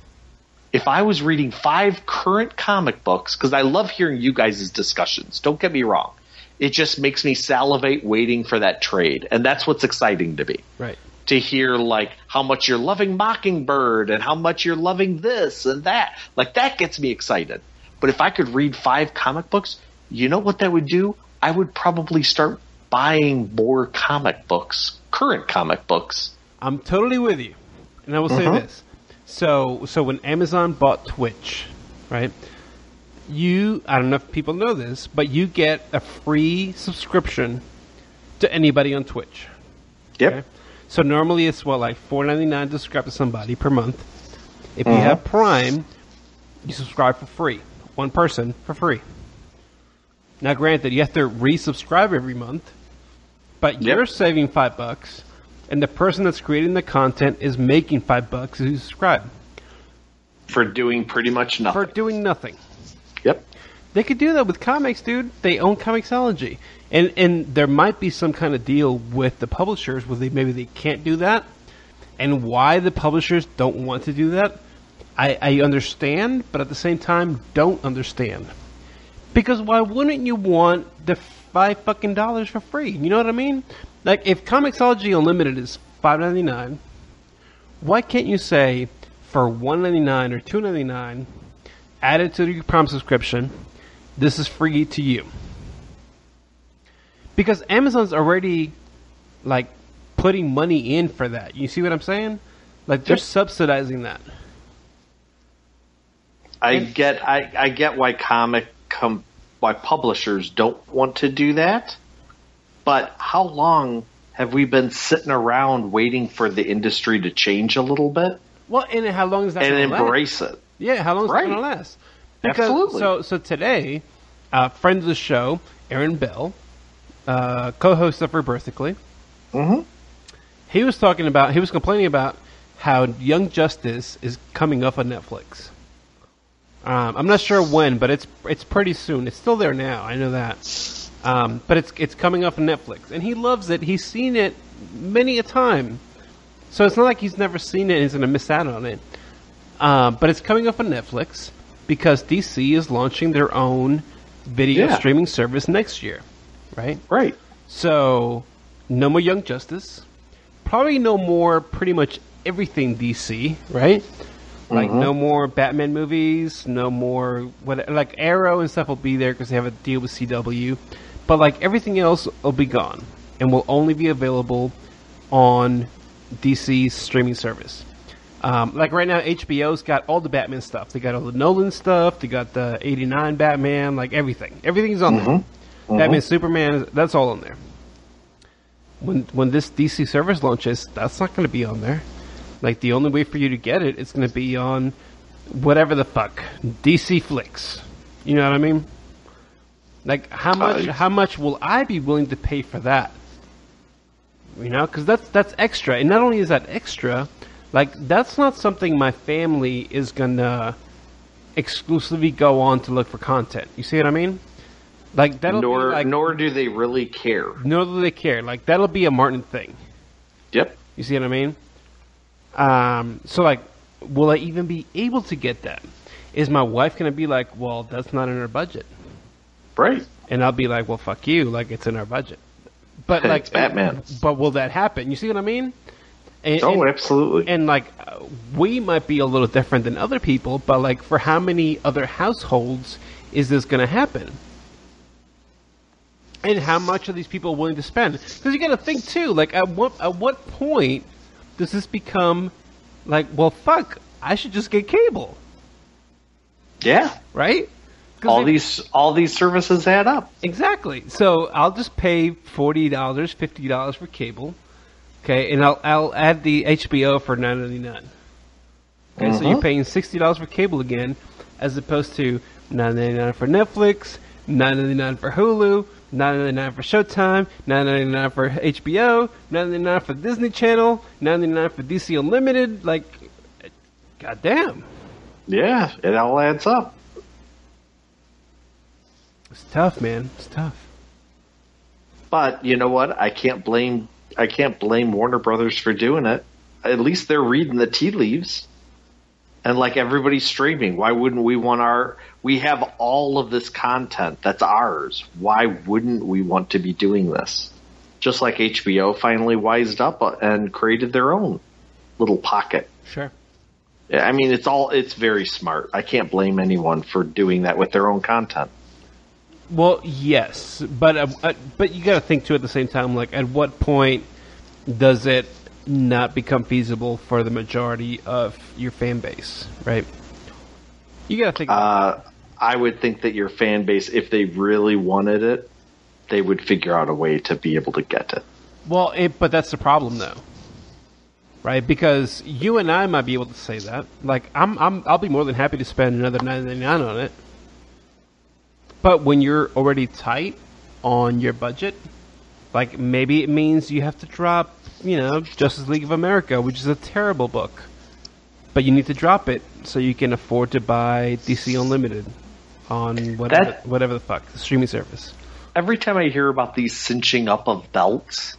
if I was reading five current comic books, because I love hearing you guys' discussions, don't get me wrong. It just makes me salivate waiting for that trade. And that's what's exciting to me. Right. To hear like how much you're loving Mockingbird and how much you're loving this and that. Like that gets me excited. But if I could read five comic books, you know what that would do? I would probably start buying more comic books, current comic books. I'm totally with you, and I will say uh-huh. this. So, so when Amazon bought Twitch, right? You, I don't know if people know this, but you get a free subscription to anybody on Twitch. Yep. Okay? So normally it's what like four ninety nine to subscribe to somebody per month. If you have mm-hmm. Prime, you subscribe for free. One person for free. Now, granted, you have to resubscribe every month, but Yep. you're saving five bucks, and the person that's creating the content is making five bucks to subscribe For doing pretty much nothing. for doing nothing. Yep. They could do that with comics, dude. They own Comixology, and and there might be some kind of deal with the publishers where they maybe they can't do that, and why the publishers don't want to do that, I, I understand, but at the same time don't understand, because why wouldn't you want the five fucking dollars for free? You know what I mean? Like if Comixology Unlimited is five ninety nine, why can't you say for one ninety nine or two ninety nine, add it to your Prime subscription? This is free to you. Because Amazon's already like putting money in for that. You see what I'm saying? Like they're subsidizing that. I And- get I, I get why comic com, why publishers don't want to do that, but how long have we been sitting around waiting for the industry to change a little bit Well, and how long is that and last? embrace it? Yeah, how long is Right. that going to last? Because, Absolutely. So, so today, uh, friend of the show, Aaron Bell, uh, co-host of Rebirthically, Mhm. he was talking about, he was complaining about how Young Justice is coming up on Netflix. Um, I'm not sure when, but it's it's pretty soon. It's still there now. I know that. Um, but it's it's coming up on Netflix, and he loves it. He's seen it many a time, so it's not like he's never seen it and he's going to miss out on it. Um, but it's coming up on Netflix because DC is launching their own video Yeah. streaming service next year, right? Right. So, no more Young Justice. Probably no more pretty much everything DC, right? Like no more Batman movies, no more what like Arrow and stuff will be there because they have a deal with CW, but like everything else will be gone and will only be available on DC's streaming service. Um, like right now, HBO's got all the Batman stuff. They got all the Nolan stuff. They got the '89 Batman, like everything. Everything's on there. Batman, Superman, that's all on there. When when this DC service launches, that's not going to be on there. Like the only way for you to get it, it's going to be on whatever the fuck DC Flicks. You know what I mean? Like how much Uh, how much will I be willing to pay for that? You know, because that's that's extra, and not only is that extra, like that's not something my family is gonna exclusively go on to look for content. You see what I mean? Like that'll Nor like nor do they really care. nor do they care. Like that'll be a Martin thing. Yep. You see what I mean? Um, so like, will I even be able to get that? Is my wife gonna be like, well, that's not in our budget, Right. and I'll be like, well, fuck you, like it's in our budget. But like, It's Batman. But will that happen? You see what I mean? And, Oh, and- absolutely. and like we might be a little different than other people, but like for how many other households is this going to happen? And how much are these people willing to spend? Because you got to think too. Like at what at what point does this become like, well, fuck, I should just get cable, yeah. Right. All if- these all these services add up. Exactly. So I'll just pay forty dollars, fifty dollars for cable. Okay, and I'll I'll add the HBO for nine ninety nine. Okay, so you're Mhm. paying sixty dollars for cable again, as opposed to nine ninety nine for Netflix, nine ninety nine for Hulu, nine ninety nine for Showtime, nine ninety nine for HBO, nine ninety nine for Disney Channel, nine ninety nine for DC Unlimited. Like, goddamn, Yeah, it all adds up. it's tough, man. It's tough. But you know what? I can't blame I can't blame Warner Brothers for doing it. At least they're reading the tea leaves. And like everybody's streaming, why wouldn't we want our we have all of this content that's ours. Why wouldn't we want to be doing this? Just like HBO finally wised up and created their own little pocket. Sure. I mean, it's all it's very smart. I can't blame anyone for doing that with their own content. Well, yes, but uh, but you got to think too at the same time. Like, at what point does it not become feasible for the majority of your fan base, right? You got to think. Uh, I would think that your fan base, if they really wanted it, they would figure out a way to be able to get it. well, it, but that's the problem, though, right? Because you and I might be able to say that. Like, I'm, I'm, I'll be more than happy to spend another nine ninety nine on it. But when you're already tight on your budget, Like maybe it means you have to drop, you know, Justice League of America, which is a terrible book, but you need to drop it so you can afford to buy DC Unlimited on whatever That- whatever the fuck the streaming service. Every time I hear about these cinching up of belts,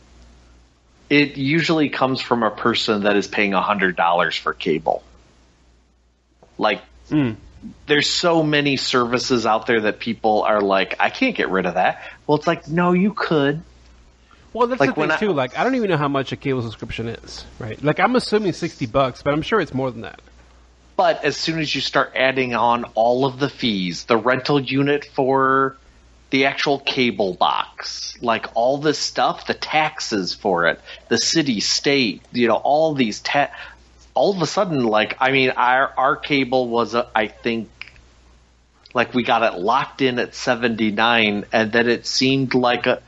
it usually comes from a person that is paying hundred dollars for cable. Like, hmm. there's so many services out there that people are like, I can't get rid of that. Well, it's like, no, you could. Well, that's Like, the thing I- too. Like, I don't even know how much a cable subscription is, right? Like, I'm assuming sixty bucks, but I'm sure it's more than that. But as soon as you start adding on all of the fees, the rental unit for the actual cable box, like all this stuff, the taxes for it, the city, state, you know, all these ta- all of a sudden, like, I mean, our, our cable was, uh, I think, like we got it locked in at 79 and then it seemed like a,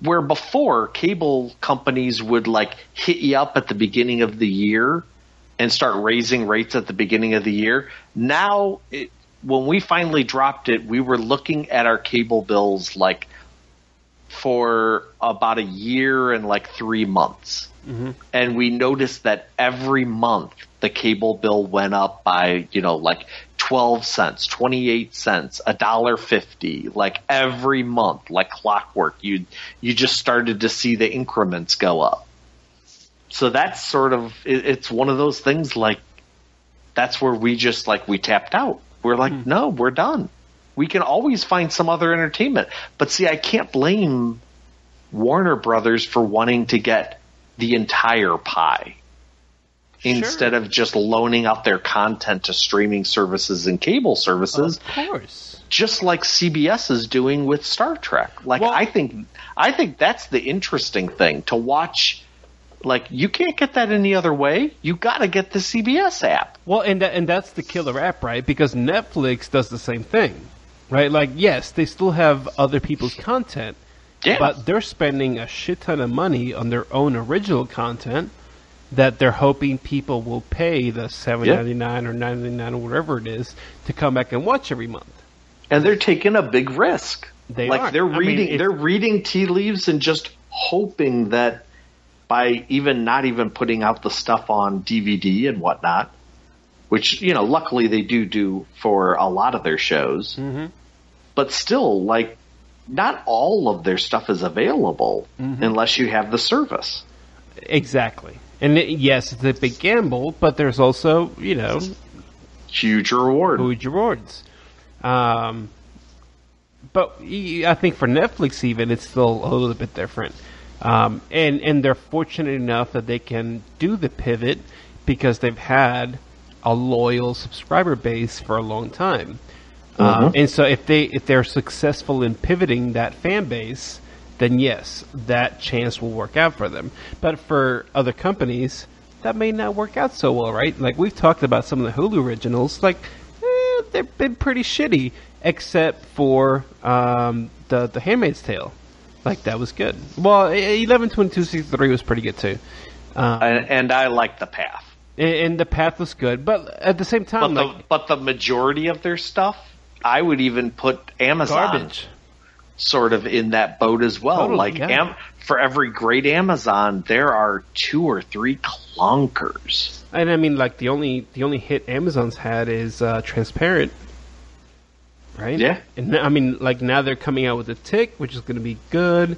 where before cable companies would like hit you up at the beginning of the year and start raising rates at the beginning of the year. Now, it, when we finally dropped it, we were looking at our cable bills like for about a year and like three months. Mm-hmm. And we noticed that every month the cable bill went up by, you know, like 12 cents, 28 cents, a dollar 50, like every month, like clockwork. You, you just started to see the increments go up. So that's sort of it, it's one of those things like that's where we just like we tapped out. We're like hmm. no we're done. We can always find some other entertainment. But see i can't blame warner brothers for wanting to get the entire pie instead of just loaning out their content to streaming services and cable services Of course. just like CBS is doing with Star Trek. Like Well- I think I think that's the interesting thing to watch like you can't get that any other way. You got to get the CBS app. Well, and that, and that's the killer app, right? Because Netflix does the same thing, right? Like, yes, they still have other people's content, Yeah. but they're spending a shit ton of money on their own original content that they're hoping people will pay the seven ninety nine or ninety nine or whatever it is to come back and watch every month. and they're taking a big risk. They like are. they're I mean, reading they're reading tea leaves and just hoping that by even not even putting out the stuff on DVD and whatnot, which you know luckily they do do for a lot of their shows, Mm-hmm. but still like not all of their stuff is available Mm-hmm. unless you have the service. Exactly. And it, yes, it's a big gamble, but there's also, you know, Huge reward. huge rewards. Um, but I think for Netflix, even it's still a little bit different. Um, and and they're fortunate enough that they can do the pivot because they've had a loyal subscriber base for a long time. Um, and so if they if they're successful in pivoting that fan base, then yes, that chance will work out for them. But for other companies, that may not work out so well, right? Like we've talked about some of the Hulu originals, like eh, they've been pretty shitty, except for um, the the Handmaid's Tale. Like that was good. Well, eleven twenty two sixty three was pretty good too, uh, and, and I like the path. and, and the path was good. But at the same But time, the like but the majority of their stuff, I would even put Amazon garbage. Sort of in that boat as well. Totally, like yeah. Am- for every great Amazon, there are two or three clunkers. And I mean, like the only the only hit Amazon's had is uh, Transparent, right? Yeah. And now- I mean, like now they're coming out with a Tick, which is going to be good.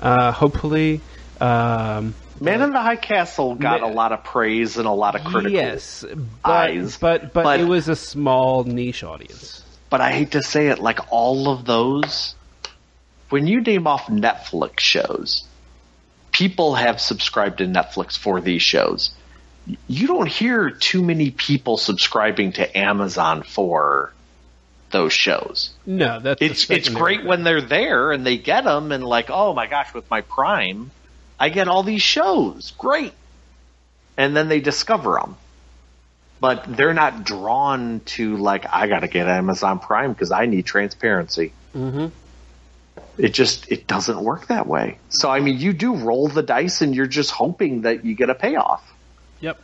Uh, hopefully, um, Man in the High Castle got a lot of praise and a lot of critical. yes, but, eyes, but but but- it was a small niche audience. But I hate to say it, like all of those, when you name off Netflix shows, people have subscribed to Netflix for these shows. You don't hear too many people subscribing to Amazon for those shows. No, that's It's it's great when they're there and they get them and like, oh my gosh, with my Prime, I get all these shows. Great. And then they discover them. But they're not drawn to like, I got to get Amazon Prime because I need transparency. Mhm. It just it doesn't work that way. So I mean, you do roll the dice and you're just hoping that you get a payoff. Yep.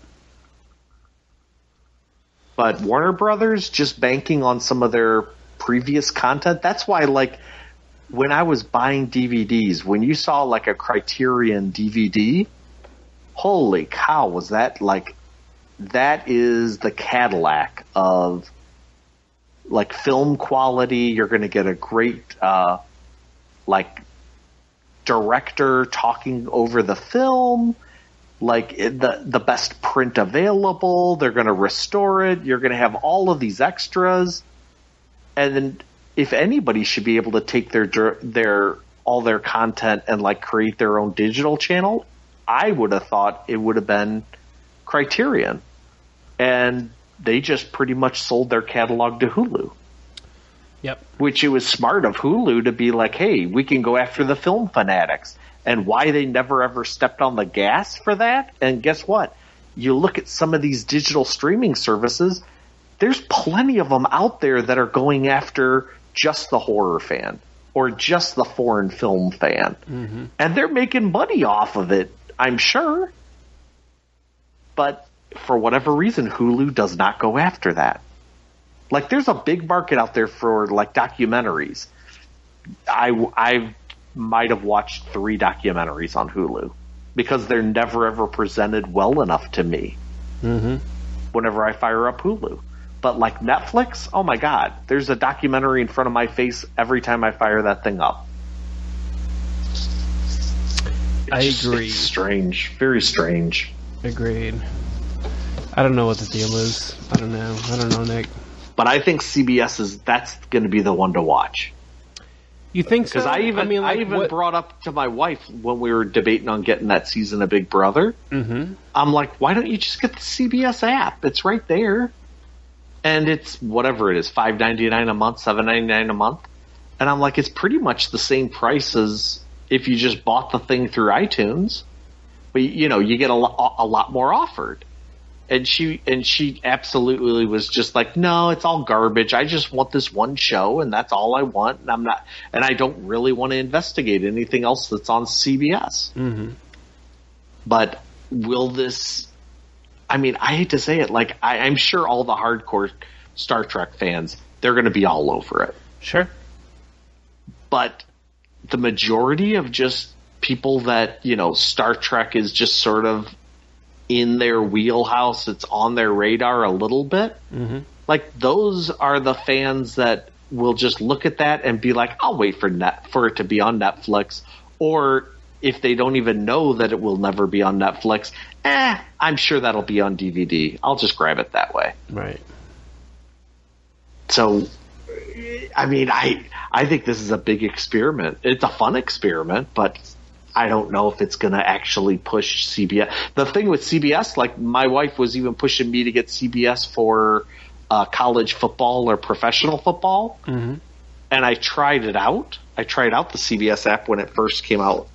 but Warner Brothers just banking on some of their previous content. That's why, like, when I was buying DVDs, when you saw like a Criterion DVD, holy cow, was that like that is the Cadillac of like film quality. You're going to get a great uh, like director talking over the film, like the the best print available. They're going to restore it. You're going to have all of these extras, and then if anybody should be able to take their their all their content and like create their own digital channel, I would have thought it would have been Criterion, and they just pretty much sold their catalog to Hulu Yep. which it was smart of Hulu to be like, hey, we can go after the film fanatics. And why they never ever stepped on the gas for that. And guess what? You look at some of these digital streaming services, there's plenty of them out there that are going after just the horror fan or just the foreign film fan. Mm-hmm. And they're making money off of it, I'm sure. But for whatever reason, Hulu does not go after that like there's a big market out there for like documentaries. I I might have watched three documentaries on Hulu because they're never ever presented well enough to me. Mm-hmm. Whenever I fire up Hulu, but like Netflix, oh my god, there's a documentary in front of my face every time I fire that thing up. I agree. It's strange, very strange. Agreed. I don't know what the deal is. I don't know. I don't know, Nick. But I think CBS is that's going to be the one to watch. You think so? Because I even I, mean, like, even what- brought up to my wife when we were debating on getting that season of Big Brother. Mm-hmm. I'm like, why don't you just get the CBS app? It's right there, and it's whatever it is, five ninety nine a month, seven ninety nine a month, and I'm like, it's pretty much the same price as if you just bought the thing through iTunes, but you know, you get a, lo- a lot more offered. And she and she absolutely was just like, no, it's all garbage. I just want this one show, and that's all I want. And I'm not, and I don't really want to investigate anything else that's on CBS. Mm-hmm. But will this? I mean, I hate to say it, like I, I'm sure all the hardcore Star Trek fans, they're going to be all over it. Sure. But the majority of just people that you know, Star Trek is just sort of in their wheelhouse. It's on their radar a little bit. Mm-hmm. Like those are the fans that will just look at that and be like, "I'll wait for net for it to be on Netflix," or if they don't even know that it will never be on Netflix, eh, I'm sure that'll be on DVD. I'll just grab it that way. Right. So, I mean, I I think this is a big experiment. It's a fun experiment, but I don't know if it's going to actually push CBS. The thing with CBS, like my wife was even pushing me to get CBS for uh, college football or professional football, mm-hmm. and I tried it out. I tried out the CBS app when it first came out,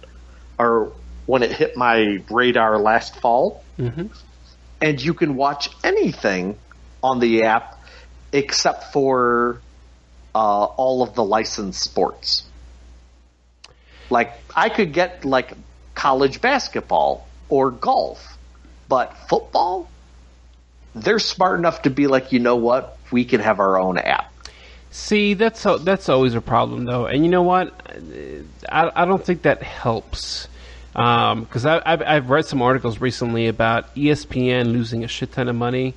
or when it hit my radar last fall, mm-hmm. and you can watch anything on the app except for uh, all of the licensed sports. Like I could get like college basketball or golf, but football, they're smart enough to be like, you know what, we can have our own app. See, that's that's always a problem, though. And you know what? I, I don't think that helps. Because I I've, I've read some articles recently about ESPN losing a shit ton of money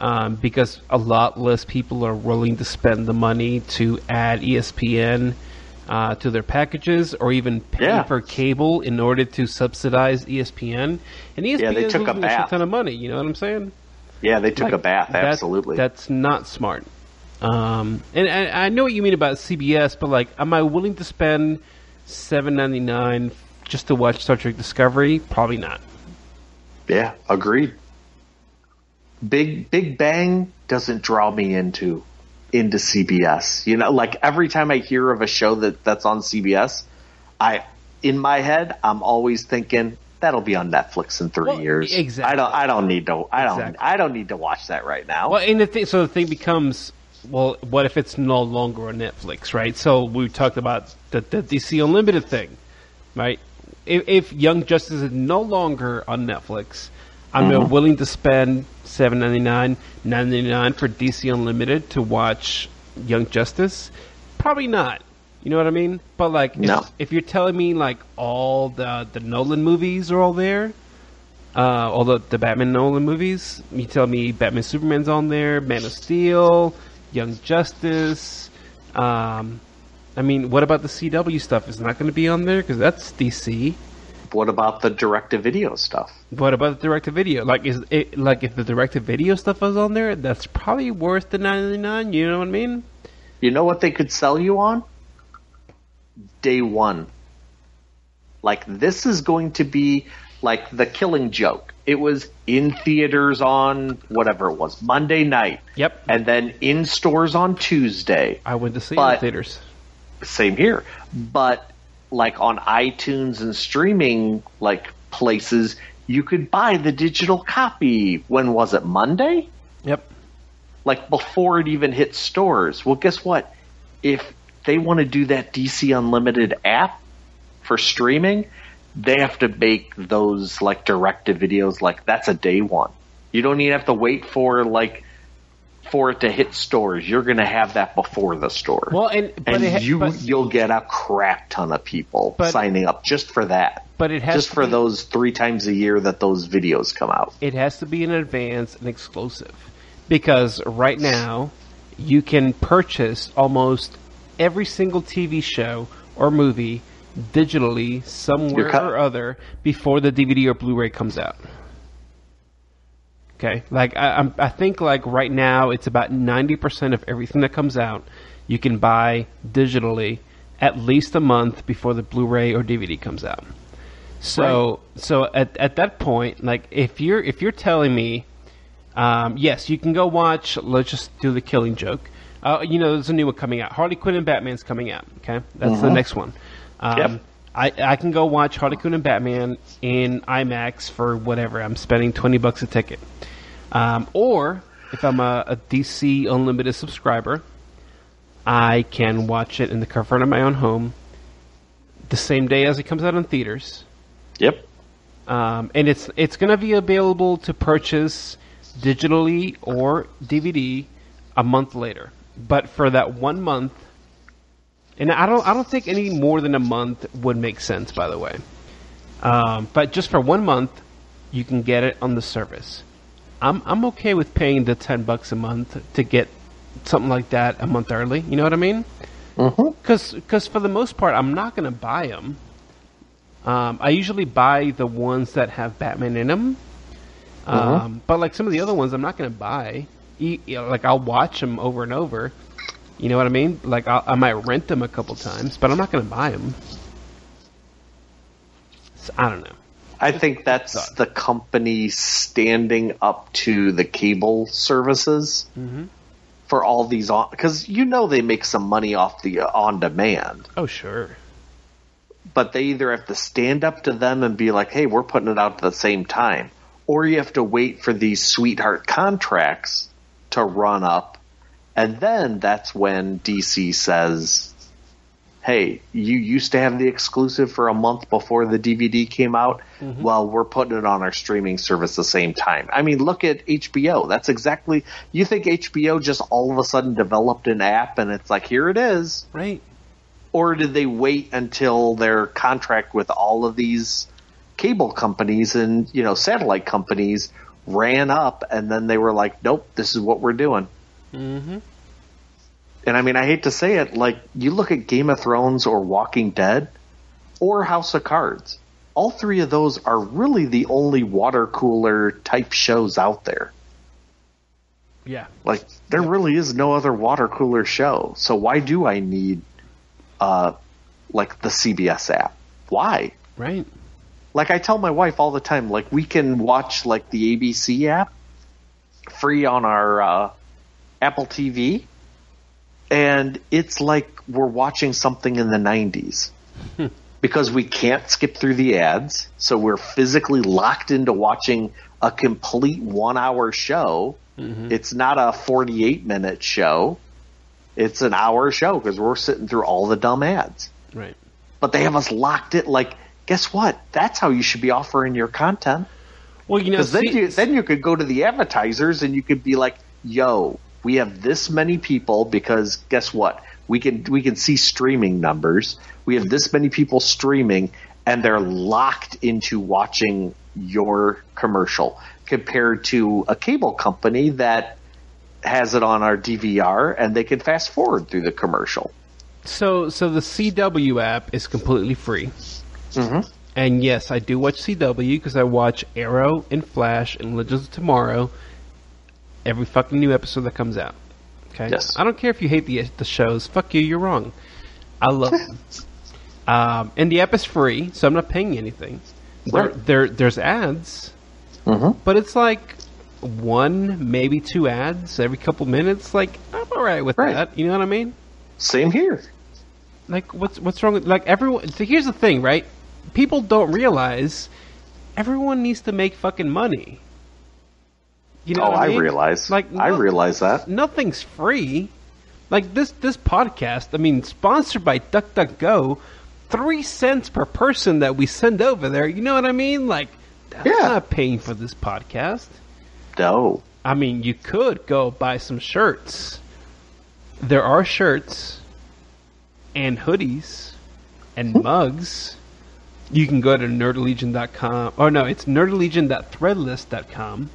um, because a lot less people are willing to spend the money to add ESPN uh, to their packages or even pay Yeah. for cable in order to subsidize ESPN. And ESPN Yeah, they took a losing a ton of money. You know what I'm saying? Yeah, they took Like, a bath, that- absolutely. That's not smart. Um, and I, I know what you mean about CBS, but like, am I willing to spend seven ninety nine just to watch Star Trek Discovery? Probably not. yeah, agreed. Big Big Bang doesn't draw me into into CBS. You know, like every time I hear of a show that that's on CBS, I in my head I'm always thinking that'll be on Netflix in three Well, years. exactly. I don't. I don't need to. I don't. Exactly. I don't need to watch that right now. Well, and the thing, so the thing becomes, well, what if it's no longer on Netflix, right? So we talked about the, the DC Unlimited thing, right? If, if Young Justice is no longer on Netflix, I'm uh, willing to spend seven ninety nine, nine ninety nine for DC Unlimited to watch Young Justice. Probably not. You know what I mean? But like, if, No. if you're telling me like all the the Nolan movies are all there, uh, all the the Batman Nolan movies, you tell me Batman Superman's on there, Man of Steel, Young Justice. Um, I mean, what about the CW stuff? Is not going to be on there because that's DC. What about the direct-to-video stuff? What about the direct to video? Like, is it like if the direct to video stuff was on there, that's probably worth the ninety nine. You know what I mean? You know what they could sell you on? Day one. Like, this is going to be like the killing joke. It was in theaters on whatever it was, Monday night. Yep. And then in stores on Tuesday. I went to see it in theaters. Same here. But like on iTunes and streaming like places, you could buy the digital copy. When was it? Monday? Yep. like before it even hit stores. Well, guess what? If they want to do that DC Unlimited app for streaming, they have to make those like direct to videos like that's a day one. You don't even have to wait for like for it to hit stores. You're going to have that before the store. Well, and and ha- you but, you'll get a crap ton of people But- signing up just for that. but it has Just to for be- those 3 times a year that those videos come out. it has to be in advance and exclusive because right now you can purchase almost every single TV show or movie digitally somewhere or other before the DVD or Blu-ray comes out. Okay, like I, I'm, I think like right now it's about ninety percent of everything that comes out you can buy digitally at least a month before the Blu-ray or DVD comes out. So so at at that point, like if you're if you're telling me, um, yes, you can go watch. Let's just do the Killing Joke. Uh, you know, there's a new one coming out. Harley Quinn and Batman's coming out. Okay, that's the next one. Um, Yep. I I can go watch Harley Quinn and Batman in IMAX for whatever. I'm spending twenty bucks a ticket. Um, or if I'm a, a DC Unlimited subscriber, I can watch it in the comfort of my own home the same day as it comes out in theaters. Yep. Um, and it's it's going to be available to purchase digitally or DVD a month later. But for that one month, and I don't I don't think any more than a month would make sense. By the way, um, but just for one month, you can get it on the service. I'm I'm okay with paying the ten bucks a month to get something like that a month early. You know what I mean? Because because for the most part, I'm not going to buy them. Um, I usually buy the ones that have Batman in them. Um, But like some of the other ones, I'm not going to buy. E- like I'll watch them over and over. You know what I mean? Like I'll, I might rent them a couple times, but I'm not going to buy them. So, I don't know. I think that's the company standing up to the cable services for all these on because you know they make some money off the uh, on demand, Oh sure. but they either have to stand up to them and be like, "Hey, we're putting it out at the same time," or you have to wait for these sweetheart contracts to run up, and then that's when DC says. Hey, you used to have the exclusive for a month before the DVD came out. Well, we're putting it on our streaming service the same time. I mean, look at HBO. That's exactly. You think HBO just all of a sudden developed an app and it's like, here it is? Right. Or did they wait until their contract with all of these cable companies and, you know, satellite companies ran up and then they were like, nope, this is what we're doing? Mm-hmm. And I mean, I hate to say it, like, you look at Game of Thrones or Walking Dead or House of Cards. All three of those are really the only water cooler type shows out there. Yeah. Like, there really is no other water cooler show. So why do I need, uh, like the CBS app? Why? Right. Like I tell my wife all the time, like we can watch like the ABC app free on our uh, Apple TV, and it's like we're watching something in the '90s because we can't skip through the ads, so we're physically locked into watching a complete one-hour show. Mm-hmm. It's not a 48-minute show; it's an hour show because we're sitting through all the dumb ads Right. but they have us locked it. Like, guess what? That's how you should be offering your content. Well, you know, Because then you then you could go to the advertisers and you could be like, "Yo, we have this many people because guess what? We can we can see streaming numbers. We have this many people streaming, and they're locked into watching your commercial compared to a cable company that has it on our DVR and they can fast forward through the commercial. So, so the CW app is completely free. Mhm. And yes, I do watch CW because I watch Arrow and Flash and Legends of Tomorrow every fucking new episode that comes out. Okay. Yes. I don't care if you hate the the shows. Fuck you. You're wrong. I love them. Um, and the app is free, so I'm not paying anything. There, Right. there there's ads, Mhm. but it's like one, maybe two ads every couple minutes. Like I'm all right with Right. that. You know what I mean? Same here. Like what's what's wrong with like everyone? So here's the thing, right? People don't realize everyone needs to make fucking money. You know oh, I, I, mean? realize. Like I realize that. nothing's free. Like this this podcast, I mean, sponsored by DuckDuckGo, three cents per person that we send over there. You know what I mean? Like that's Yeah. not paying for this podcast. No. I mean, you could go buy some shirts. There are shirts and hoodies and mugs. You can go to nerdlegion.com. Or no, it's nerdlegion.threadless.com.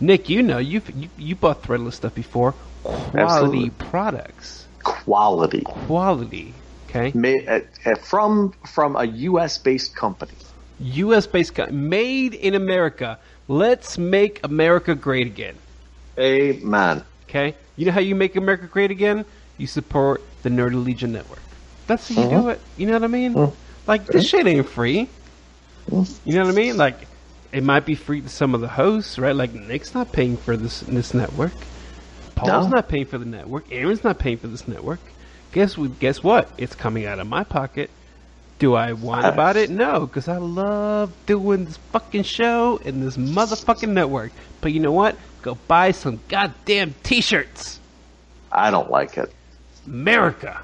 Nick, you know, you've, you you bought Threadless stuff before. Quality Absolutely. products. Quality. Quality. Okay? Ma- uh, uh, from from a U.S. based company. US based, co- made in America. Let's make America great again. Amen. Okay? You know how you make America great again? You support the Nerdy Legion Network. That's how you do it. You know what I mean? Like, this shit ain't free. You know what I mean? Like, it might be free to some of the hosts, right? Like, Nick's not paying for this this network. Paul's No. not paying for the network. Aaron's not paying for this network. Guess we, guess what? It's coming out of my pocket. Do I whine I- about it? No, because I love doing this fucking show and this motherfucking network. But you know what? Go buy some goddamn t-shirts. I don't like it. America.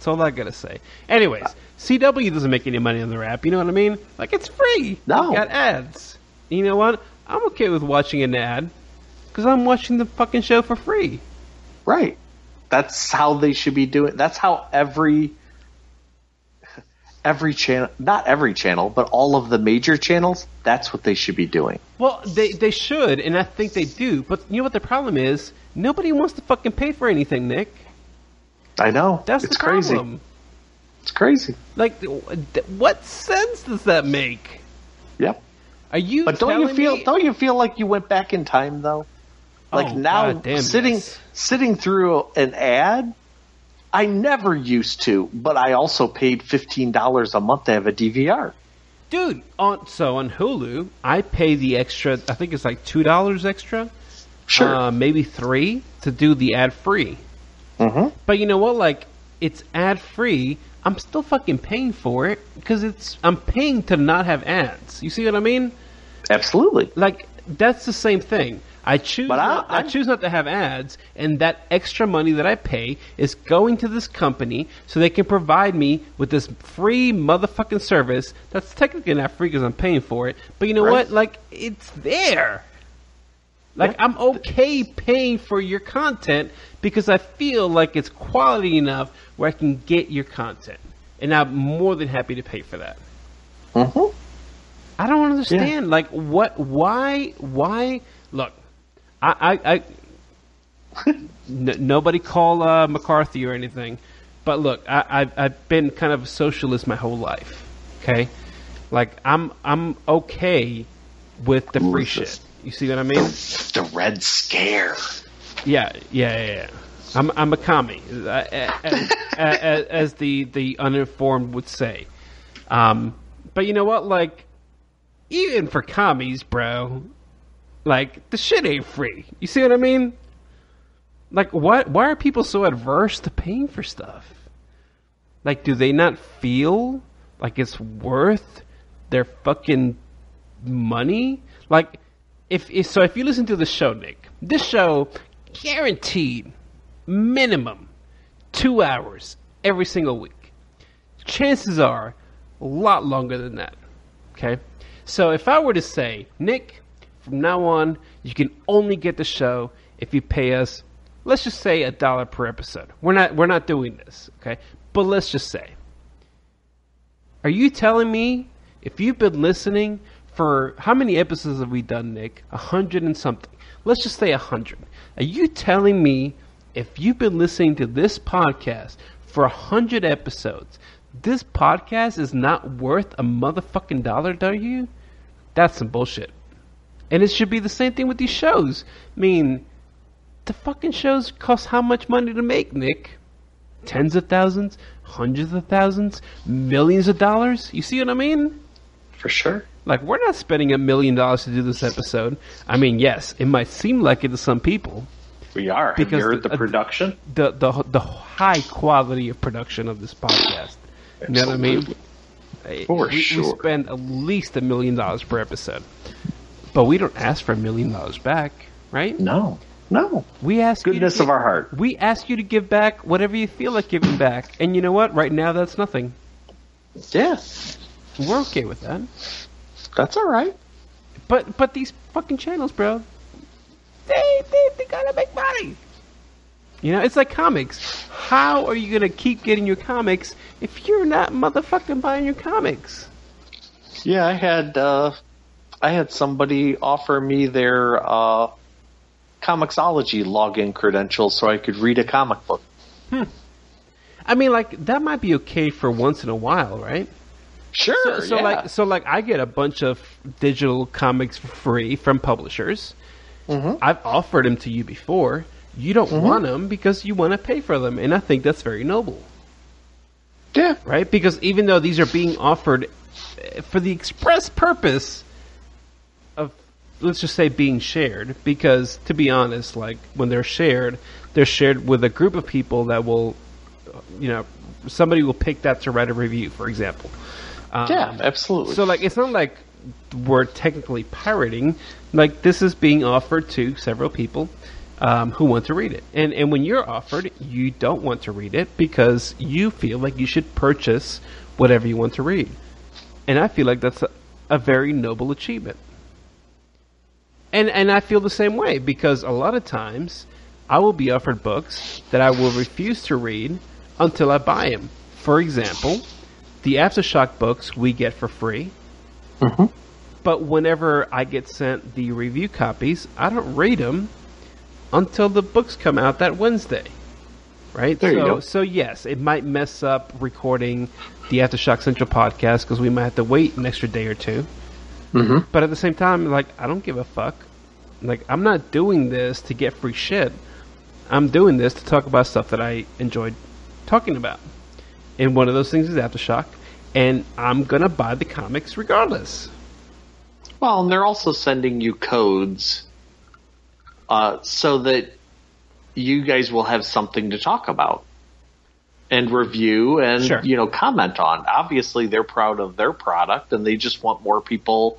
That's all I gotta say. Anyways, CW doesn't make any money on their app. You know what I mean? Like it's free. No. You got ads. You know what? I'm okay with watching an ad because I'm watching the fucking show for free. Right. That's how they should be doing. That's how every every channel, not every channel, but all of the major channels, that's what they should be doing. Well, they they should, and I think they do. But you know what the problem is? Nobody wants to fucking pay for anything, Nick. I know. That's it's the crazy. problem. It's crazy. Like, what sense does that make? Yep. Are you? But don't you feel me- don't you feel like you went back in time though? Like Oh, now God sitting yes. sitting through an ad I never used to, but I also paid fifteen dollars a month to have a DVR. Dude, on so on Hulu, I pay the extra. I think it's like two dollars extra, Sure. uh, maybe three to do the ad free. Hmm But you know what? Like it's ad free. I'm still fucking paying for it because it's I'm paying to not have ads. You see what I mean? Absolutely. Like that's the same thing. I choose But I- not, I, I- choose not to have ads, and that extra money that I pay is going to this company so they can provide me with this free motherfucking service. That's technically not free because I'm paying for it, but you know Right. what? Like it's there. Like Yeah. I'm okay paying for your content because I feel like it's quality enough where I can get your content, and I'm more than happy to pay for that. hmm I don't understand. Like, what? Why? Why? Look, I, I, I n- nobody call uh, McCarthy or anything, but look, I, I've, I've been kind of a socialist my whole life. Okay, like I'm, I'm okay with the free shit. You see what I mean? The Red Scare. Yeah, yeah, yeah. yeah. I'm, I'm a commie, uh, uh, uh, uh as, as, as the the uninformed would say. Um, but you know what? Like, even for commies, bro, like the shit ain't free. You see what I mean? Like, what? Why are people so adverse to paying for stuff? Like, do they not feel like it's worth their fucking money? Like, if, if so, if you listen to the show, Nick, this show guaranteed minimum two hours every single week. Chances are a lot longer than that. Okay, so if I were to say, Nick, from now on, you can only get the show if you pay us let's just say a dollar per episode. We're not we're not doing this, okay? But let's just say. Are you telling me if you've been listening for how many episodes have we done, Nick? A hundred and something. Let's just say a hundred. Are you telling me if you've been listening to this podcast for a hundred episodes, this podcast is not worth a motherfucking dollar to you? That's some bullshit. And it should be the same thing with these shows. I mean, the fucking shows cost how much money to make, Nick? Tens of thousands, hundreds of thousands, millions of dollars? You see what I mean? For sure. Like, we're not spending a million dollars to do this episode. I mean, yes, it might seem like it to some people. We are. Because Have you heard the- the uh, production? The, the, the high quality of production of this podcast. You know what I mean? For we, we spend at least a million dollars per episode. But we don't ask for a million dollars back, right? No. No. We ask Goodness of our heart. We ask you to give back whatever you feel like giving back. And you know what? Right now, that's nothing. Yeah. We're okay with that. That's all right. But but these fucking channels, bro, they they, they gotta make money. You know, it's like comics. How are you gonna keep getting your comics if you're not motherfucking buying your comics? Yeah, I had uh, I had somebody offer me their uh, Comixology login credentials so I could read a comic book. Hmm. I mean, like that might be okay for once in a while, right? Sure. So, so yeah. like so like I get a bunch of digital comics for free from publishers. Mhm. I've offered them to you before. You don't Mm-hmm. want them because you want to pay for them, and I think that's very noble, yeah, right? Because even though these are being offered eh, for the express purpose of let's just say being shared, because to be honest, like when they're shared, they're shared with a group of people that will, you know, somebody will pick that to write a review, for example. Um, yeah, absolutely. so like it's not like we're technically pirating. Like this is being offered to several people um, who want to read it, and and when you're offered, you don't want to read it because you feel like you should purchase whatever you want to read, and I feel like that's a, a very noble achievement. And and I feel the same way because a lot of times I will be offered books that I will refuse to read until I buy them. For example, the Aftershock books we get for free. But whenever I get sent the review copies, I don't read them until the books come out that Wednesday. Right? There so, you go. so yes, it might mess up recording the Aftershock Central podcast because we might have to wait an extra day or 2 hmm But at the same time, like I don't give a fuck. Like I'm not doing this to get free shit. I'm doing this to talk about stuff that I enjoyed talking about. And one of those things is Aftershock, and I'm gonna buy the comics regardless. Well, and they're also sending you codes uh, so that you guys will have something to talk about and review and Sure. you know comment on. Obviously, they're proud of their product and they just want more people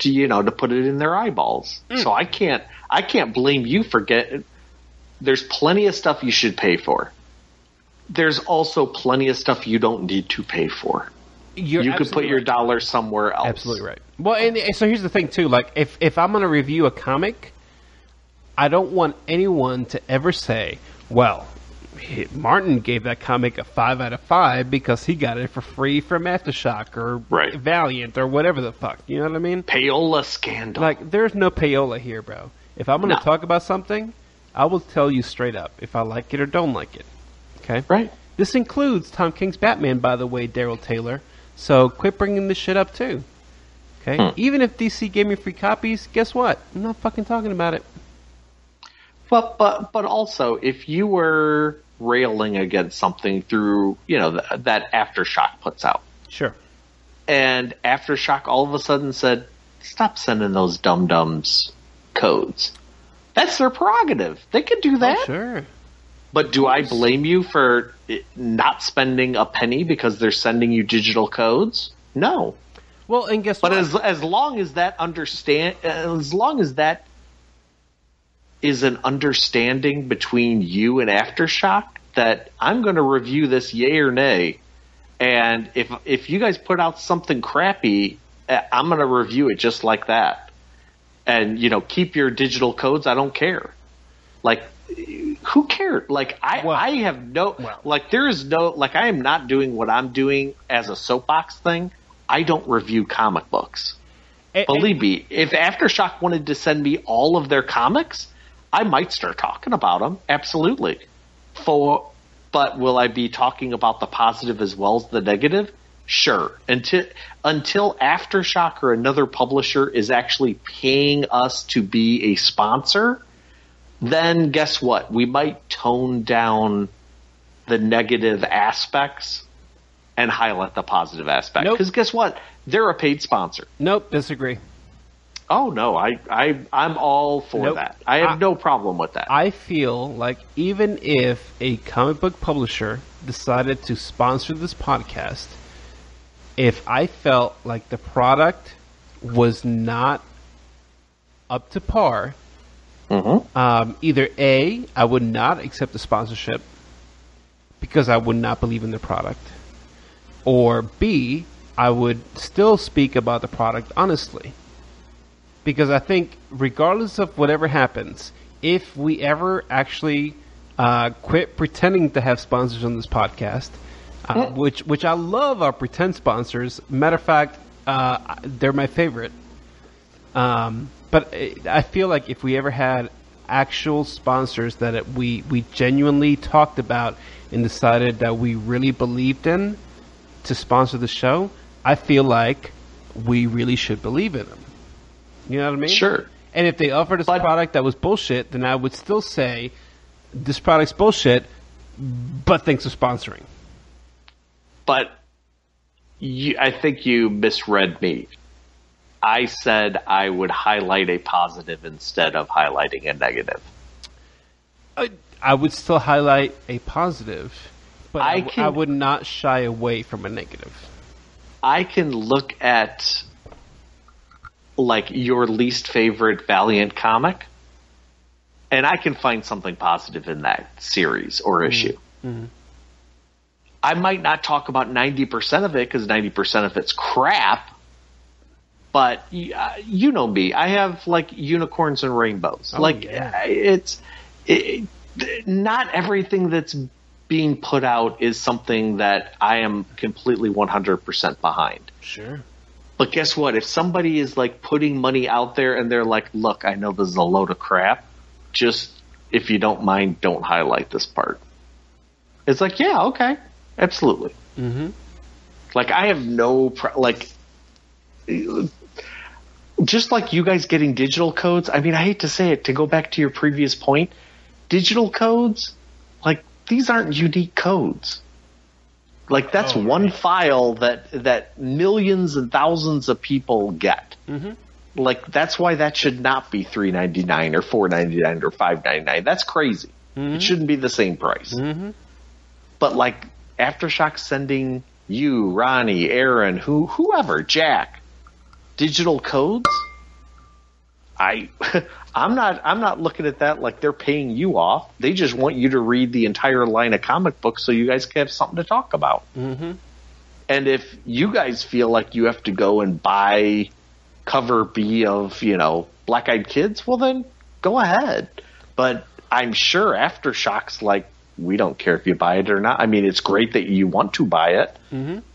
to you know to put it in their eyeballs. So I can't I can't blame you for get. There's plenty of stuff you should pay for. There's also plenty of stuff you don't need to pay for. You're you could put your right. dollar somewhere else. Absolutely right. Well, and, and so here's the thing too. Like, if if I'm gonna review a comic, I don't want anyone to ever say, "Well, Martin gave that comic a five out of five because he got it for free from Aftershock or Right. Valiant or whatever the fuck." You know what I mean? Payola scandal. Like, there's no payola here, bro. If I'm gonna No. talk about something, I will tell you straight up if I like it or don't like it. Okay. right? This includes Tom King's Batman, by the way, Daryl Taylor. So quit bringing this shit up too. Okay. Hmm. Even if DC gave me free copies, guess what? I'm not fucking talking about it. But but but also, if you were railing against something through you know th- that aftershock puts out, Sure. and aftershock all of a sudden said, "Stop sending those dum dums codes." That's their prerogative. They could do that. Oh, sure. But do I blame you for not spending a penny because they're sending you digital codes? No. Well, and guess But what? as as long as that understand as long as that is an understanding between you and Aftershock that I'm going to review this yay or nay, and if if you guys put out something crappy, eh, I'm going to review it just like that, and you know keep your digital codes. I don't care. Like who cared? Like I, Well- I have no like there is no like I am not doing what I'm doing as a soapbox thing. I don't review comic books. And- Believe me, if Aftershock wanted to send me all of their comics, I might start talking about them. Absolutely. For but will I be talking about the positive as well as the negative? Sure. Until until Aftershock or another publisher is actually paying us to be a sponsor, then guess what? We might tone down the negative aspects and highlight the positive aspect. Nope. Because guess what? They're a paid sponsor. Nope, disagree. Oh no, I I I'm all for Nope. that. I have I- no problem with that. I feel like even if a comic book publisher decided to sponsor this podcast, if I felt like the product was not up to par, um, either A, I would not accept the sponsorship because I would not believe in the product, or B, I would still speak about the product honestly because I think regardless of whatever happens, if we ever actually uh, quit pretending to have sponsors on this podcast, uh, which which I love our pretend sponsors. Matter of fact, uh, they're my favorite. Um, but I- I feel like if we ever had actual sponsors that it, we we genuinely talked about and decided that we really believed in to sponsor the show, I feel like we really should believe in them. You know what I mean? Sure. And if they offered us a product that was bullshit, then I would still say this product's bullshit, but thanks for sponsoring. but you, I think you misread me. I said I would highlight a positive instead of highlighting a negative. I, I would still highlight a positive, but I, I w- can- I would not shy away from a negative. I can look at like your least favorite Valiant comic, and I can find something positive in that series or mm-hmm. issue. Mm-hmm. I might not talk about ninety percent of it because ninety percent of it's crap. But uh, you know me, I have like unicorns and rainbows. like yeah. uh, it's it, not everything that's being put out is something that I am completely one hundred percent behind. Sure. But guess what? If somebody is like putting money out there and they're like, look, I know this is a load of crap. Just if you don't mind, don't highlight this part. It's like, yeah, okay. Absolutely. Mm-hmm. Like, I have no, pro- like, just like you guys getting digital codes. I mean, I hate to say it, to go back to your previous point, digital codes, like, these aren't unique codes. Like that's oh, one file that that millions and thousands of people get. Mm-hmm. Like that's why that should not be three ninety nine or four ninety nine or five ninety nine. That's crazy. Mm-hmm. It shouldn't be the same price. Mm-hmm. But like aftershock sending you, Ronnie, Aaron, who whoever, Jack, digital codes. I I'm not I'm not looking at that like they're paying you off. They just want you to read the entire line of comic books so you guys can have something to talk about. Mm-hmm. And if you guys feel like you have to go and buy cover B of you know Black Eyed Kids, well then go ahead. But I'm sure Aftershocks like we don't care if you buy it or not. I mean, it's great that you want to buy it,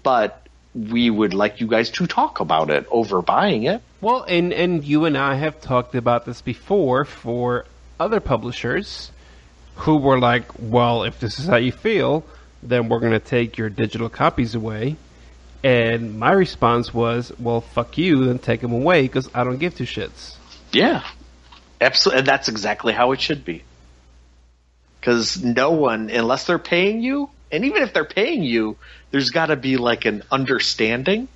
but we would like you guys to talk about it over buying it. Well, and and you and I have talked about this before for other publishers who were like, "Well, if this is how you feel, then we're going to take your digital copies away." And my response was, "Well, fuck you, then take them away because I don't give two shits." Yeah, absolutely. And that's exactly how it should be. Because no one, unless they're paying you, and even if they're paying you, there's got to be like an understanding,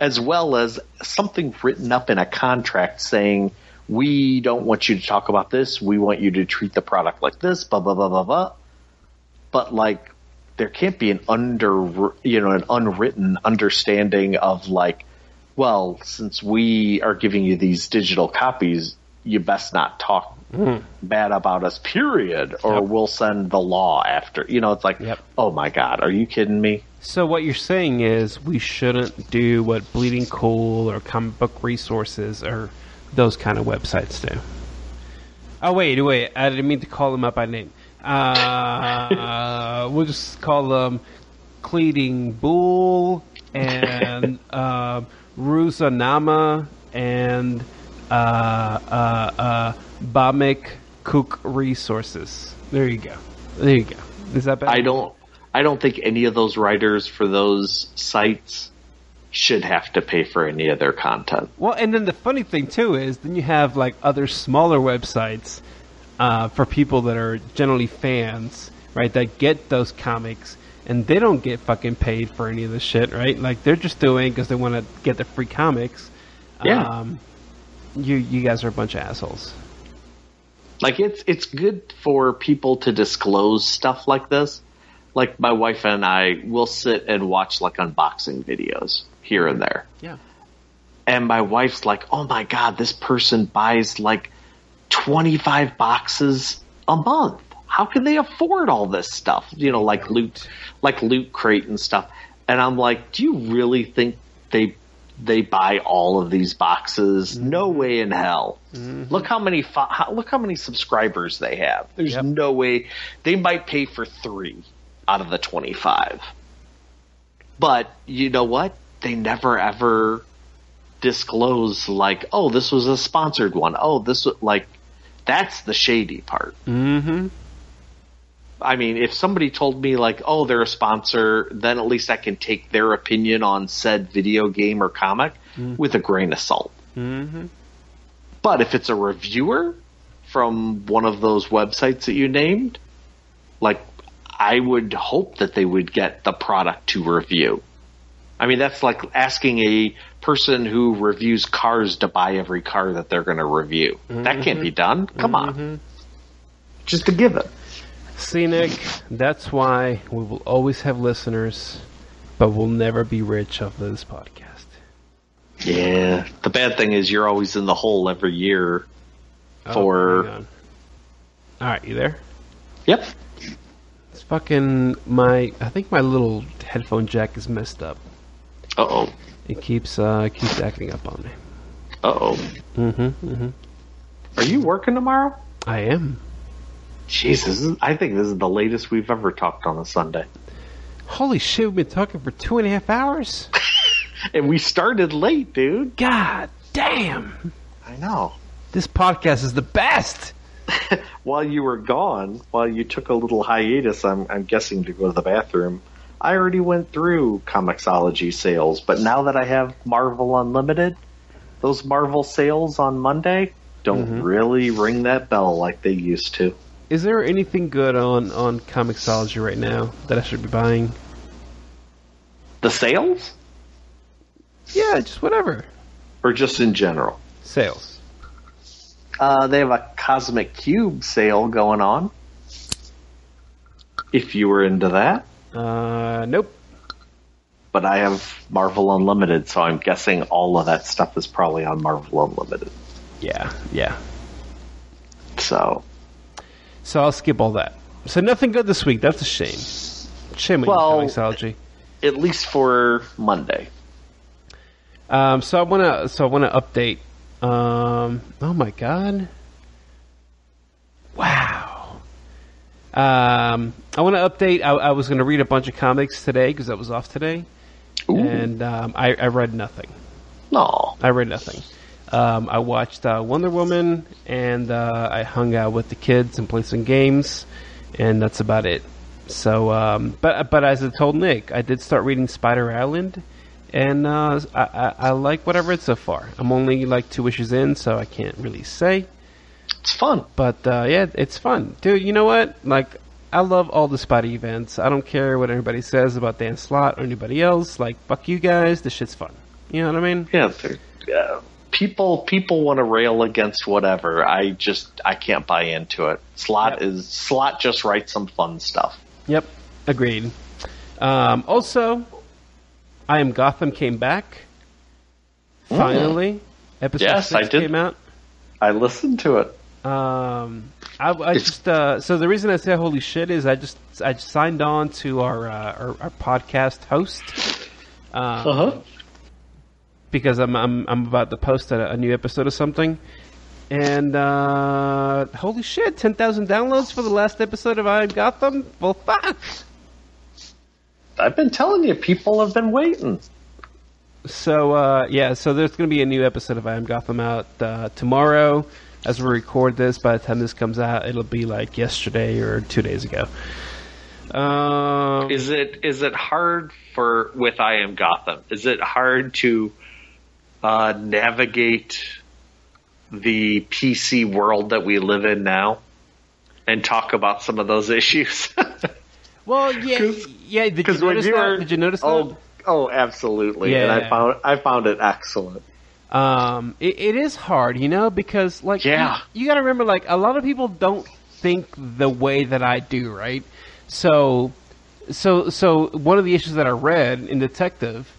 as well as something written up in a contract saying, "We don't want you to talk about this. We want you to treat the product like this." Blah blah blah blah blah. But like, there can't be an under, you know, an unwritten understanding of like, well, since we are giving you these digital copies, you best not talk bad about us, period, or Yep. we'll send the law after. You know, it's like, Yep. oh my God, are you kidding me? So what you're saying is we shouldn't do what Bleeding Cool or Comic Book Resources or those kind of websites do. Oh wait, wait! I didn't mean to call them up by name. Uh, we'll just call them Cleating Bull and uh, Rusanama and uh, uh, Bamik Cook Resources. There you go. There you go. Is that better? I don't. I don't think any of those writers for those sites should have to pay for any of their content. Well, and then the funny thing too is then you have like other smaller websites uh, for people that are generally fans, right? That get those comics and they don't get fucking paid for any of this shit, right? Like they're just doing because they want to get the free comics. Yeah. Um, you you guys are a bunch of assholes. Like it's it's good for people to disclose stuff like this. Like my wife and I will sit and watch like unboxing videos here and there. Yeah. And my wife's like, "Oh my god, this person buys like 25 boxes a month. How can they afford all this stuff? You know, like loot like loot crate and stuff." And I'm like, "Do you really think they they buy all of these boxes. No way in hell. Look how many fo- how, look how many subscribers they have. There's Yep. no way they might pay for 3 out of the 25. But you know what? They never ever disclose like, "Oh, this was a sponsored one. Oh, this was like that's the shady part." Mm-hmm. I mean, if somebody told me like, "Oh, they're a sponsor," then at least I can take their opinion on said video game or comic mm-hmm. with a grain of salt. Mm-hmm. But if it's a reviewer from one of those websites that you named, like I would hope that they would get the product to review. I mean, that's like asking a person who reviews cars to buy every car that they're going to review. That can't be mm-hmm. done. Come on. Mm-hmm. Just to give it. See, Nick, that's why we will always have listeners, but we'll never be rich off of this podcast. Yeah. The bad thing is you're always in the hole every year Oh, for. on. All right, you there? Yep. It's fucking my. I think my little headphone jack is messed up. Uh oh. It keeps uh keeps acting up on me. Uh oh. Mm-hmm. Mm-hmm. Are you working tomorrow? I am. Jesus, I think this is the latest we've ever talked on a Sunday. Holy shit! We've been talking for two and a half hours. And we started late, dude. God damn! I know. This podcast is the best. While you were gone, while you took a little hiatus, I'm, I'm guessing to go to the bathroom, I already went through Comixology sales. But now that I have Marvel Unlimited, those Marvel sales on Monday don't mm-hmm. really ring that bell like they used to. Is there anything good on on Comixology right now that I should be buying? The sales? Yeah, just whatever. Or just in general? Sales. Uh, they have a Cosmic Cube sale going on. If you were into that. Uh, nope. But I have Marvel Unlimited, so I'm guessing all of that stuff is probably on Marvel Unlimited. Yeah, yeah. So, So I'll skip all that. So nothing good this week. That's a shame. Shame Well- you, Comixology. at least for Monday. Um, so I want to. So I want to update. Um, oh my god! Wow. Um, I want to update. I, I was going to read a bunch of comics today because I was off today, and um, I, I read nothing. No. I read nothing. Um, I watched uh, Wonder Woman, and uh, I hung out with the kids and played some games, and that's about it. So, um, but but as I told Nick, I did start reading Spider Island, and uh, I, I, I like what I've read so far. I'm only like two issues in, so I can't really say. It's fun. But uh, yeah, it's fun, dude. You know what? Like, I love all the Spidey events. I don't care what anybody says about Dan Slott or anybody else. Like, fuck you guys. This shit's fun. You know what I mean? Yeah, uh, people people want to rail against whatever. I just I can't buy into it. Slott Yep. is Slott just writes some fun stuff. Yep, agreed. Um, also, I am Gotham came back. Finally, episode Yes, six I did. came out. I listened to it. Um, I, I just uh, so the reason I say holy shit is I just I just signed on to our uh, our, our podcast host. Um, huh. Because I'm, I'm I'm about to post a, a new episode of something, And uh, holy shit, ten thousand downloads for the last episode of I Am Gotham. Well, fuck. I've been telling you, people have been waiting. So uh, yeah, so there's going to be a new episode of I Am Gotham out uh, tomorrow. As we record this, by the time this comes out, it'll be like yesterday or two days ago. Um, Is it is it hard for with I am Gotham? Is it hard to uh, navigate the PC world that we live in now and talk about some of those issues? well, yeah, 'cause- yeah. Did you notice that? were Did you notice oh that? oh absolutely, and Yeah. I found I found it excellent. Um, it, it is hard, you know, because like Yeah. you, you got to remember, like a lot of people don't think the way that I do, right? So, so, so one of the issues that I read in Detective,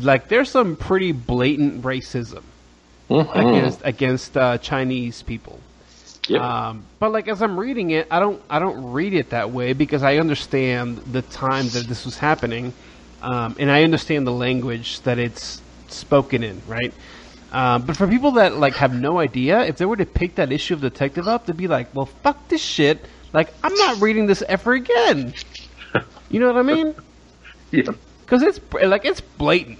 like there's some pretty blatant racism against against uh, Chinese people. Yep. Um, but like as I'm reading it, I don't I don't read it that way because I understand the time that this was happening, um, and I understand the language that it's spoken in, right? Um, but for people that like have no idea, if they were to pick that issue of Detective up, they'd be like, "Well, fuck this shit! Like, I'm not reading this ever again." you know what I mean? yeah. Because it's like it's blatant.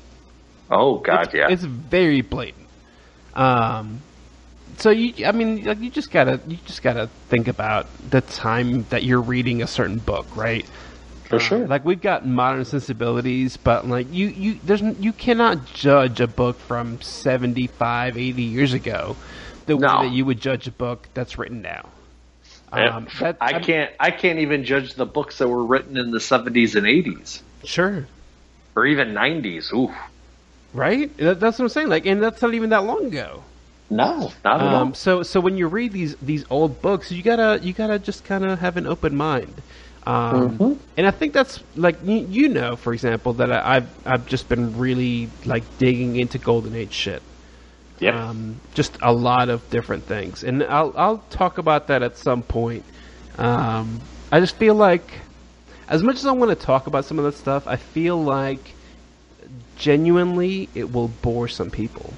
Oh God, it's, yeah. It's very blatant. Um, so you, I mean, like you just gotta, you just gotta think about the time that you're reading a certain book, right? for sure. Like we've got modern sensibilities, but like you, you, there's, you cannot judge a book from 75, 80 years ago the No. way that you would judge a book that's written now. Um, that- I I'm- can't I can't even judge the books that were written in the seventies and eighties. Sure. Or even nineties. Ooh. Right? That, that's what I'm saying. Like, and that's not even that long ago. No, not at all. Um, so so when you read these these old books, you gotta you gotta just kind of have an open mind. Um, Mhm. And I think that's like you, you know, for example, that I, I've I've just been really like digging into Golden Age shit. Yep. Um, just a lot of different things, and I'll I'll talk about that at some point. Um, I just feel like, as much as I want to talk about some of that stuff, I feel like genuinely it will bore some people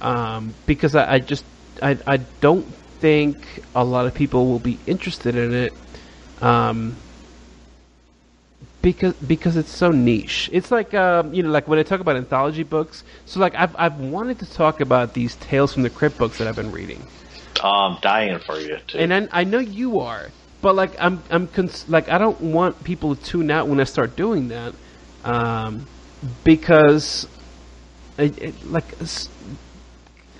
um, because I, I just I, I don't think a lot of people will be interested in it um, because because it's so niche. It's like um, you know like when I talk about anthology books. So like I've I've wanted to talk about these Tales from the Crypt books that I've been reading, Oh, I'm dying for you too. and I, I know you are. But like I'm I'm cons- like I don't want people to tune out when I start doing that, um, because it, it, like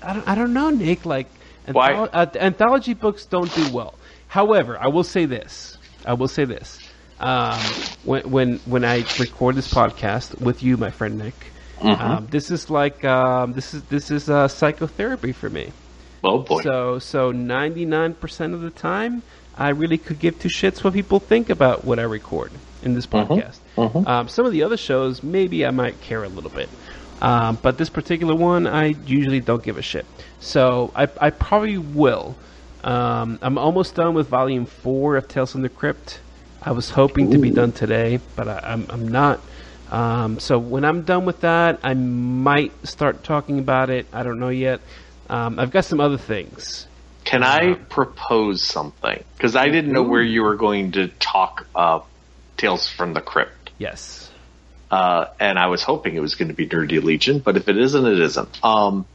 I don't I don't know Nick like Why? antholo- uh, anthology books don't do well. However, I will say this. I will say this. Um, when when when I record this podcast with you, my friend Nick, um, this is like um, this is this is uh, psychotherapy for me. oh boy. So so ninety nine percent of the time, I really could give two shits what people think about what I record in this podcast. Um, some of the other shows, maybe I might care a little bit, um, but this particular one, I usually don't give a shit. So I, I probably will. Um, I'm almost done with volume four of Tales from the Crypt. I was hoping to be done today, but I, I'm, I'm not. Um, so when I'm done with that, I might start talking about it. I don't know yet. Um, I've got some other things. Can I propose something? Because I didn't know where you were going to talk uh, Tales from the Crypt. Yes. Uh, and I was hoping it was going to be Nerdy Legion, but if it isn't, it isn't. Um,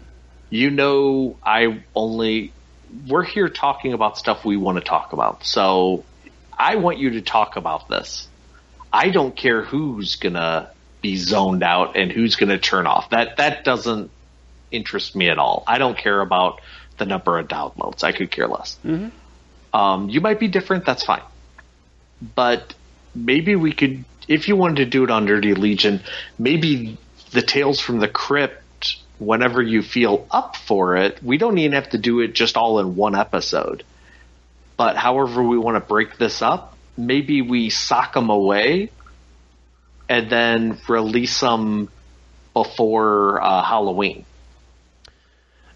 you know, I only we're here talking about stuff we want to talk about. So I want you to talk about this. I don't care who's gonna be zoned out and who's gonna turn off. That that doesn't interest me at all. I don't care about the number of downloads. I could care less. Um, you might be different. That's fine. But maybe we could, if you wanted to do it on Nerdy Legion, maybe the Tales from the Crypt, whenever you feel up for it, we don't even have to do it just all in one episode. But however we want to break this up, maybe we sock them away and then release them before uh, Halloween.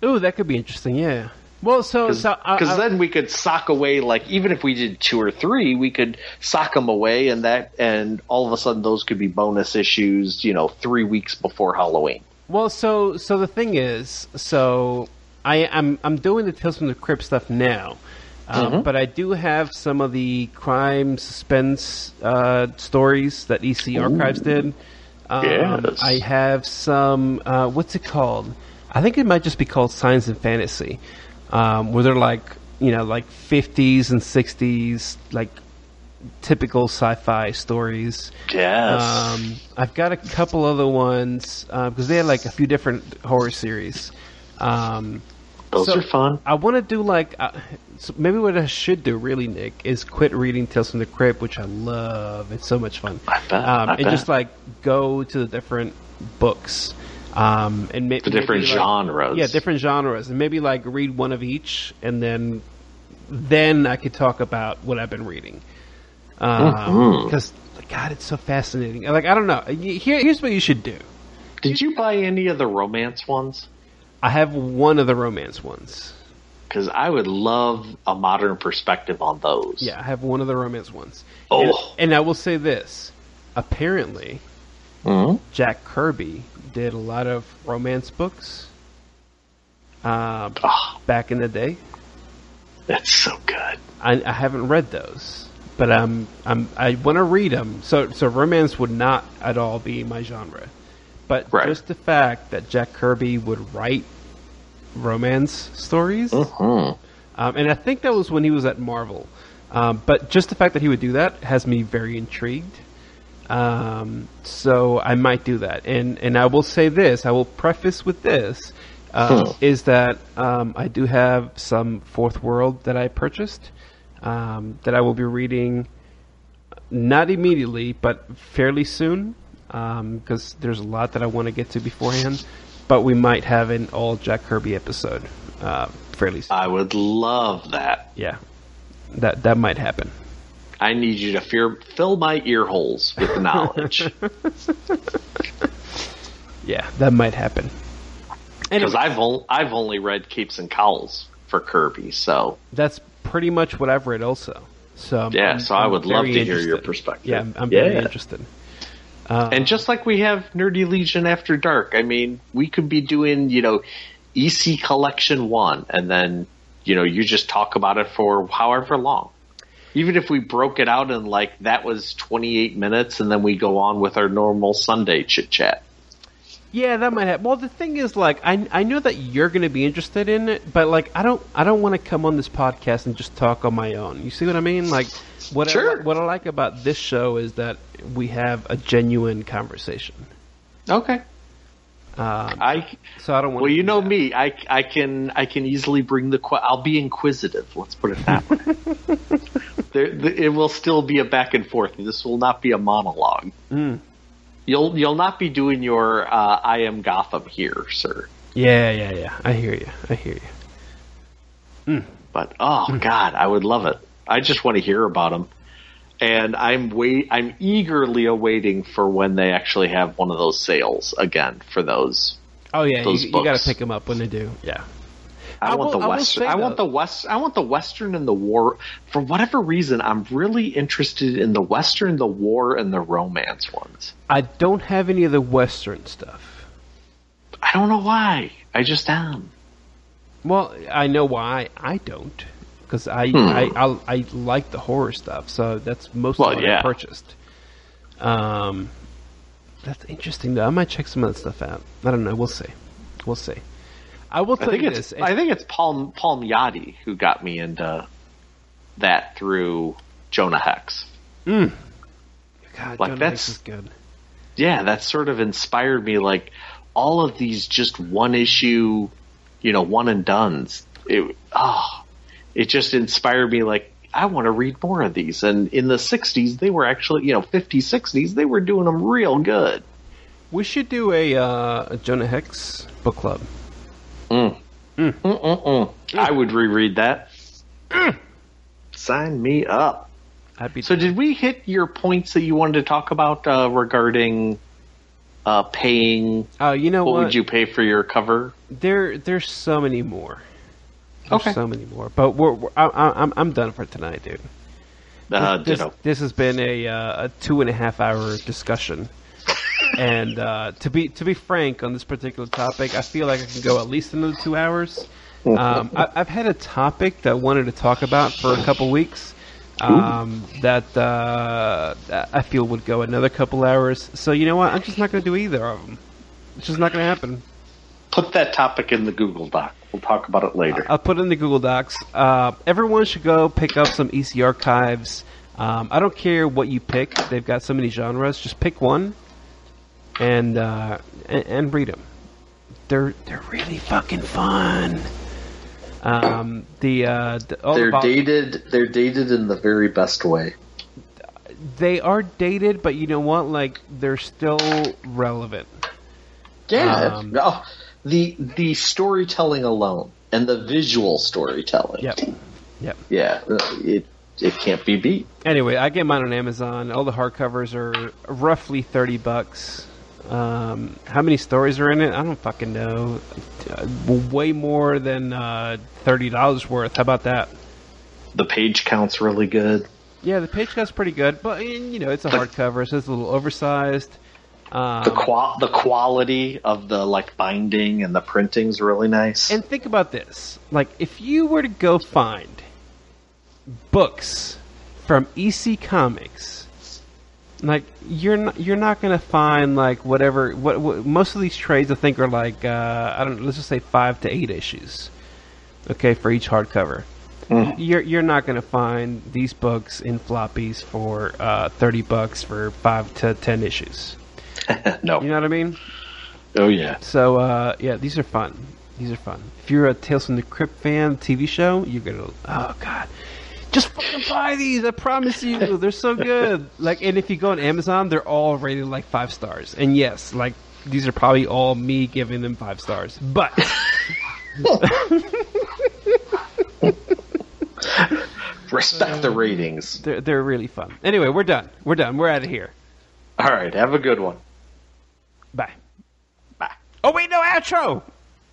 Oh, that could be interesting. Yeah. Well, so so I- Because then we could sock away, like even if we did two or three, we could sock them away, and that, and all of a sudden those could be bonus issues, you know, three weeks before Halloween. Well, so so the thing is, so I, I'm I'm doing the Tales from the Crypt stuff now, um, Mhm. but I do have some of the crime suspense uh, stories that EC Archives did. Um, Yes. I have some. Uh, what's it called? I think it might just be called Science and Fantasy, um, where they're like you know like 50s and 60s like typical sci-fi stories. Yes. Um, I've got a couple other ones because they had like a few different horror series. Um, Those so- are fun. I want to do like uh, so maybe what I should do really, Nick, is quit reading Tales from the Crypt, which I love. It's so much fun. I bet, Um, I and bet. just like go to the different books. Um, and ma- The different maybe, like- genres. yeah, different genres, and maybe like read one of each, and then then I could talk about what I've been reading. Because God, it's so fascinating. Like I don't know. Here, here's what you should do. Did you buy any of the romance ones? I have one of the romance ones. Because I would love a modern perspective on those. Yeah, I have one of the romance ones. Oh. And, and I will say this: apparently, Mhm. Jack Kirby did a lot of romance books um, Oh, back in the day. that's so good. I, I haven't read those, but um, I'm I want to read them. So so romance would not at all be my genre, but Right. just the fact that Jack Kirby would write romance stories, Mhm. um, and I think that was when he was at Marvel. Um, but just the fact that he would do that has me very intrigued. Um, so I might do that, and and I will say this: I will preface with this. Uh, Hmm. Is that um, I do have some Fourth World that I purchased um, that I will be reading, not immediately, but fairly soon, because there's a lot that I want to get to beforehand. But we might have an all Jack Kirby episode uh, fairly soon. I would love that. yeah, that that might happen. I need you to fear, fill my ear holes with knowledge. Yeah, that might happen. Because Anyway, I've, on, I've only read Capes and Cowls for Kirby, so that's pretty much what I've read also. So I'm- yeah, I'm- so I I'm would love very to hear your perspective. Yeah, I'm, I'm Yeah. very interested. Uh, And just like we have Nerdy Legion After Dark, I mean, we could be doing, you know, EC Collection 1, and then, you know, you just talk about it for however long. Even if we broke it out and, like, that was 28 minutes, and then we go on with our normal Sunday chit chat. Yeah, that might happen. Well, the thing is, like, I I know that you're going to be interested in it, but like, I don't I don't want to come on this podcast and just talk on my own. You see what I mean? Like, what I, what I like about this show is that we have a genuine conversation. Okay. Um, I so I don't want. well, you know me. I, I can I can easily bring the. I'll be inquisitive. Let's put it that way. there, the, it will still be a back and forth. This will not be a monologue. Mm. You'll you'll not be doing your uh, I am Gotham here, sir. Yeah, yeah, yeah. I hear you. I hear you. But oh Hmm. god, I would love it. I just want to hear about them. And I'm wait I'm eagerly awaiting for when they actually have one of those sales again for those. Oh yeah, you, Those you got to pick them up when they do. Yeah. I, I want will- the western. say, I want though- the west. I want the western and the war. For whatever reason, I'm really interested in the western, the war, and the romance ones. I don't have any of the Western stuff. I don't know why. I just am. Well, I know why I don't, because I, Hmm. I, I I like the horror stuff, so that's mostly Well, what yeah. I purchased. Um, that's interesting though. I might check some of that stuff out. I don't know. We'll see. We'll see. I will I tell think you it's. this. I think it's Paul Palmiotti who got me into that through Jonah Hex. God, like, Jonah that's- Hex is good. Yeah, that sort of inspired me. Like all of these just one issue, you know, one and duns. It ah, it just inspired me. Like I want to read more of these. And in the '60s, they were actually, you know, '50s, '60s, they were doing them real good. We should do a, uh, a Jonah Hex book club. Mm. Mm-mm-mm. I would reread that. Sign me up. I'd be So, did we hit your points that you wanted to talk about uh, regarding uh, paying? Oh, you know What, what? would you pay for your cover? There, there's so many more. There's Okay. so many more. But we're, we're I, I, I'm, I'm done for tonight, dude. Uh, this, ditto. this has been a, uh, a two and a half hour discussion. and uh, to be to be frank on this particular topic, I feel like I can go at least another two hours. Um, I, I've had a topic that I wanted to talk about for a couple weeks. Um, that uh, that I feel would go another couple hours. So you know what? I'm just not going to do either of them. It's just not going to happen. Put that topic in the Google Doc. We'll talk about it later. I'll put it in the Google Docs. Uh, everyone should go pick up some EC archives. Um, I don't care what you pick; they've got so many genres. Just pick one and uh, and, and read them. They're they're really fucking fun. Um, the, uh, the all they're vol- dated. They're dated in the very best way. they are dated, but you know what? Like they're still relevant. Yeah. Um, oh, the the storytelling alone and the visual storytelling. Yep. Yep. Yeah. uh, It it can't be beat. Anyway, I get mine on Amazon. All the hardcovers are roughly thirty bucks. Um, how many stories are in it? I don't fucking know. Uh, way more than uh, thirty dollars worth. How about that? The page count's really good. Yeah, the page count's pretty good, but you know it's a hardcover, so it's a little oversized. Um, The qual the quality of the like binding and the printing's really nice. And think about this: like, if you were to go find books from EC Comics, like you're not you're not gonna find like whatever what, what most of these trades I think are like uh, I don't know, let's just say five to eight issues, okay, for each hardcover. You're you're not gonna find these books in floppies for uh, thirty bucks for five to ten issues. no. You know what I mean? Oh yeah. So uh, yeah, these are fun. These are fun. If you're a Tales from the Crypt fan TV show, you're gonna oh god, just fucking buy these. I promise you, they're so good. Like, and if you go on Amazon, they're all rated like five stars. And yes, like these are probably all me giving them five stars. But Respect the ratings. they're they're really fun. Anyway, we're done. We're done. We're out of here. All right. Have a good one. Bye. Bye. Oh wait, no outro.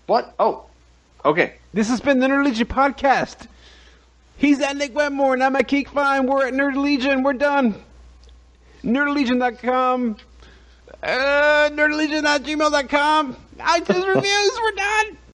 What? Oh. Okay. This has been the Nerd Legion podcast. He's at Nick Wetmore, and I'm at Keek Fine. We're at Nerd Legion. We're done. NerdLegion.com. Uh, NerdLegion at gmail.com. iTunes reviews. We're done.